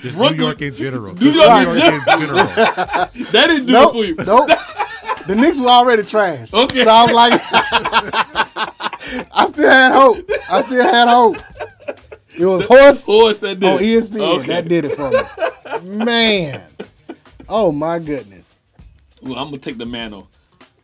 Speaker 4: Just
Speaker 3: Brooklyn.
Speaker 4: New York in general.
Speaker 3: New York
Speaker 4: New
Speaker 3: in
Speaker 4: York in
Speaker 3: general.
Speaker 4: general.
Speaker 3: that didn't do
Speaker 1: nope,
Speaker 3: it for you.
Speaker 1: nope. The Knicks were already trash.
Speaker 3: Okay.
Speaker 1: So I was like, I still had hope. I still had hope. It was horse
Speaker 3: Horse that did.
Speaker 1: on. ESPN.
Speaker 3: Okay.
Speaker 1: That did it for me. Man. Oh my goodness.
Speaker 3: Well, I'm gonna take the mantle.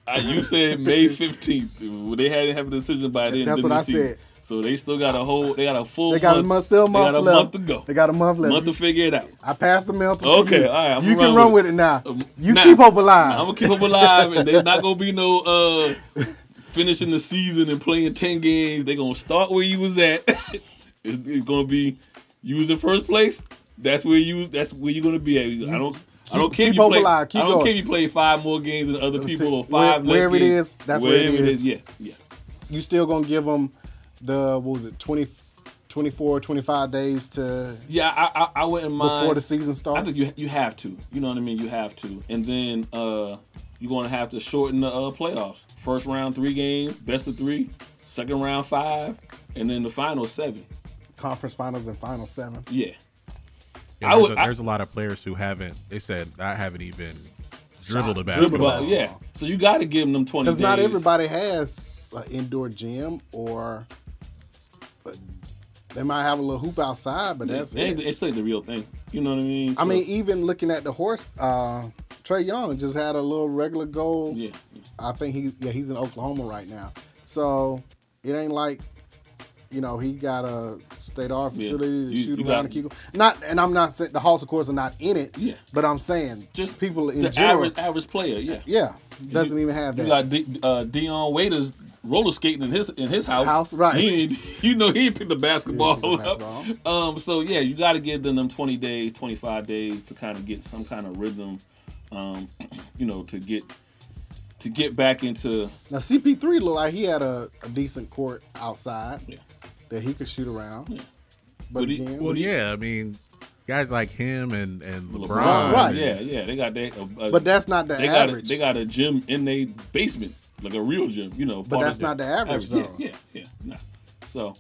Speaker 3: Uh, you said May 15th. They had to have a decision by then.
Speaker 1: That's what I said.
Speaker 3: So they still got a whole. They got a full.
Speaker 1: They got
Speaker 3: month,
Speaker 1: a month, still a
Speaker 3: they
Speaker 1: month
Speaker 3: got a
Speaker 1: left.
Speaker 3: month to go.
Speaker 1: They got a month left.
Speaker 3: Month to figure it out.
Speaker 1: I passed the mail to
Speaker 3: Okay,
Speaker 1: you.
Speaker 3: all right, I'm
Speaker 1: you can
Speaker 3: run with
Speaker 1: with it now.
Speaker 3: Um,
Speaker 1: You
Speaker 3: now,
Speaker 1: keep hope alive.
Speaker 3: I'm gonna keep hope alive, and there's not gonna be no uh finishing the season and playing ten games. They're gonna start where you was at. it's, it's gonna be you was in first place. That's where you. That's where you're gonna be at. I don't. I don't
Speaker 1: Keep-
Speaker 3: care if
Speaker 1: keep
Speaker 3: you play.
Speaker 1: alive. Keep
Speaker 3: I don't
Speaker 1: going.
Speaker 3: care if you play five more games than other people or
Speaker 1: Where-
Speaker 3: five less
Speaker 1: wherever it
Speaker 3: games.
Speaker 1: is, that's where it
Speaker 3: Wherever
Speaker 1: is.
Speaker 3: Yeah, yeah.
Speaker 1: You still gonna give them the what was it 20, 24, 25 days to
Speaker 3: Yeah, I, I, I wouldn't mind
Speaker 1: before the season starts?
Speaker 3: I think you you have to. You know what I mean? You have to, and then uh, you're gonna have to shorten the uh, playoffs. First round three games, best of three. Second round five, and then the final seven.
Speaker 1: conference finals and final seven.
Speaker 3: Yeah.
Speaker 4: Yeah,
Speaker 3: I
Speaker 4: there's,
Speaker 3: would-
Speaker 4: a,
Speaker 3: I-
Speaker 4: there's a lot of players who haven't. They said I haven't even dribbled a
Speaker 3: Dribble
Speaker 4: basketball.
Speaker 3: ball, yeah. So you got to give them them twenty.
Speaker 1: Because not everybody has an indoor gym or but they might have a little hoop outside, but that's
Speaker 3: it
Speaker 1: it.
Speaker 3: It's like the real thing. You know what I mean?
Speaker 1: I mean, even looking at the horse, uh, Trae Young just had a little regular goal.
Speaker 3: Yeah.
Speaker 1: I think he yeah he's in Oklahoma right now, so it ain't like you know he got a state art
Speaker 3: Yeah.
Speaker 1: facility to
Speaker 3: You-
Speaker 1: shoot
Speaker 3: you
Speaker 1: around
Speaker 3: got-.
Speaker 1: Not and I'm not saying the Halls of course are not in it.
Speaker 3: Yeah.
Speaker 1: but I'm saying just people in
Speaker 3: the
Speaker 1: general.
Speaker 3: average average player. Yeah.
Speaker 1: Yeah, doesn't even have that.
Speaker 3: You got D, uh, Dion Waiters roller skating in his in his house.
Speaker 1: House, right.
Speaker 3: He you know he picked the basketball
Speaker 1: pick
Speaker 3: up.
Speaker 1: the basketball.
Speaker 3: Um. So yeah, you got to give them them twenty days, twenty five days to kind of get some kind of rhythm. Um. You know, to get to get back into
Speaker 1: Now CP3 looked like he had a, a decent court outside that he could shoot around. But
Speaker 3: But he-
Speaker 1: again,
Speaker 4: Well, yeah, I mean, guys like him and and LeBron,
Speaker 3: LeBron.
Speaker 1: Right.
Speaker 3: Yeah. Yeah. They got that. Uh,
Speaker 1: But that's not the
Speaker 3: they got a-
Speaker 1: average.
Speaker 3: they got a gym in their basement, like a real gym. You know.
Speaker 1: But that's not the average,
Speaker 3: Yeah.
Speaker 1: though.
Speaker 3: Yeah. Yeah. Nah. So.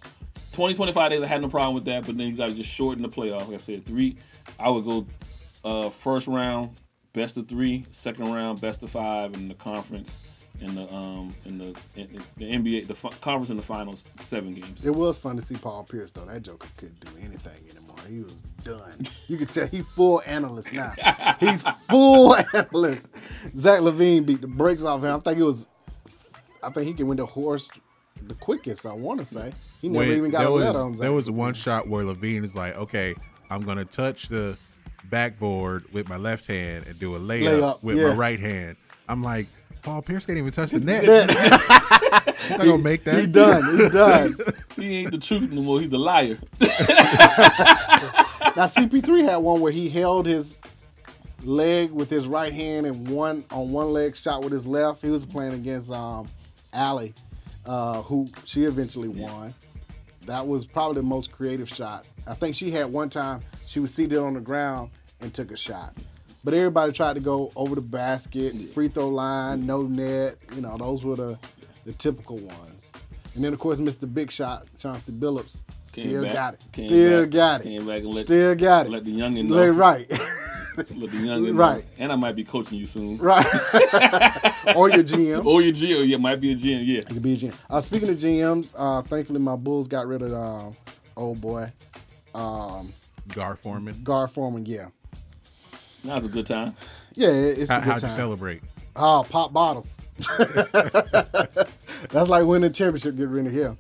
Speaker 3: 20, 25 days, I had no problem with that, but then you got to just shorten the playoff. Like I said, three, I would go uh, first round, best of three, second round, best of five, and the conference, and the um, and the in, the NBA, the fi- conference and the finals, seven games.
Speaker 1: it was fun to see Paul Pierce though. That Joker couldn't do anything anymore. He was done. You could tell he full analyst now. He's full analyst. Zach LaVine beat the brakes off him. I think it was. I think he can win the horse the quickest. I want to say he never
Speaker 4: Wait,
Speaker 1: even got
Speaker 4: there
Speaker 1: a
Speaker 4: was,
Speaker 1: letter on Zach.
Speaker 4: There was one shot where LaVine is like, okay, I'm gonna touch the backboard with my left hand and do a layup,
Speaker 1: Layup,
Speaker 4: with
Speaker 1: yeah.
Speaker 4: my right hand. I'm like, Paul Pierce can't even touch the net.
Speaker 1: Net.
Speaker 4: He's not gonna make that.
Speaker 1: He done. He done.
Speaker 3: he ain't the truth no more. He's the liar.
Speaker 1: Now CP3 had one where he held his leg with his right hand and one on one leg shot with his left. He was playing against um Allie, uh, who she eventually won. That was probably the most creative shot. I think she had one time she was seated on the ground and took a shot. But everybody tried to go over the basket, free throw line, no net. You know, those were the, the typical ones. And then of course Mr. Big Shot, Chauncey Billups, still
Speaker 3: back-
Speaker 1: got it. Still
Speaker 3: back-
Speaker 1: got it.
Speaker 3: came back and let-
Speaker 1: still got it.
Speaker 3: let the youngin know.
Speaker 1: Let- Right.
Speaker 3: Let the youngin know.
Speaker 1: Right.
Speaker 3: And I might be coaching you soon.
Speaker 1: Right. or your GM.
Speaker 3: Or your GM. Yeah, might be a GM. Yeah.
Speaker 1: It could be a GM. Uh, speaking of GMs, uh, thankfully my Bulls got rid of uh, old boy. Um,
Speaker 4: Gar Forman.
Speaker 1: Gar Forman, yeah.
Speaker 3: That was a good time.
Speaker 1: Yeah, it's
Speaker 4: How,
Speaker 1: a good
Speaker 4: how'd
Speaker 1: time.
Speaker 4: you celebrate?
Speaker 1: Oh, pop bottles. That's like winning a championship, get rid of him.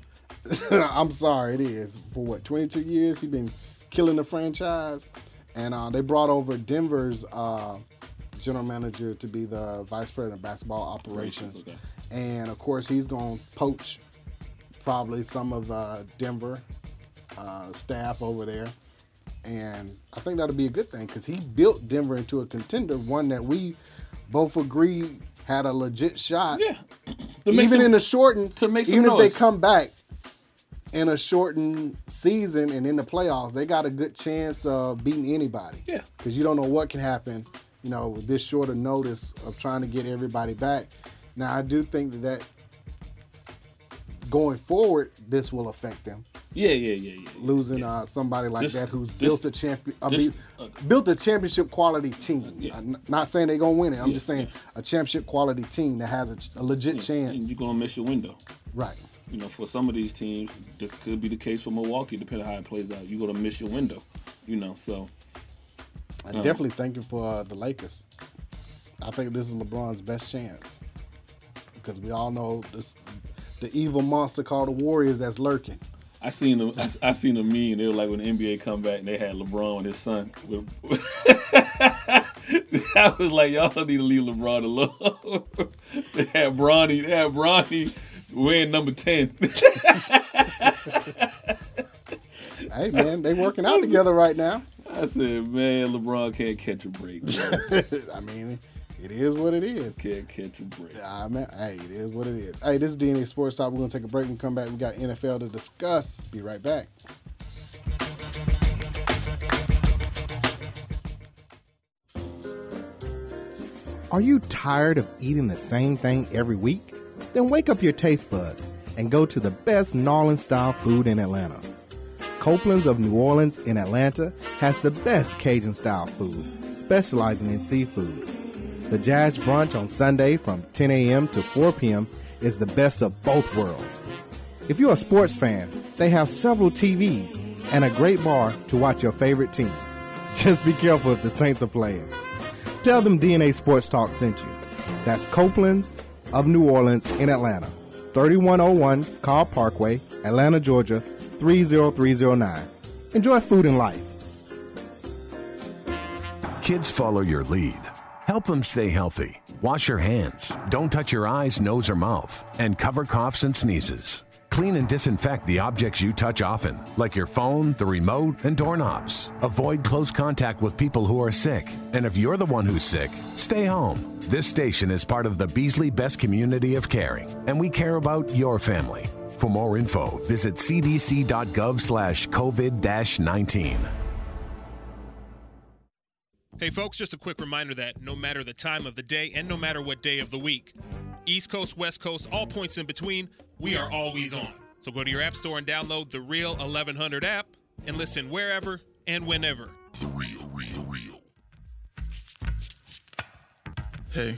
Speaker 1: I'm sorry, it is. For what, 22 years? He's been killing the franchise. And uh, they brought over Denver's uh, general manager to be the vice president of basketball operations.
Speaker 3: Okay.
Speaker 1: And of course, he's going to poach probably some of uh, Denver uh, staff over there. And I think that'll be a good thing because he built Denver into a contender, one that we both agree had a legit shot.
Speaker 3: Yeah,
Speaker 1: even
Speaker 3: some-
Speaker 1: in a shortened,
Speaker 3: to make some
Speaker 1: even if they come back in a shortened season and in the playoffs, they got a good chance of beating anybody.
Speaker 3: Yeah.
Speaker 1: because you don't know what can happen. You know, with this short of notice of trying to get everybody back. Now, I do think that, that going forward, this will affect them.
Speaker 3: Yeah, yeah, yeah, yeah.
Speaker 1: Losing uh, somebody like
Speaker 3: This-
Speaker 1: that who's
Speaker 3: this-
Speaker 1: built a champion, uh,
Speaker 3: this-
Speaker 1: be- built a championship quality team. I'm not saying they're gonna win it. I'm
Speaker 3: Yeah,
Speaker 1: just saying a championship quality team that has a, a legit
Speaker 3: Yeah,
Speaker 1: chance.
Speaker 3: You're gonna miss your window.
Speaker 1: Right.
Speaker 3: You know, for some of these teams, this could be the case for Milwaukee, depending on how it plays out. You're gonna miss your window. You know, so
Speaker 1: I
Speaker 3: um,
Speaker 1: definitely thank you for uh, the Lakers. I think this is LeBron's best chance because we all know this the evil monster called the Warriors that's lurking.
Speaker 3: I seen them. I seen them meme. and They were like when the NBA come back and they had LeBron and his son. With, I was like, y'all need to leave LeBron alone. they had Bronny. They had Bronny wearing number ten.
Speaker 1: Hey man, they working out together right now.
Speaker 3: I said, man, LeBron can't catch a break.
Speaker 1: I mean, it is what it is.
Speaker 3: Can't catch a break.
Speaker 1: I man. hey, it is what it is. Hey, this is DNA Sports Talk. We're gonna take a break. When we come back, we got NFL to discuss. Be right back. Are you tired of eating the same thing every week? Then wake up your taste buds and go to the best New Orleans style food in Atlanta. Copeland's of New Orleans in Atlanta has the best Cajun style food, specializing in seafood. The Jazz Brunch on Sunday from 10 a.m. to 4 p.m. is the best of both worlds. If you're a sports fan, they have several TVs and a great bar to watch your favorite team. Just be careful if the Saints are playing. Tell them DNA Sports Talk sent you. That's Copeland's of New Orleans in Atlanta. 3101 Carl Parkway, Atlanta, Georgia 30309. Enjoy food and life.
Speaker 18: Kids follow your lead. Help them stay healthy. Wash your hands. Don't touch your eyes, nose, or mouth. And cover coughs and sneezes. Clean and disinfect the objects you touch often, like your phone, the remote, and doorknobs. Avoid close contact with people who are sick. And if you're the one who's sick, stay home. This station is part of the Beasley Best Community of Caring, and we care about your family. For more info, visit cdc.gov slash COVID-19.
Speaker 19: Hey, folks, just a quick reminder that no matter the time of the day and no matter what day of the week, East Coast, West Coast, all points in between, we are always on. So go to your app store and download the Real 1100 app and listen wherever and whenever.
Speaker 10: The real, real, real.
Speaker 7: Hey,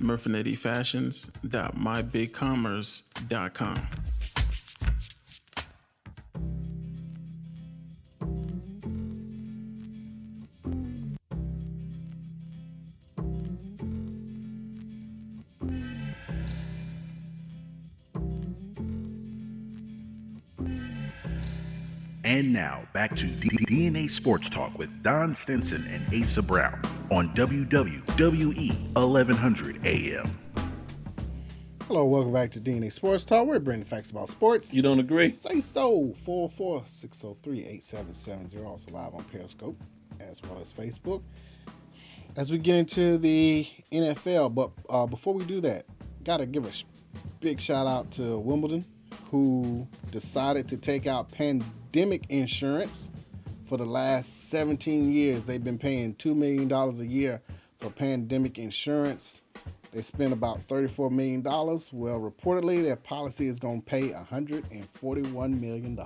Speaker 7: murfinettifashions.mybigcommerce.com.
Speaker 8: And now back to D- DNA Sports Talk with Don Stinson and Asa Brown on WWE 1100 AM.
Speaker 1: Hello, welcome back to DNA Sports Talk. We're bringing facts about sports.
Speaker 3: You don't agree?
Speaker 1: Say so. 44603-8770. Also live on Periscope as well as Facebook. As we get into the NFL, but uh, before we do that, gotta give a sh- big shout out to Wimbledon, who decided to take out pandemic insurance for the last 17 years. They've been paying $2 million a year for pandemic insurance. They spent about $34 million. Well, reportedly, their policy is going to pay $141 million.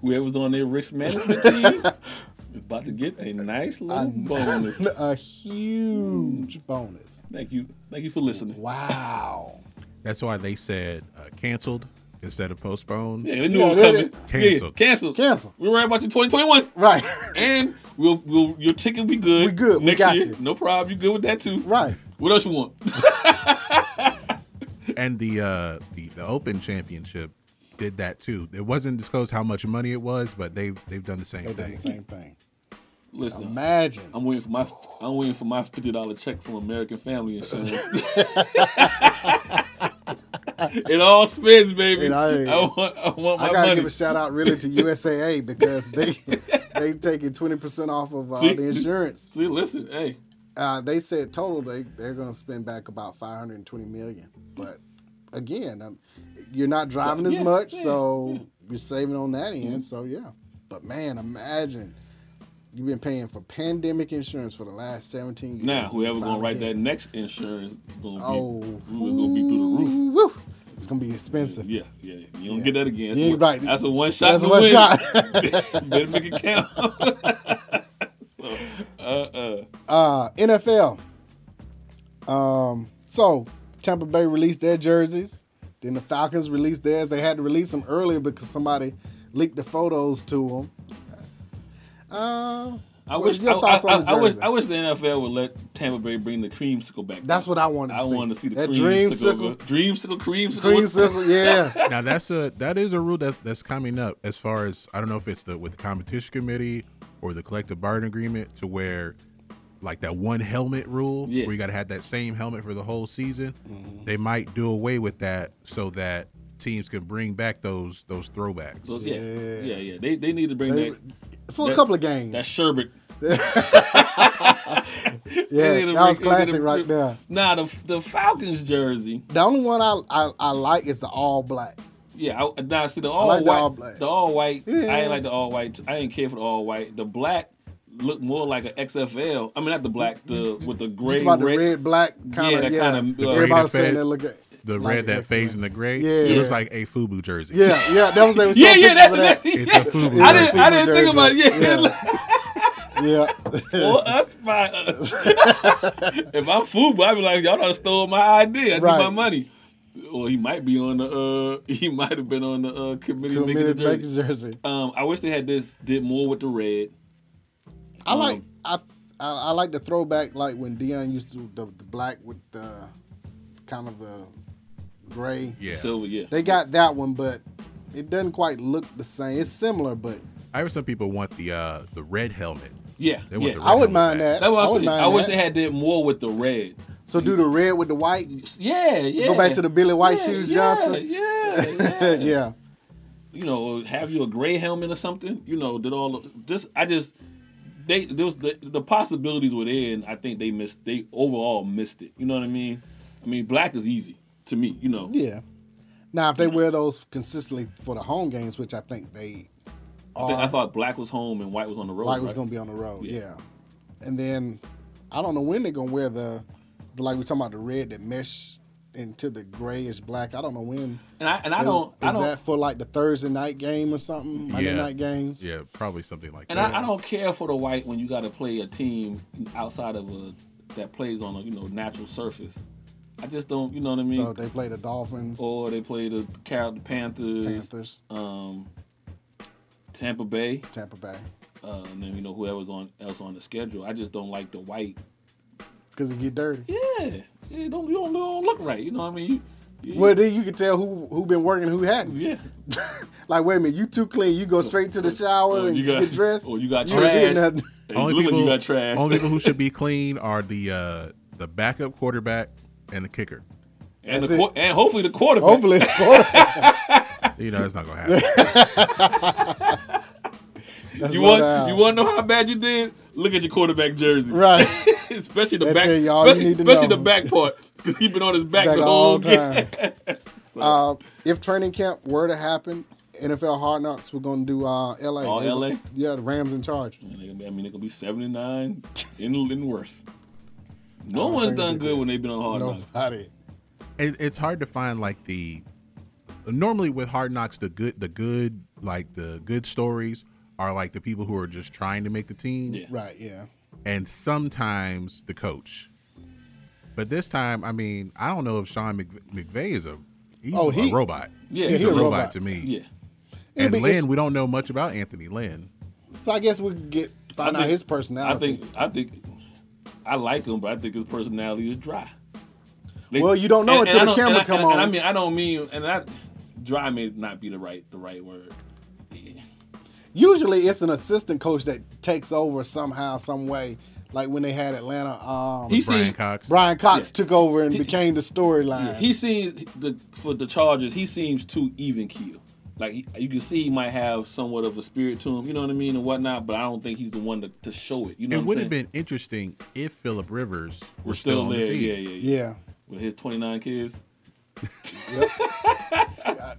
Speaker 3: Whoever's on their risk management team is about to get a nice little bonus.
Speaker 1: A huge bonus.
Speaker 3: Thank you. Thank you for listening.
Speaker 1: Wow.
Speaker 4: That's why they said uh, canceled instead of postpone.
Speaker 3: Yeah, they knew
Speaker 1: Yeah,
Speaker 3: it was coming.
Speaker 4: Canceled.
Speaker 3: Yeah, canceled.
Speaker 1: Cancel.
Speaker 3: We were right about your 2021.
Speaker 1: Right.
Speaker 3: And we'll, we'll your ticket will be good.
Speaker 1: We good. We
Speaker 3: Next
Speaker 1: got
Speaker 3: year.
Speaker 1: you.
Speaker 3: No problem. You good with that too.
Speaker 1: Right.
Speaker 3: What else you want?
Speaker 4: and the uh the, the Open Championship did that too. It wasn't disclosed how much money it was, but they've they've done the same
Speaker 1: They done
Speaker 4: thing.
Speaker 1: the same thing.
Speaker 3: Listen,
Speaker 1: Imagine.
Speaker 3: I'm waiting for my I'm waiting for my fifty dollar check from American Family Insurance. it all spins, baby.
Speaker 1: I-
Speaker 3: I, want I want my
Speaker 1: I gotta
Speaker 3: money.
Speaker 1: give a shout out really to USAA because they they taking twenty percent off of uh,
Speaker 3: See,
Speaker 1: the insurance.
Speaker 3: See, listen, hey,
Speaker 1: Uh, they said total they they're gonna spend back about five hundred and twenty million. But again, um, you're not driving as
Speaker 3: Yeah,
Speaker 1: much,
Speaker 3: yeah,
Speaker 1: so you're saving on that end. So yeah. But man, imagine you've been paying for pandemic insurance for the last seventeen years.
Speaker 3: now whoever gonna write that next insurance gonna be
Speaker 1: Oh.
Speaker 3: gonna be through the roof.
Speaker 1: Woo. It's gonna be expensive.
Speaker 3: Yeah, yeah. You don't
Speaker 1: Yeah.
Speaker 3: get that again. That's one-
Speaker 1: right.
Speaker 3: That's a one shot.
Speaker 1: That's one
Speaker 3: win.
Speaker 1: shot.
Speaker 3: Better make it count. so, uh, uh,
Speaker 1: Uh, NFL. Um, so Tampa Bay released their jerseys. Then the Falcons released theirs. They had to release them earlier because somebody leaked the photos to them. Uh,
Speaker 3: I wish
Speaker 1: your thoughts
Speaker 3: I,
Speaker 1: on the
Speaker 3: I, I wish? I wish the NFL would let Tampa Bay bring the creamsicle back.
Speaker 1: That's what I wanted to see.
Speaker 3: I
Speaker 1: see.
Speaker 3: wanted to see the
Speaker 1: That
Speaker 3: creamsicle.
Speaker 1: dreamsicle.
Speaker 3: Dreamsicle, creamsicle.
Speaker 1: Creamsicle, yeah.
Speaker 4: now that's a that is a rule that's that's coming up as far as I don't know if it's the with the competition committee or the collective bargaining agreement to where like that one helmet rule
Speaker 3: Yeah.
Speaker 4: where you got to have that same helmet for the whole season.
Speaker 1: Mm-hmm.
Speaker 4: They might do away with that so that teams can bring back those those throwbacks.
Speaker 3: So, yeah, yeah, yeah. They, they need to bring
Speaker 1: They-
Speaker 3: that
Speaker 1: for a couple of games.
Speaker 3: That sherbet.
Speaker 1: Yeah, that was classic right there.
Speaker 3: Nah, the the Falcons jersey.
Speaker 1: The only one I, I, I like is the all black.
Speaker 3: Yeah, I, nah, see the all
Speaker 1: like the
Speaker 3: white,
Speaker 1: all black.
Speaker 3: the all white. I
Speaker 1: Yeah.
Speaker 3: ain't like the all white. I didn't care for the all white. The black looked more like an XFL. I mean, not the black, the with the gray,
Speaker 1: Just about the
Speaker 3: red,
Speaker 1: red, black kind
Speaker 3: Yeah,
Speaker 1: of.
Speaker 3: that
Speaker 1: Yeah,
Speaker 3: kinda, uh,
Speaker 1: everybody
Speaker 4: that
Speaker 1: saying
Speaker 4: fade-
Speaker 1: they look at
Speaker 4: the
Speaker 1: like
Speaker 4: red that
Speaker 1: excellent.
Speaker 4: fades in the gray.
Speaker 1: Yeah.
Speaker 4: it looks like a FUBU jersey.
Speaker 1: Yeah, yeah, that was they was
Speaker 3: Yeah, yeah, that's
Speaker 1: pictures of
Speaker 3: that's.
Speaker 4: It's a FUBU
Speaker 3: I
Speaker 4: jersey.
Speaker 3: didn't, I didn't think about it. Yeah,
Speaker 1: Yeah.
Speaker 3: for us by us. if I'm food, I'd be like, y'all done stole my idea. I need my money. Or he might be on the. uh He might have been on the uh, committee making
Speaker 1: Committed
Speaker 3: jersey.
Speaker 1: making jersey.
Speaker 3: Um, I wish they had this did more with the red.
Speaker 1: I
Speaker 3: Um,
Speaker 1: like I, I I like the throwback like when Deion used to the, the black with the kind of the gray.
Speaker 4: Yeah.
Speaker 3: Silver, yeah.
Speaker 1: They got that one, but it doesn't quite look the same. It's similar, but
Speaker 4: I heard some people want the uh the red helmet.
Speaker 3: Yeah,
Speaker 4: They want
Speaker 3: yeah.
Speaker 4: the
Speaker 1: I wouldn't
Speaker 4: helmet
Speaker 1: mind
Speaker 4: back.
Speaker 1: that.
Speaker 3: That's what
Speaker 1: I
Speaker 3: I'm
Speaker 1: wouldn't mind
Speaker 3: I wish
Speaker 1: that.
Speaker 3: they had did more with the red.
Speaker 1: So do the red with the white.
Speaker 3: Yeah, yeah.
Speaker 1: Go back to the Billy White
Speaker 3: Yeah,
Speaker 1: shoes,
Speaker 3: yeah,
Speaker 1: Johnson.
Speaker 3: Yeah, yeah.
Speaker 1: yeah.
Speaker 3: You know, have you a gray helmet or something? You know, did all just I just they there was the the possibilities were there, and I think they missed. They overall missed it. You know what I mean? I mean, black is easy to me. You know.
Speaker 1: Yeah. Now, if they wear those consistently for the home games, which I think they
Speaker 3: I, think, I thought black was home and white was on the road.
Speaker 1: White was
Speaker 3: right?
Speaker 1: going to be on the road.
Speaker 3: Yeah.
Speaker 1: Yeah. And then I don't know when they're going to wear the, the, like we're talking about the red that mesh into the grayish black. I don't know when.
Speaker 3: And I and I don't I
Speaker 1: Is
Speaker 3: don't
Speaker 1: that for like the Thursday night game or something? Monday
Speaker 4: Yeah.
Speaker 1: night games?
Speaker 4: Yeah, probably something like
Speaker 3: And
Speaker 4: that.
Speaker 3: And I, I don't care for the white when you got to play a team outside of a that plays on a you know natural surface. I just don't, you know what I mean?
Speaker 1: So they play the Dolphins,
Speaker 3: or they play the Carol the Panthers,
Speaker 1: Panthers,
Speaker 3: um, Tampa Bay,
Speaker 1: Tampa Bay,
Speaker 3: uh, and then you know whoever's on else on the schedule. I just don't like the white.
Speaker 1: because it get dirty.
Speaker 3: Yeah, yeah, don't you don't, don't look right. You know what I mean? You, you-
Speaker 1: Well, then you can tell who who been working, who hadn't.
Speaker 3: Yeah.
Speaker 1: like, wait a minute, you too clean. You go straight to the shower
Speaker 3: or
Speaker 1: and
Speaker 3: you got
Speaker 1: get dressed.
Speaker 3: or you got
Speaker 1: You did
Speaker 3: trash.
Speaker 1: nothing.
Speaker 4: Only
Speaker 3: look like
Speaker 4: people,
Speaker 3: you got trash.
Speaker 4: only people who should be clean are the uh, the backup quarterback and the kicker.
Speaker 3: and
Speaker 1: That's
Speaker 3: the quar- and hopefully the quarterback.
Speaker 1: Hopefully, the quarterback.
Speaker 4: You know, it's not gonna happen.
Speaker 1: That's
Speaker 3: you want
Speaker 1: I-
Speaker 3: you want to know how bad you did? Look at your quarterback jersey.
Speaker 1: Right.
Speaker 3: especially the
Speaker 1: That
Speaker 3: back,
Speaker 1: tell you all you
Speaker 3: especially,
Speaker 1: need to
Speaker 3: especially
Speaker 1: know.
Speaker 3: the back part because he been on his back,
Speaker 1: Back
Speaker 3: the
Speaker 1: all
Speaker 3: whole game.
Speaker 1: time. Uh, if training camp were to happen, NFL Hard Knocks, we're gonna do uh, LA.
Speaker 3: All
Speaker 1: They-
Speaker 3: LA?
Speaker 1: Yeah, the Rams in Chargers.
Speaker 3: And they gonna be- I mean, it could be seventy nine and, and worse. No one's done good when they've been on hard knocks.
Speaker 1: Nobody.
Speaker 4: it, it's hard to find like the normally with hard knocks the good the good like the good stories are like the people who are just trying to make the team
Speaker 1: Right. Yeah.
Speaker 4: and sometimes the coach but this time i mean i don't know if sean Mc, mcvay is a he's
Speaker 1: Oh,
Speaker 4: a robot.
Speaker 1: Yeah,
Speaker 4: he's
Speaker 1: he
Speaker 4: a
Speaker 1: a
Speaker 4: robot,
Speaker 1: robot.
Speaker 4: to me.
Speaker 3: Yeah.
Speaker 4: And
Speaker 1: Yeah,
Speaker 4: Lynn, we don't know much about Anthony Lynn.
Speaker 1: So I guess we can get find
Speaker 3: I
Speaker 1: out his personality.
Speaker 3: I think I think I like him, but I think his personality is dry.
Speaker 1: Well, you don't know until
Speaker 3: I
Speaker 1: the camera come
Speaker 3: I-
Speaker 1: on.
Speaker 3: I mean, I don't mean, and that dry may not be the right the right word.
Speaker 1: Usually it's an assistant coach that takes over somehow, some way. Like when they had Atlanta, um,
Speaker 3: He Bryan seems- Cox.
Speaker 1: Bryan Cox
Speaker 3: Yeah.
Speaker 1: took over and became the storyline.
Speaker 3: Yeah, he seems the for the Chargers. He seems too even keel. Like he, you can see, he might have somewhat of a spirit to him. You know what I mean and whatnot. But I don't think he's the one to, to show it. You know
Speaker 4: it would have been interesting if Philip Rivers were
Speaker 3: We're
Speaker 4: still,
Speaker 3: still
Speaker 4: on
Speaker 3: there.
Speaker 4: the team.
Speaker 3: Yeah, yeah, yeah.
Speaker 1: Yeah.
Speaker 3: With his 29 kids.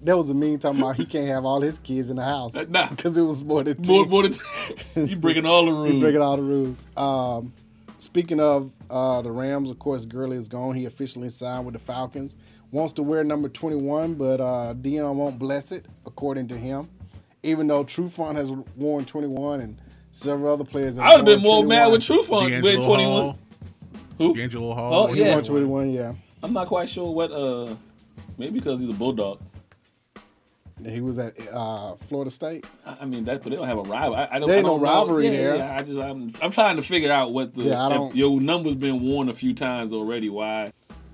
Speaker 1: That was a mean talking about he can't have all his kids in the house
Speaker 3: Nah.
Speaker 1: because it was more than
Speaker 3: More,
Speaker 1: 10.
Speaker 3: more than you breaking all the rules.
Speaker 1: He breaking all the rules. Um, speaking of uh, the Rams, of course, Gurley is gone. He officially signed with the Falcons. Wants to wear number 21, but uh, Deion won't bless it, according to him. Even though Trufant has worn 21 and several other players have
Speaker 3: I would have been
Speaker 1: worn
Speaker 3: more mad
Speaker 1: 21.
Speaker 3: with Trufant wearing 21.
Speaker 4: Hall.
Speaker 3: Who?
Speaker 4: DeAngelo Hall.
Speaker 3: Oh, yeah.
Speaker 1: 21, yeah.
Speaker 3: I'm not quite sure what. uh Maybe because he's a bulldog.
Speaker 1: He was at uh, Florida State.
Speaker 3: I I mean, that, but they don't have a rival. I, I don't,
Speaker 1: There ain't no
Speaker 3: don't know.
Speaker 1: rivalry
Speaker 3: Yeah,
Speaker 1: there.
Speaker 3: Yeah, I just, I'm, I'm trying to figure out what the.
Speaker 1: Yeah, I don't-
Speaker 3: your number's been worn a few times already. Why?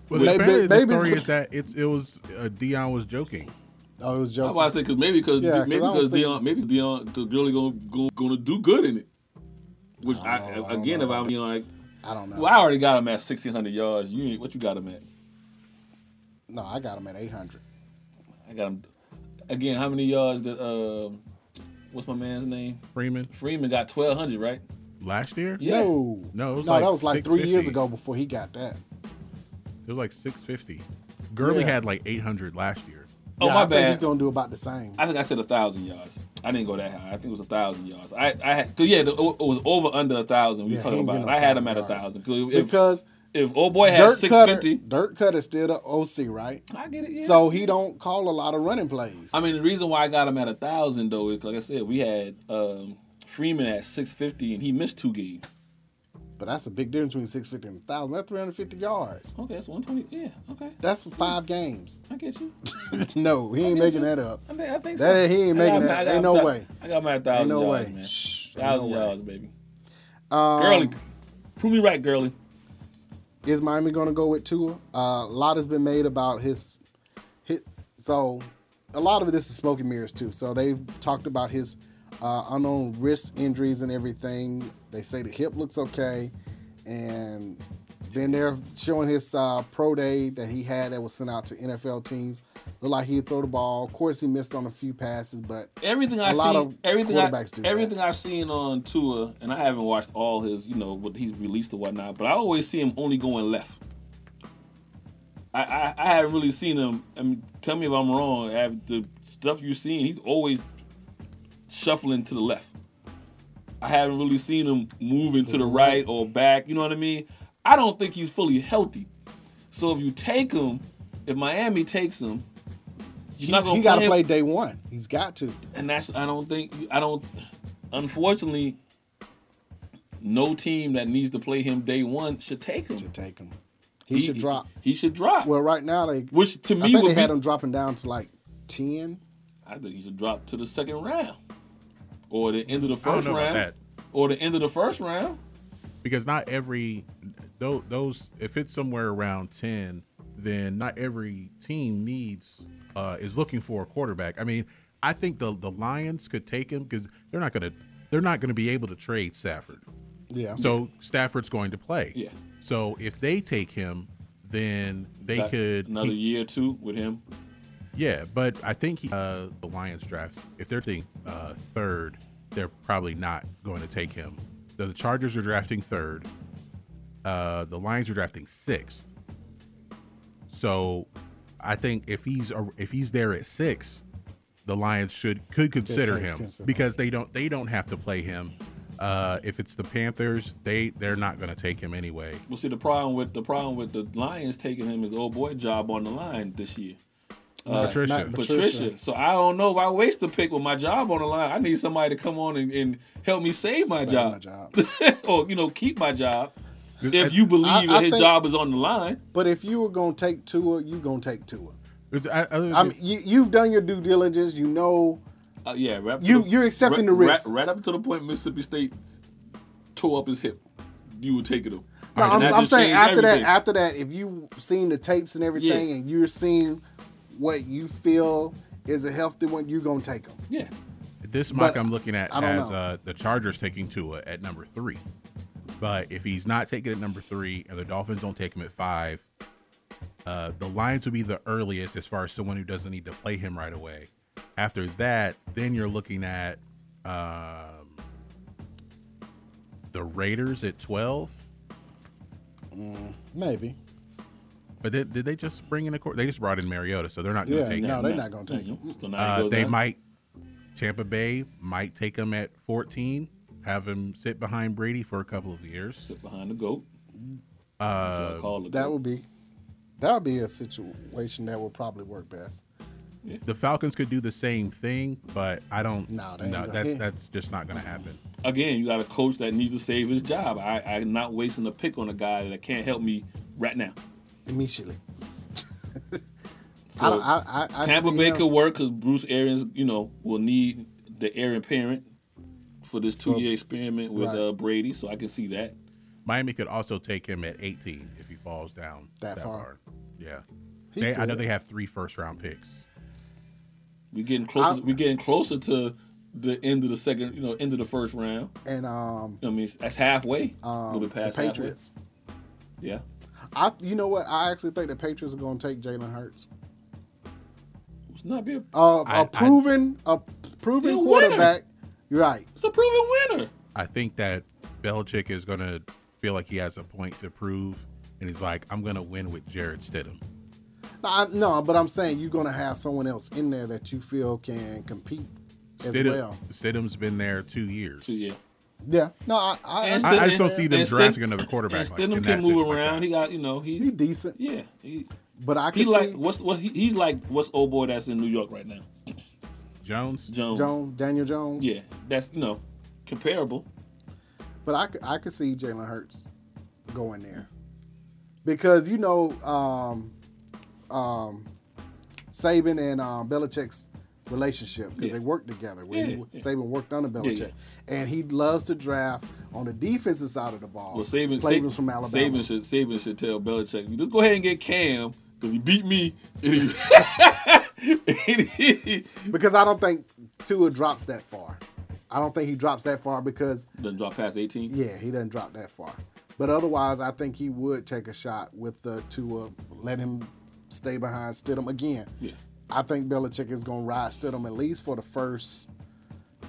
Speaker 4: Well,
Speaker 1: Maybe-
Speaker 4: apparently the
Speaker 1: maybe
Speaker 4: story is that it's it was uh, Deion was joking.
Speaker 1: Oh, it was
Speaker 3: I
Speaker 1: joking.
Speaker 3: was say because maybe because
Speaker 1: Yeah, 'cause
Speaker 3: maybe because Deion maybe Deion because Gurley gonna, gonna gonna do good in it. Which I,
Speaker 1: I don't
Speaker 3: again,
Speaker 1: know
Speaker 3: if I'm you know like,
Speaker 1: I don't know.
Speaker 3: well, I already got him at 1600 yards. You ain't what you got him at?
Speaker 1: No, I got him at 800.
Speaker 3: I got him again. How many yards did um, what's my man's name?
Speaker 4: Freeman
Speaker 3: Freeman got 1200, right?
Speaker 4: last year.
Speaker 3: Yeah.
Speaker 1: No.
Speaker 4: No, it was
Speaker 1: no,
Speaker 4: like
Speaker 1: that was like three years ago before he got that.
Speaker 4: It was like six fifty. Gurley
Speaker 1: Yeah.
Speaker 4: had like eight hundred last year.
Speaker 3: Oh
Speaker 1: yeah,
Speaker 3: my
Speaker 1: I think
Speaker 3: bad.
Speaker 1: he's gonna do about the same.
Speaker 3: I think I said a thousand yards. I didn't go that high. I think it was a thousand yards. I, I had, cause yeah, the, it was over under a thousand. We
Speaker 1: Yeah,
Speaker 3: talking about. it. I had him at a
Speaker 1: 1,000 yards.
Speaker 3: If,
Speaker 1: because
Speaker 3: if old boy had
Speaker 1: Dirk
Speaker 3: six
Speaker 1: Koetter,
Speaker 3: fifty,
Speaker 1: Dirk Koetter still the OC, right?
Speaker 3: I get it. Yeah.
Speaker 1: So he don't call a lot of running plays.
Speaker 3: I mean, the reason why I got him at a thousand though is like I said, we had um, Freeman at six fifty and he missed two games.
Speaker 1: But that's a big difference between 650 and 1,000. That's 350 yards.
Speaker 3: Okay, that's one twenty. Yeah, okay,
Speaker 1: That's five games.
Speaker 3: I get you.
Speaker 1: no, he ain't making that up.
Speaker 3: I think, I think
Speaker 1: That
Speaker 3: so.
Speaker 1: ain't- he ain't
Speaker 3: got
Speaker 1: making
Speaker 3: him-
Speaker 1: that.
Speaker 3: I got
Speaker 1: Ain't no
Speaker 3: at-
Speaker 1: way.
Speaker 3: I got my thousand
Speaker 1: Ain't no
Speaker 3: yards,
Speaker 1: way.
Speaker 3: man.
Speaker 1: Shh,
Speaker 3: thousand
Speaker 1: no
Speaker 3: yards, baby.
Speaker 1: Um,
Speaker 3: Gurley, prove me right, Gurley.
Speaker 1: Is Miami going to go with Tua? Uh, a lot has been made about his hit. So a lot of this is smoke and mirrors too. So they've talked about his uh, unknown wrist injuries and everything. They say the hip looks okay, and then they're showing his uh, pro day that he had that was sent out to NFL teams. Looked like he'd throw the ball. Of course, he missed on a few passes, but
Speaker 3: Everything I
Speaker 1: a lot
Speaker 3: see,
Speaker 1: of
Speaker 3: everything I,
Speaker 1: quarterbacks do that.
Speaker 3: everything I've seen on Tua, and I haven't watched all his, you know, what he's released or whatnot. But I always see him only going left. I, I, I haven't really seen him. I mean, tell me if I'm wrong. Have the stuff you've seen, he's always shuffling to the left. I haven't really seen him moving to the mm-hmm. right or back. You know what I mean? I don't think he's fully healthy. So if you take him, if Miami takes him, not
Speaker 1: He's-
Speaker 3: gonna
Speaker 1: he got to play day one. He's got to.
Speaker 3: and that's I don't think I don't. Unfortunately, no team that needs to play him day one should take him.
Speaker 1: Should take him. He, should drop.
Speaker 3: He should drop.
Speaker 1: Well, right now they,
Speaker 3: Which to
Speaker 1: I
Speaker 3: me
Speaker 1: think
Speaker 3: would
Speaker 1: they had him dropping down to like ten.
Speaker 3: I think he should drop to the second round, or the end of the
Speaker 4: I don't
Speaker 3: first
Speaker 4: know about
Speaker 3: round,
Speaker 4: that.
Speaker 3: or the end of the first round.
Speaker 4: because not every those, those if it's somewhere around 10 then not every team needs uh is looking for a quarterback i mean i think the the lions could take him because they're not gonna they're not gonna be able to trade stafford
Speaker 1: Yeah.
Speaker 4: so stafford's going to play
Speaker 3: Yeah.
Speaker 4: so if they take him then they
Speaker 3: Got
Speaker 4: could
Speaker 3: another
Speaker 4: he-
Speaker 3: year or two with him.
Speaker 4: Yeah, but I think he, uh, the Lions draft, if they're thinking uh, third, they're probably not going to take him. The, the Chargers are drafting third. Uh, the Lions are drafting sixth. So I think if he's a- if he's there at six, the Lions should could consider him
Speaker 1: consider
Speaker 4: because they don't they don't have to play him. Uh, if it's the Panthers, they they're not going to take him anyway.
Speaker 3: Well, see the problem with the problem with the Lions taking him is old boy job on the line this year.
Speaker 4: Uh, Patricia.
Speaker 3: Patricia.
Speaker 1: Patricia.
Speaker 3: So I don't know if I waste the pick with my job on the line. I need somebody to come on and, and help me save my
Speaker 1: Save
Speaker 3: job,
Speaker 1: my job.
Speaker 3: or you know keep my job. If you believe
Speaker 1: I-
Speaker 3: that
Speaker 1: I
Speaker 3: his
Speaker 1: think-
Speaker 3: job is on the line,
Speaker 1: But if you were gonna take Tua, you gonna take Tua.
Speaker 4: I,
Speaker 1: I mean, you, you've done your due diligence. You know,
Speaker 3: Uh, yeah, right
Speaker 1: You-
Speaker 3: the-
Speaker 1: you're accepting
Speaker 3: right,
Speaker 1: the risk.
Speaker 3: Right, right up to the point Mississippi State tore up his hip. You would take it him.
Speaker 1: No,
Speaker 3: And
Speaker 1: I'm, I'm saying after
Speaker 3: everything.
Speaker 1: that, after that, if you've seen the tapes and everything,
Speaker 3: Yeah.
Speaker 1: and you're seeing what you feel is a healthy one, you're gonna take them.
Speaker 3: Yeah.
Speaker 4: This mock
Speaker 1: But
Speaker 4: I'm looking at
Speaker 1: I don't
Speaker 4: has
Speaker 1: know.
Speaker 4: uh, the Chargers taking Tua at number three. But if he's not taken at number three and the Dolphins don't take him at five, uh, the Lions would be the earliest as far as someone who doesn't need to play him right away. After that, then you're looking at um, the Raiders at 12.
Speaker 1: Mm, maybe.
Speaker 4: But did, did they just bring in a court? They just brought in Mariota, so they're not going
Speaker 1: Yeah,
Speaker 4: to take
Speaker 1: no,
Speaker 4: him.
Speaker 1: No, they're not gonna take him.
Speaker 3: So
Speaker 4: Uh, they
Speaker 3: down.
Speaker 4: might. Tampa Bay might take him at 14, have him sit behind Brady for a couple of years.
Speaker 3: Sit behind the goat.
Speaker 4: Uh,
Speaker 1: That would be that would be a situation that would probably work best.
Speaker 4: the Falcons could do the same thing, but I don't.
Speaker 1: No, they
Speaker 4: no, that,
Speaker 1: gonna-
Speaker 4: that's just not going to happen.
Speaker 3: Again, you got a coach that needs to save his job. I, I'm not wasting a pick on a guy that can't help me right now.
Speaker 1: Immediately.
Speaker 3: So
Speaker 1: I don't- I- I- I
Speaker 3: Tampa
Speaker 1: see
Speaker 3: Bay
Speaker 1: him-
Speaker 3: could work because Bruce Arians, you know, will need the heir parent for this two-year experiment with
Speaker 4: Right.
Speaker 3: uh, Brady. So I can see that.
Speaker 4: Miami could also take him at 18 if he falls down
Speaker 1: That far.
Speaker 4: Yeah. They, I know they have three first round picks.
Speaker 3: We're getting closer. we're getting closer to the end of the second, you know, end of the first round.
Speaker 1: And um, you know
Speaker 3: I mean, that's halfway. a
Speaker 1: um
Speaker 3: little
Speaker 1: the
Speaker 3: past halfway.
Speaker 1: Patriots.
Speaker 3: Yeah.
Speaker 1: I you know what? I actually think the Patriots are going to take Jalen Hurts.
Speaker 3: It's not be a,
Speaker 1: Uh,
Speaker 4: I-
Speaker 1: a
Speaker 4: I-
Speaker 1: proven a proven
Speaker 3: a
Speaker 1: quarterback. You're right.
Speaker 3: It's a proven winner.
Speaker 4: I think that Belichick is going to feel like he has a point to prove, and he's like, I'm going to win with Jarrett Stidham.
Speaker 1: No, I, no, but I'm saying you're going to have someone else in there that you feel can compete as
Speaker 4: Stidham,
Speaker 1: well.
Speaker 4: Stidham's been there two years.
Speaker 3: Yeah.
Speaker 1: Yeah. No, I I,
Speaker 3: And
Speaker 4: I- I just don't see them drafting
Speaker 3: Stidham-
Speaker 4: another quarterback
Speaker 3: And
Speaker 4: like-
Speaker 3: Stidham can move
Speaker 4: sense like
Speaker 3: around. he got, you know, he,
Speaker 1: he decent.
Speaker 3: yeah. He,
Speaker 1: But I
Speaker 3: he
Speaker 1: can
Speaker 3: like
Speaker 1: see
Speaker 3: what's what he, he's like what's old boy that's in New York right now.
Speaker 4: Jones.
Speaker 3: Jones.
Speaker 1: Jones, Daniel Jones.
Speaker 3: Yeah, that's you know comparable.
Speaker 1: But I, I could see Jalen Hurts going there because you know um, um, Saban and um, Belichick's relationship because
Speaker 3: Yeah.
Speaker 1: they worked together. When
Speaker 3: Yeah,
Speaker 1: he,
Speaker 3: yeah.
Speaker 1: Saban worked under Belichick,
Speaker 3: Yeah,
Speaker 1: and he loves to draft on the defensive side of the ball.
Speaker 3: Well, Saban,
Speaker 1: players from Alabama.
Speaker 3: Saban should Saban should tell Belichick, just go ahead and get Cam because he beat me.
Speaker 1: Because I don't think Tua drops that far. I don't think he drops that far because
Speaker 3: Doesn't drop past 18.
Speaker 1: Yeah, he doesn't drop that far. But otherwise, I think he would take a shot with the Tua, let him stay behind Stidham again.
Speaker 3: Yeah.
Speaker 1: I think Belichick is going to ride Stidham at least for the first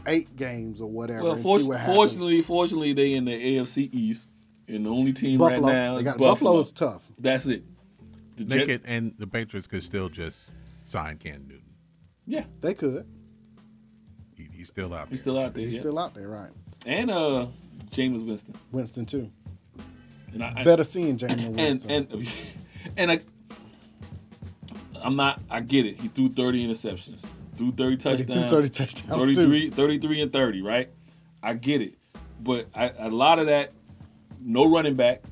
Speaker 1: eight games or whatever
Speaker 3: Well,
Speaker 1: and
Speaker 3: for-
Speaker 1: see what happens.
Speaker 3: fortunately, fortunately, they in the AFC East, and the only team
Speaker 1: Buffalo.
Speaker 3: right now
Speaker 1: They
Speaker 3: is
Speaker 1: got-
Speaker 3: Buffalo.
Speaker 1: Buffalo is tough.
Speaker 3: That's it. The
Speaker 4: They
Speaker 3: Jets,
Speaker 4: could, and the Patriots could still just sign Cam Newton.
Speaker 3: yeah,
Speaker 1: They could.
Speaker 4: He, he's still out there.
Speaker 3: he's still out there.
Speaker 1: He's
Speaker 3: yeah.
Speaker 1: still out there, right?
Speaker 3: and uh, Jameis Winston.
Speaker 1: Winston, too.
Speaker 3: And I, I-
Speaker 1: Better seeing Jameis
Speaker 3: and
Speaker 1: Winston.
Speaker 3: and and I, I'm not. I get it. He threw 30 interceptions, threw 30 touchdowns,
Speaker 1: threw 30 touchdowns,
Speaker 3: 33, 33 and 30. Right. I get it, but I, a lot of that, no running back.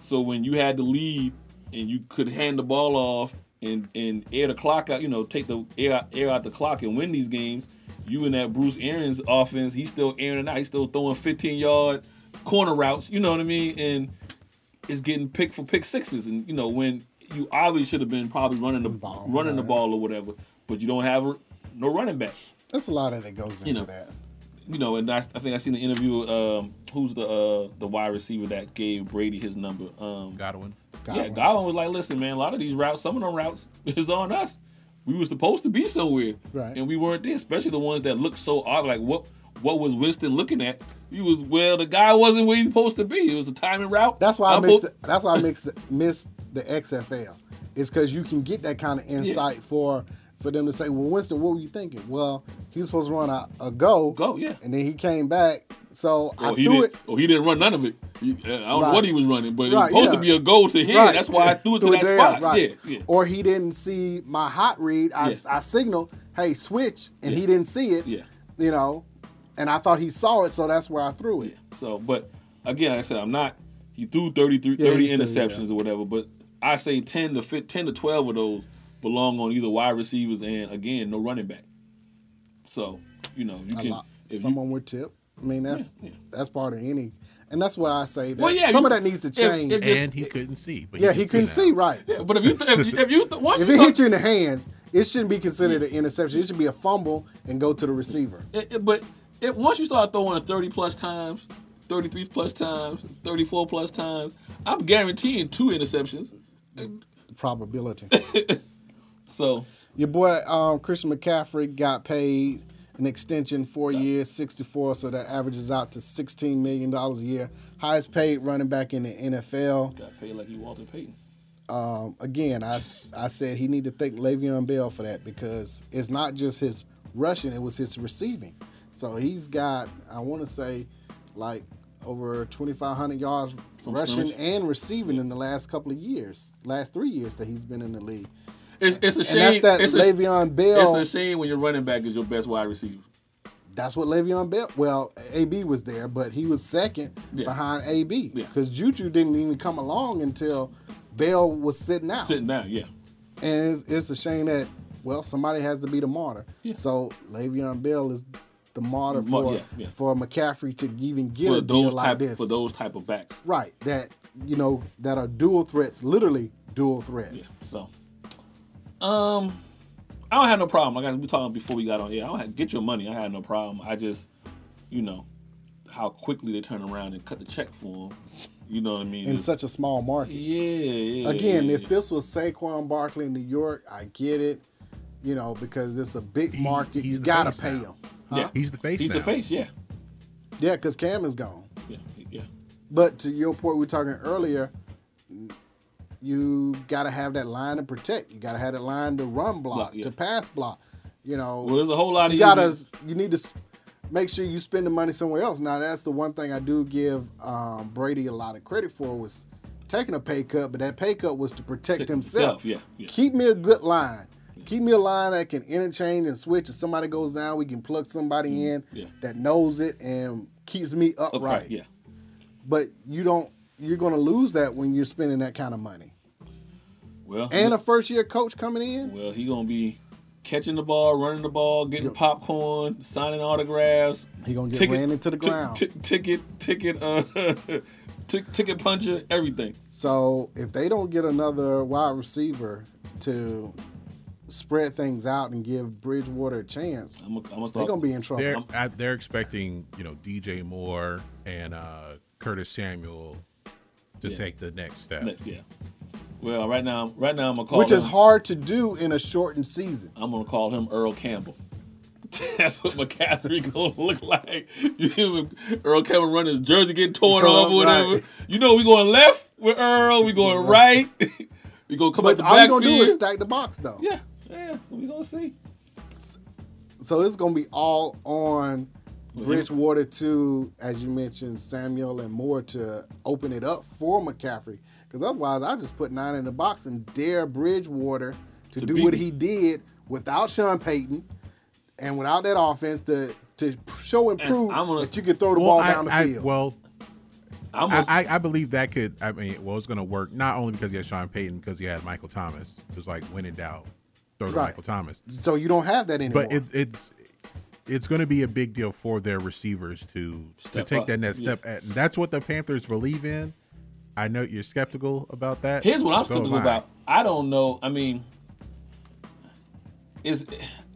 Speaker 3: So when you had the lead and you could hand the ball off and and air the clock out, you know, take the air out, air out the clock and win these games. You in that Bruce Arians offense, he's still airing it out. He's still throwing 15 yard corner routes. You know what I mean? And is getting picked for pick sixes. And you know when you obviously should have been probably running the ball, running the ball or whatever, but you don't have no running back.
Speaker 1: That's a lot of that goes into
Speaker 3: You know,
Speaker 1: that.
Speaker 3: You know, and I, I think I seen the interview. with, Um, who's the uh, the wide receiver that gave Brady his number? Um,
Speaker 4: Godwin.
Speaker 3: Yeah,
Speaker 1: Godwin.
Speaker 3: Godwin was like, "Listen, man, a lot of these routes, some of them routes is on us. We were supposed to be somewhere,
Speaker 1: Right.
Speaker 3: and we weren't there. Especially the ones that looked so odd. Like what what was Winston looking at? He was well, the guy wasn't where he's supposed to be. It was a timing route.
Speaker 1: That's why I
Speaker 3: I'm
Speaker 1: mixed.
Speaker 3: supposed-
Speaker 1: The, that's why I mixed the, missed the XFL. It's because you can get that kind of insight for for them to say, "Well, Winston, what were you thinking?" Well, he was supposed to run a, a go,
Speaker 3: go, yeah,
Speaker 1: and then he came back. So I
Speaker 3: Or
Speaker 1: threw it.
Speaker 3: or he didn't run none of it. He- I don't know what he was running, but it was supposed
Speaker 1: yeah.
Speaker 3: to be a goal to him.
Speaker 1: Right.
Speaker 3: That's why I threw it to
Speaker 1: Threw
Speaker 3: that
Speaker 1: there,
Speaker 3: spot.
Speaker 1: right.
Speaker 3: Yeah, yeah.
Speaker 1: Or he didn't see my hot read. I,
Speaker 3: Yeah.
Speaker 1: I signaled, "Hey, switch," and
Speaker 3: Yeah.
Speaker 1: he didn't see it.
Speaker 3: Yeah.
Speaker 1: You know, and I thought he saw it, so that's where I threw it.
Speaker 3: So, but again, like I said, I'm not. He threw 33,
Speaker 1: Yeah,
Speaker 3: 30
Speaker 1: he threw,
Speaker 3: interceptions or whatever, but I say 10 to fit, 10 to 12 of those belong on either wide receivers and again no running back. So you know you can
Speaker 1: lot.
Speaker 3: if you-
Speaker 1: Someone with tip. I mean, that's that's part of any, and that's why I say that
Speaker 3: Well, yeah,
Speaker 1: some
Speaker 3: you-
Speaker 1: of that needs to change.
Speaker 3: if you-
Speaker 4: And he couldn't see. But
Speaker 1: yeah, he couldn't see, right.
Speaker 3: Yeah, but if you th- if you, if you th- once
Speaker 1: if
Speaker 3: you
Speaker 1: it
Speaker 3: start-
Speaker 1: hit you in the hands, it shouldn't be considered an interception. It should be a fumble and go to the receiver.
Speaker 3: It, it- but it, once you start throwing it 30 plus times, 33 plus times, 34 plus times, I'm guaranteeing two interceptions.
Speaker 1: Probability.
Speaker 3: So
Speaker 1: Your boy um, Christian McCaffrey got paid an extension, four years, 64, so that averages out to $16 million a year. Highest paid running back in the NFL.
Speaker 3: got paid like he Walter Payton.
Speaker 1: Um, again, I said he need to thank Le'Veon Bell for that because it's not just his rushing, it was his receiving. So he's got, I want to say, like over 2,500 yards
Speaker 3: From
Speaker 1: rushing and receiving in the last couple of years, last three years that he's been in the league.
Speaker 3: It's, it's a
Speaker 1: And
Speaker 3: shame.
Speaker 1: that's that
Speaker 3: it's a,
Speaker 1: Le'Veon Bell.
Speaker 3: It's a shame when your running back is your best wide receiver.
Speaker 1: That's what Le'Veon Bell. Well, AB was there, but he was second
Speaker 3: Yeah.
Speaker 1: behind AB because Juju didn't even come along until Bell was sitting out.
Speaker 3: Sitting down, yeah.
Speaker 1: And it's, it's a shame that well somebody has to be the martyr. So Le'Veon Bell is the martyr for
Speaker 3: yeah, yeah.
Speaker 1: for McCaffrey to even get
Speaker 3: For
Speaker 1: a deal like
Speaker 3: type
Speaker 1: this.
Speaker 3: for those type of backs.
Speaker 1: Right, that you know that are dual threats, literally dual threats.
Speaker 3: So, um, I don't have no problem. Like I we talking before we got on. here, I don't have, get your money. I had no problem. I just, you know, how quickly they turn around and cut the check for him. You know what I mean?
Speaker 1: in
Speaker 3: It's-
Speaker 1: such a small market.
Speaker 3: Yeah, yeah.
Speaker 1: Again,
Speaker 3: yeah,
Speaker 1: if this was Saquon Barkley in New York, I get it. You know, because it's a big market, you
Speaker 4: the
Speaker 1: gotta pay
Speaker 4: now.
Speaker 1: him.
Speaker 3: Yeah.
Speaker 4: He's the face
Speaker 3: He's
Speaker 4: now.
Speaker 3: the face. Yeah,
Speaker 1: Yeah, because Cam is gone.
Speaker 3: yeah, yeah.
Speaker 1: But to your point, we were talking earlier. You got to have that line to protect. You got to have that line to run block,
Speaker 3: Block, yeah.
Speaker 1: to pass block. You know,
Speaker 3: Well, there's a whole lot
Speaker 1: you
Speaker 3: of
Speaker 1: gotta. You need to make sure you spend the money somewhere else. Now, that's the one thing I do give um, Brady a lot of credit for was taking a pay cut, but that pay cut was to protect himself.
Speaker 3: himself, yeah, yeah.
Speaker 1: Keep me a good line. Keep me a line that can interchange and switch. If somebody goes down, we can plug somebody in
Speaker 3: Mm-hmm. yeah.
Speaker 1: that knows it and keeps me upright.
Speaker 3: Upright, yeah.
Speaker 1: But you don't. You're going to lose that when you're spending that kind of money.
Speaker 3: Well,
Speaker 1: And a first year coach coming in.
Speaker 3: well, he gonna be catching the ball, running the ball, getting popcorn, signing autographs.
Speaker 1: He gonna get ran into the ground.
Speaker 3: tick- ticket, ticket, uh, tick, ticket puncher, everything.
Speaker 1: So if they don't get another wide receiver to spread things out and give Bridgewater a chance,
Speaker 3: I'm gonna
Speaker 1: they're gonna be in trouble.
Speaker 4: They're, I- they're expecting, you know, DJ Moore and uh, Curtis Samuel to
Speaker 3: Yeah.
Speaker 4: take the next step.
Speaker 3: Next, yeah. Well, right now, right now I'm gonna call
Speaker 1: which is hard to do in a shortened season.
Speaker 3: I'm gonna call him Earl Campbell. That's what McCaffrey gonna look like. You hear Earl Campbell running his jersey getting torn
Speaker 1: Torn
Speaker 3: off or whatever.
Speaker 1: right.
Speaker 3: You know we going left with Earl. We going right. we gonna come
Speaker 1: But
Speaker 3: out the
Speaker 1: all you're gonna do is stack the box though.
Speaker 3: Yeah, yeah. So we gonna see.
Speaker 1: So it's gonna be all on Bridgewater to, as you mentioned, Samuel and Moore to open it up for McCaffrey. Because otherwise, I just put nine in the box and dare Bridgewater to,
Speaker 3: To
Speaker 1: do
Speaker 3: beat
Speaker 1: what
Speaker 3: me.
Speaker 1: he did without Sean Payton and without that offense to to show and
Speaker 3: And
Speaker 1: prove
Speaker 3: I'm gonna-
Speaker 1: that you can throw the
Speaker 4: Well,
Speaker 1: ball
Speaker 4: I-
Speaker 1: down the
Speaker 4: I-
Speaker 1: field.
Speaker 4: well,
Speaker 3: I'm
Speaker 4: I,
Speaker 3: gonna-
Speaker 4: I, I believe that could. I mean, well, it's going to work not only because he had Sean Payton, because he had Michael Thomas. It was like when in doubt, throw to
Speaker 1: Right.
Speaker 4: Michael Thomas.
Speaker 1: so you don't have that anymore.
Speaker 4: But it, it's it's going to be a big deal for their receivers to
Speaker 3: Step
Speaker 4: to take
Speaker 3: up,
Speaker 4: that next
Speaker 3: yeah.
Speaker 4: step. And that's what the Panthers believe in. I know you're skeptical about that.
Speaker 3: Here's what I'm
Speaker 4: So
Speaker 3: skeptical
Speaker 4: I.
Speaker 3: about. I don't know. I mean, is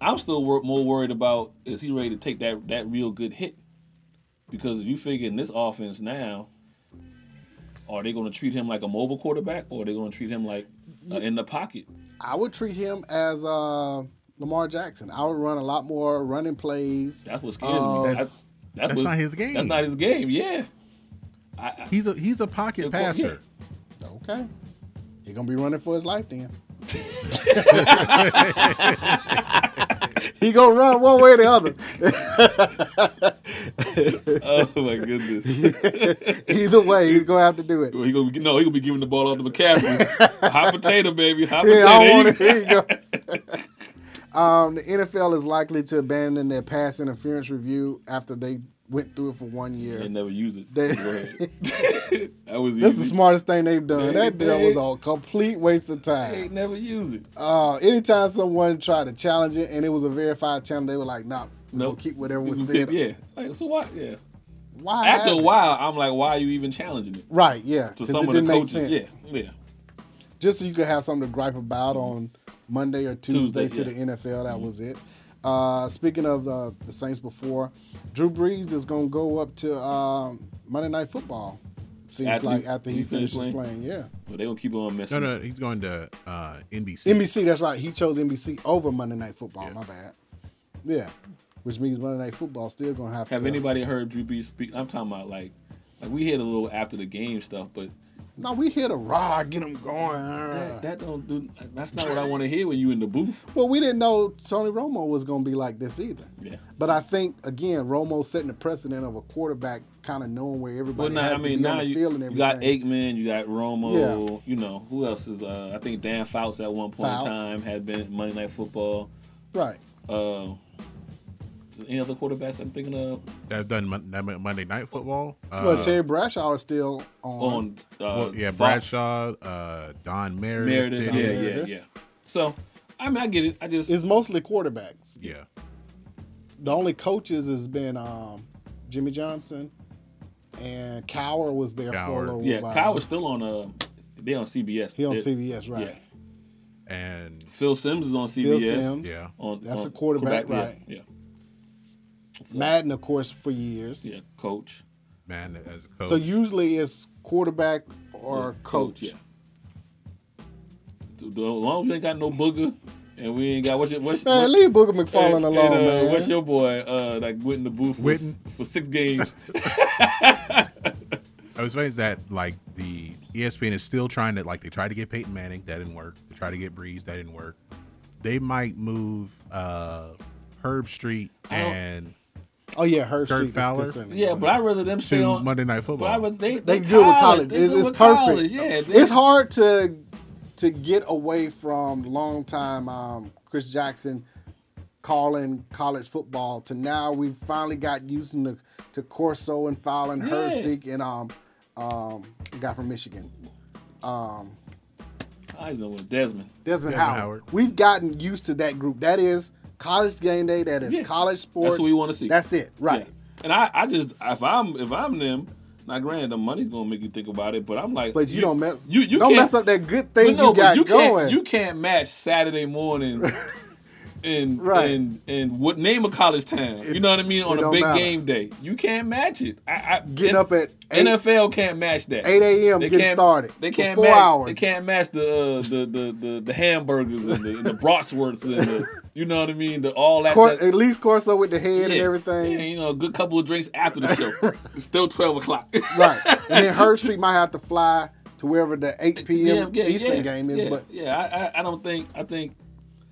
Speaker 3: I'm still wor- more worried about is he ready to take that that real good hit? Because if you figure in this offense now, are they going to treat him like a mobile quarterback, or are they going to treat him like uh, in the pocket?
Speaker 1: I would treat him as uh, Lamar Jackson. I would run a lot more running plays.
Speaker 3: That's what scares
Speaker 1: Uh,
Speaker 3: me. That's,
Speaker 4: that's
Speaker 3: what-
Speaker 4: not his game.
Speaker 3: That's not his game. Yeah. I, I,
Speaker 4: He's a he's a pocket
Speaker 3: Yeah, of course,
Speaker 4: passer.
Speaker 1: Okay. He's gonna be running for his life then. he gonna run one way or the other.
Speaker 3: oh my goodness.
Speaker 1: Either way, he's gonna have to do it.
Speaker 3: Well, he gonna be, no, he gonna be giving the ball out to McCaffrey. Hot potato, baby. Hot
Speaker 1: Yeah,
Speaker 3: potato.
Speaker 1: I
Speaker 3: There
Speaker 1: want
Speaker 3: you
Speaker 1: it. Here you go. um, the NFL is likely to abandon their pass interference review after they went through it for one year.
Speaker 3: They never use it.
Speaker 1: They-
Speaker 3: that was
Speaker 1: That's the smartest thing they've done.
Speaker 3: They-
Speaker 1: that deal was a complete waste of
Speaker 3: They
Speaker 1: time.
Speaker 3: ain't never use it.
Speaker 1: Uh, anytime someone tried to challenge it and it was a verified channel, they were like, "Nah, we're
Speaker 3: Nope.
Speaker 1: keep whatever was said."
Speaker 3: Yeah. Like, so why? Yeah.
Speaker 1: Why?
Speaker 3: After a while, I'm like, why are you even challenging it?
Speaker 1: Right, yeah,
Speaker 3: To some of the coaches, yeah, yeah.
Speaker 1: just so you could have something to gripe about on Monday or Tuesday,
Speaker 3: Tuesday,
Speaker 1: to
Speaker 3: yeah.
Speaker 1: the NFL. That was it. Uh, speaking of uh, the Saints before, Drew Brees is going to go up to um, Monday Night Football. Seems
Speaker 3: After
Speaker 1: like after he,
Speaker 3: he
Speaker 1: finishes
Speaker 3: playing?
Speaker 1: playing, yeah.
Speaker 3: But they gonna keep on messing.
Speaker 4: No, no, he's going to uh, NBC.
Speaker 1: NBC, that's right. He chose NBC over Monday Night Football. My bad. Yeah, which means Monday Night Football still going to have,
Speaker 3: Have
Speaker 1: to.
Speaker 3: anybody heard Drew Brees speak? I'm talking about like, like we hear a little after the game stuff, but
Speaker 1: No, we hit a raw, get them going.
Speaker 3: that, that don't do. That's not what I want to hear when you in the booth.
Speaker 1: Well, we didn't know Tony Romo was going to be like this either.
Speaker 3: Yeah.
Speaker 1: But I think again, Romo setting the precedent of a quarterback kind of knowing where everybody
Speaker 3: now,
Speaker 1: has
Speaker 3: I
Speaker 1: to
Speaker 3: mean, now you, you got Aikman, you got Romo. Yeah. You know who else is? Uh, I think Dan Fouts at one point
Speaker 1: Fouts.
Speaker 3: in time had been Monday Night Football.
Speaker 1: Right.
Speaker 3: Uh, any other quarterbacks I'm thinking of?
Speaker 4: that have done Mon- that Monday Night Football.
Speaker 1: well,
Speaker 4: Uh,
Speaker 1: Terry Bradshaw is still on.
Speaker 3: On uh,
Speaker 4: well, yeah, Bradshaw, uh, Don Meredith.
Speaker 3: Meredith,
Speaker 4: did
Speaker 3: yeah,
Speaker 4: it.
Speaker 3: yeah, yeah. So, I mean, I get it. I just
Speaker 1: it's mostly quarterbacks.
Speaker 4: Yeah.
Speaker 1: The only coaches has been um, Jimmy Johnson and Cowher was there for a
Speaker 4: Cowher.
Speaker 1: little
Speaker 3: yeah.
Speaker 1: while.
Speaker 3: Kyle was still on. Uh, they on CBS.
Speaker 1: He on
Speaker 3: They-
Speaker 1: CBS, right?
Speaker 3: Yeah.
Speaker 4: And
Speaker 3: Phil Simms is on
Speaker 1: Phil
Speaker 3: CBS.
Speaker 1: Simms.
Speaker 4: Yeah.
Speaker 3: On,
Speaker 1: That's
Speaker 3: on
Speaker 1: a quarterback,
Speaker 3: yeah,
Speaker 1: right?
Speaker 3: Yeah.
Speaker 1: Madden, of course, for years.
Speaker 3: Yeah. Coach.
Speaker 4: Man, as a coach.
Speaker 1: So usually it's quarterback or
Speaker 3: Yeah,
Speaker 1: coach.
Speaker 3: Yeah. As long as we ain't got no booger, and we ain't got what's your what's
Speaker 1: Man,
Speaker 3: what-
Speaker 1: leave Booger McFarland
Speaker 3: and-
Speaker 1: alone,
Speaker 3: and, uh,
Speaker 1: man.
Speaker 3: What's your boy? Uh, like went in the booth for,
Speaker 4: Witten.
Speaker 3: for six games.
Speaker 4: I was funny is that like the ESPN is still trying to like they tried to get Peyton Manning, that didn't work. They tried to get Brees, that didn't work. They might move uh Herbstreit
Speaker 3: I don't-
Speaker 4: and
Speaker 1: Oh yeah, Herb
Speaker 4: Kurt
Speaker 1: Street is
Speaker 4: Fowler
Speaker 3: yeah, but I'd rather them stay on
Speaker 4: Monday Night
Speaker 3: But
Speaker 4: Football.
Speaker 3: I would, they,
Speaker 1: they
Speaker 3: they
Speaker 1: good with college.
Speaker 3: They
Speaker 1: It's, it's
Speaker 3: with
Speaker 1: perfect.
Speaker 3: college, Yeah, they-
Speaker 1: it's hard to to get away from long time um, Chris Jackson calling college football to now we've finally got used to to Corso and Fowler and
Speaker 3: Yeah.
Speaker 1: Herbstreit and um um guy from Michigan. Um
Speaker 3: I don't know what Desmond.
Speaker 1: Desmond,
Speaker 4: Desmond
Speaker 1: Howard.
Speaker 4: Howard.
Speaker 1: We've gotten used to that group. That is college game day. That is
Speaker 3: Yeah.
Speaker 1: college sports.
Speaker 3: That's what we want to see.
Speaker 1: That's it. Right.
Speaker 3: Yeah. And I, I just if I'm if I'm them, now granted the money's gonna make you think about it, but I'm like,
Speaker 1: But you, don't mess.
Speaker 3: You you
Speaker 1: don't
Speaker 3: can't-
Speaker 1: mess up that good thing
Speaker 3: no,
Speaker 1: you got
Speaker 3: you
Speaker 1: going.
Speaker 3: Can't, you can't match Saturday morning and
Speaker 1: Right.
Speaker 3: and and what name of college town? you know what I mean on a big
Speaker 1: matter.
Speaker 3: game day. You can't match it. I, I,
Speaker 1: Getting up at eight-
Speaker 3: NFL can't match that.
Speaker 1: 8 a.m. Getting started
Speaker 3: They can't
Speaker 1: four
Speaker 3: match,
Speaker 1: hours.
Speaker 3: They can't match the uh, the, the the the hamburgers and the, and the and the you know what I mean. The all that.
Speaker 1: Cor-
Speaker 3: that
Speaker 1: at least Corso with the head and everything.
Speaker 3: Yeah, you know, a good couple of drinks after the show. it's still twelve o'clock.
Speaker 1: Right. And then Herbstreit might have to fly to wherever the 8 p.m.
Speaker 3: Yeah, yeah,
Speaker 1: Eastern
Speaker 3: yeah,
Speaker 1: game is.
Speaker 3: yeah,
Speaker 1: But
Speaker 3: yeah, I, I, I don't think I think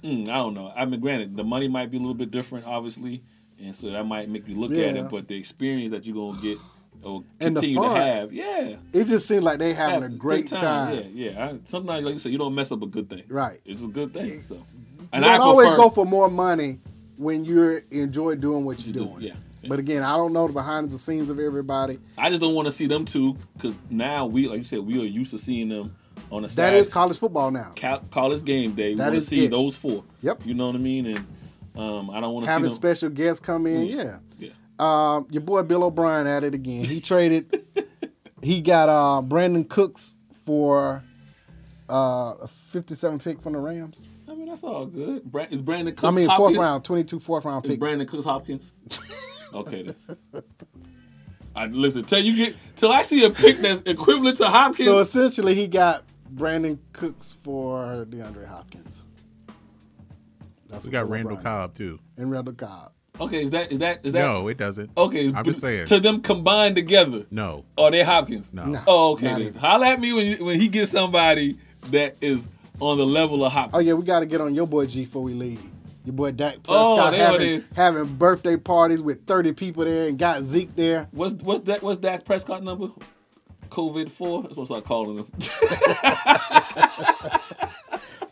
Speaker 3: mm, I don't know. I mean, granted, the money might be a little bit different, obviously, and so that might make you look at it. But the experience that you're gonna get or
Speaker 1: And
Speaker 3: continue to have, yeah,
Speaker 1: it just seems like they having
Speaker 3: Have
Speaker 1: a great time.
Speaker 3: Yeah, yeah. I, sometimes, like you said, you don't mess up a good thing.
Speaker 1: Right.
Speaker 3: It's a good thing. So, and
Speaker 1: don't
Speaker 3: I
Speaker 1: always
Speaker 3: prefer-
Speaker 1: go for more money when you enjoy doing what you're
Speaker 3: do,
Speaker 1: doing.
Speaker 3: yeah,
Speaker 1: But again, I don't know the behind the scenes of everybody.
Speaker 3: I just don't want to see them too, because now we, like you said, we are used to seeing them on a
Speaker 1: That
Speaker 3: Saturday-
Speaker 1: is college football now.
Speaker 3: Cal- college game day. We
Speaker 1: That
Speaker 3: want to see
Speaker 1: it.
Speaker 3: those four.
Speaker 1: Yep.
Speaker 3: You know what I mean? And um, I don't want to see
Speaker 1: Having
Speaker 3: them.
Speaker 1: special guests come in, yeah.
Speaker 3: Yeah.
Speaker 1: Um, your boy Bill O'Brien at it again. He traded. he got uh, Brandin Cooks for uh, a 57 pick from the Rams.
Speaker 3: I mean, that's all good. Is Brandin Cooks
Speaker 1: I mean,
Speaker 3: Hopkins?
Speaker 1: fourth round, 22 fourth round
Speaker 3: Is
Speaker 1: pick.
Speaker 3: Brandin Cooks Hopkins? okay. Then. I listen. Till you get till I see a pick that's equivalent to Hopkins.
Speaker 1: So essentially, he got Brandin Cooks for DeAndre Hopkins. That's
Speaker 4: we
Speaker 1: what
Speaker 4: got Randall
Speaker 1: O'Brien-
Speaker 4: Cobb too.
Speaker 1: And Randall Cobb.
Speaker 3: okay, is that is that is that?
Speaker 4: No, it doesn't.
Speaker 3: Okay,
Speaker 4: I'm just saying.
Speaker 3: To them combined together.
Speaker 4: No.
Speaker 3: Are they Hopkins?
Speaker 4: No. No,
Speaker 3: Oh, okay.
Speaker 1: not
Speaker 3: Then. Holla at me when you, when he gets somebody that is on the level of Hopkins.
Speaker 1: Oh yeah, we got to get on your boy G before we leave. Your boy Dak
Speaker 3: Oh,
Speaker 1: Prescott
Speaker 3: there it
Speaker 1: having, having birthday parties with 30 people there and got Zeke there.
Speaker 3: What's what's that? What's Dak Prescott number? COVID four. That's what I start calling him.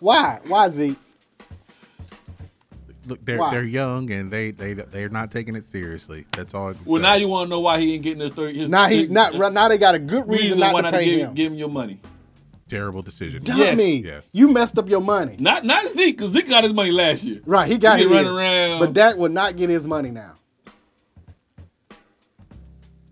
Speaker 1: Why? Why Zeke?
Speaker 4: look, they're
Speaker 1: Why?
Speaker 4: they're young and they they they're not taking it seriously. That's all.
Speaker 3: Well,
Speaker 4: say.
Speaker 3: now you want to know why he ain't getting his thirty. His,
Speaker 1: Now he
Speaker 3: his-
Speaker 1: not now they got a good reason, not
Speaker 3: why
Speaker 1: to
Speaker 3: not
Speaker 1: pay
Speaker 3: give,
Speaker 1: him.
Speaker 3: give him your money.
Speaker 4: terrible decision.
Speaker 1: Dummy,
Speaker 3: Yes.
Speaker 1: you messed up your money.
Speaker 3: Not not Zeke, because Zeke got his money last year.
Speaker 1: Right, he got
Speaker 3: he
Speaker 1: it.
Speaker 3: been running around.
Speaker 1: But Dak would not get his money now.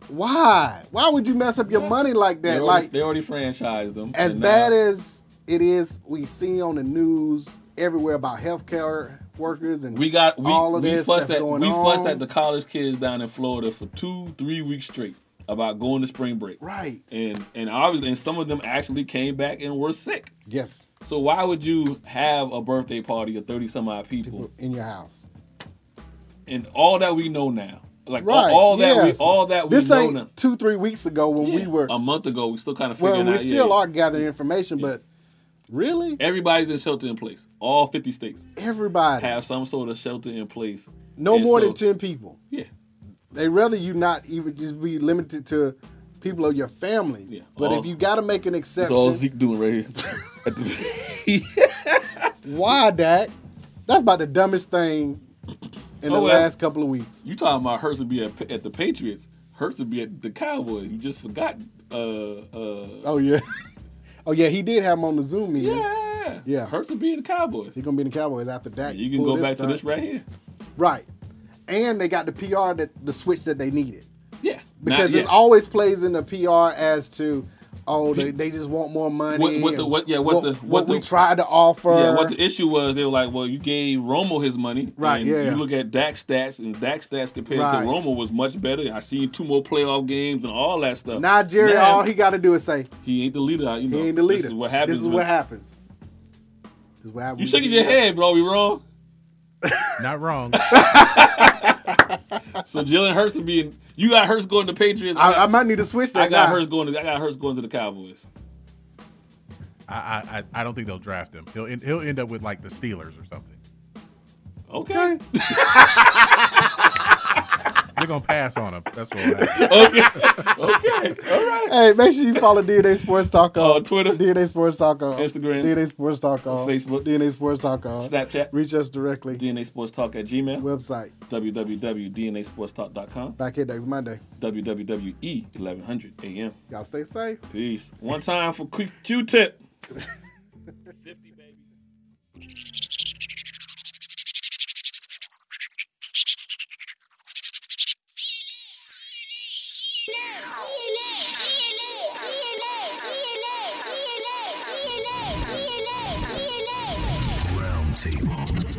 Speaker 1: Why? Why would you mess up your money like
Speaker 3: they
Speaker 1: that?
Speaker 3: already,
Speaker 1: Like
Speaker 3: they already franchised them.
Speaker 1: as bad
Speaker 3: now-
Speaker 1: as it is, we see on the news everywhere about healthcare workers and
Speaker 3: we got we,
Speaker 1: all of
Speaker 3: we
Speaker 1: this
Speaker 3: fussed
Speaker 1: that's
Speaker 3: at
Speaker 1: going
Speaker 3: we
Speaker 1: on.
Speaker 3: fussed at the college kids down in Florida for two three weeks straight about going to spring break.
Speaker 1: Right.
Speaker 3: And and obviously and some of them actually came back and were sick.
Speaker 1: Yes.
Speaker 3: So why would you have a birthday party of thirty some odd people
Speaker 1: in your house?
Speaker 3: And all that we know now, like all-
Speaker 1: Right.
Speaker 3: all, that
Speaker 1: yes.
Speaker 3: we all that we
Speaker 1: this ain't
Speaker 3: now.
Speaker 1: two three weeks ago when we were
Speaker 3: a month ago, we still kind of
Speaker 1: well, we
Speaker 3: out.
Speaker 1: still
Speaker 3: yeah,
Speaker 1: are gathering information, but really,
Speaker 3: Everybody's in shelter in place. All fifty states
Speaker 1: everybody
Speaker 3: have some sort of shelter in place.
Speaker 1: no
Speaker 3: And
Speaker 1: more
Speaker 3: so-
Speaker 1: than ten people.
Speaker 3: Yeah.
Speaker 1: They rather you not even just be limited to people of your family. Yeah. But
Speaker 3: all-
Speaker 1: if you got to make an exception,
Speaker 3: That's
Speaker 1: exception,
Speaker 3: all Zeke doing right here.
Speaker 1: Why, Dak? That's about the dumbest thing in the
Speaker 3: Oh, well.
Speaker 1: last couple of weeks.
Speaker 3: You talking about Hurts would be at, at the Patriots? Hurts would be at the Cowboys. You just forgot. Uh, uh,
Speaker 1: Oh yeah, oh yeah, he did have him on the Zoom meeting.
Speaker 3: yeah,
Speaker 1: Yeah.
Speaker 3: Hurts would be in the Cowboys.
Speaker 1: He's gonna be in the Cowboys after Dak.
Speaker 3: You can go back
Speaker 1: stunt.
Speaker 3: to this right here.
Speaker 1: Right, and they got the PR that the switch that they needed.
Speaker 3: Yeah,
Speaker 1: because it
Speaker 3: yeah.
Speaker 1: always plays in the PR as to. Oh, they, they just want more money.
Speaker 3: What- what the- what- yeah, what the-
Speaker 1: what
Speaker 3: what
Speaker 1: we
Speaker 3: the-
Speaker 1: tried to offer.
Speaker 3: Yeah, what the issue was, they were like, well, you gave Romo his money.
Speaker 1: Right,
Speaker 3: and
Speaker 1: yeah.
Speaker 3: You look at Dak stats, and Dak stats compared
Speaker 1: Right.
Speaker 3: to Romo was much better. I seen two more playoff games and all that stuff.
Speaker 1: Now Jerry,
Speaker 3: Now,
Speaker 1: all he got to do is say
Speaker 3: he ain't the leader. You know,
Speaker 1: he ain't the leader.
Speaker 3: This is what happens.
Speaker 1: This is what happens. This is what happens.
Speaker 3: You shaking your head, bro. We wrong?
Speaker 4: Not wrong.
Speaker 3: so Jalen Hurts to be in. You got Hurts going to Patriots.
Speaker 1: I,
Speaker 3: got-
Speaker 1: I might need to switch that.
Speaker 3: I got
Speaker 1: now.
Speaker 3: Hurts going to. I got Hurts going to the Cowboys.
Speaker 4: I, I I- I don't think they'll draft him. He'll end, he'll end up with like the Steelers or something.
Speaker 3: Okay.
Speaker 4: They're gonna pass on him. That's what. will happen.
Speaker 3: okay. Okay. All right.
Speaker 1: Hey, make sure you follow DNA Sports Talk on
Speaker 3: On Twitter.
Speaker 1: DNA Sports Talk on
Speaker 3: Instagram.
Speaker 1: DNA Sports Talk on
Speaker 3: Facebook.
Speaker 1: DNA Sports Talk on
Speaker 3: Snapchat.
Speaker 1: Reach us directly.
Speaker 3: DNA Sports Talk at Gmail.
Speaker 1: Website.
Speaker 3: www.dnasportstalk.com.
Speaker 1: Back here next Monday.
Speaker 3: WWE 1100 AM.
Speaker 1: Y'all stay safe.
Speaker 3: Peace. One time for Q- Q-Tip.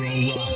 Speaker 10: Punk rock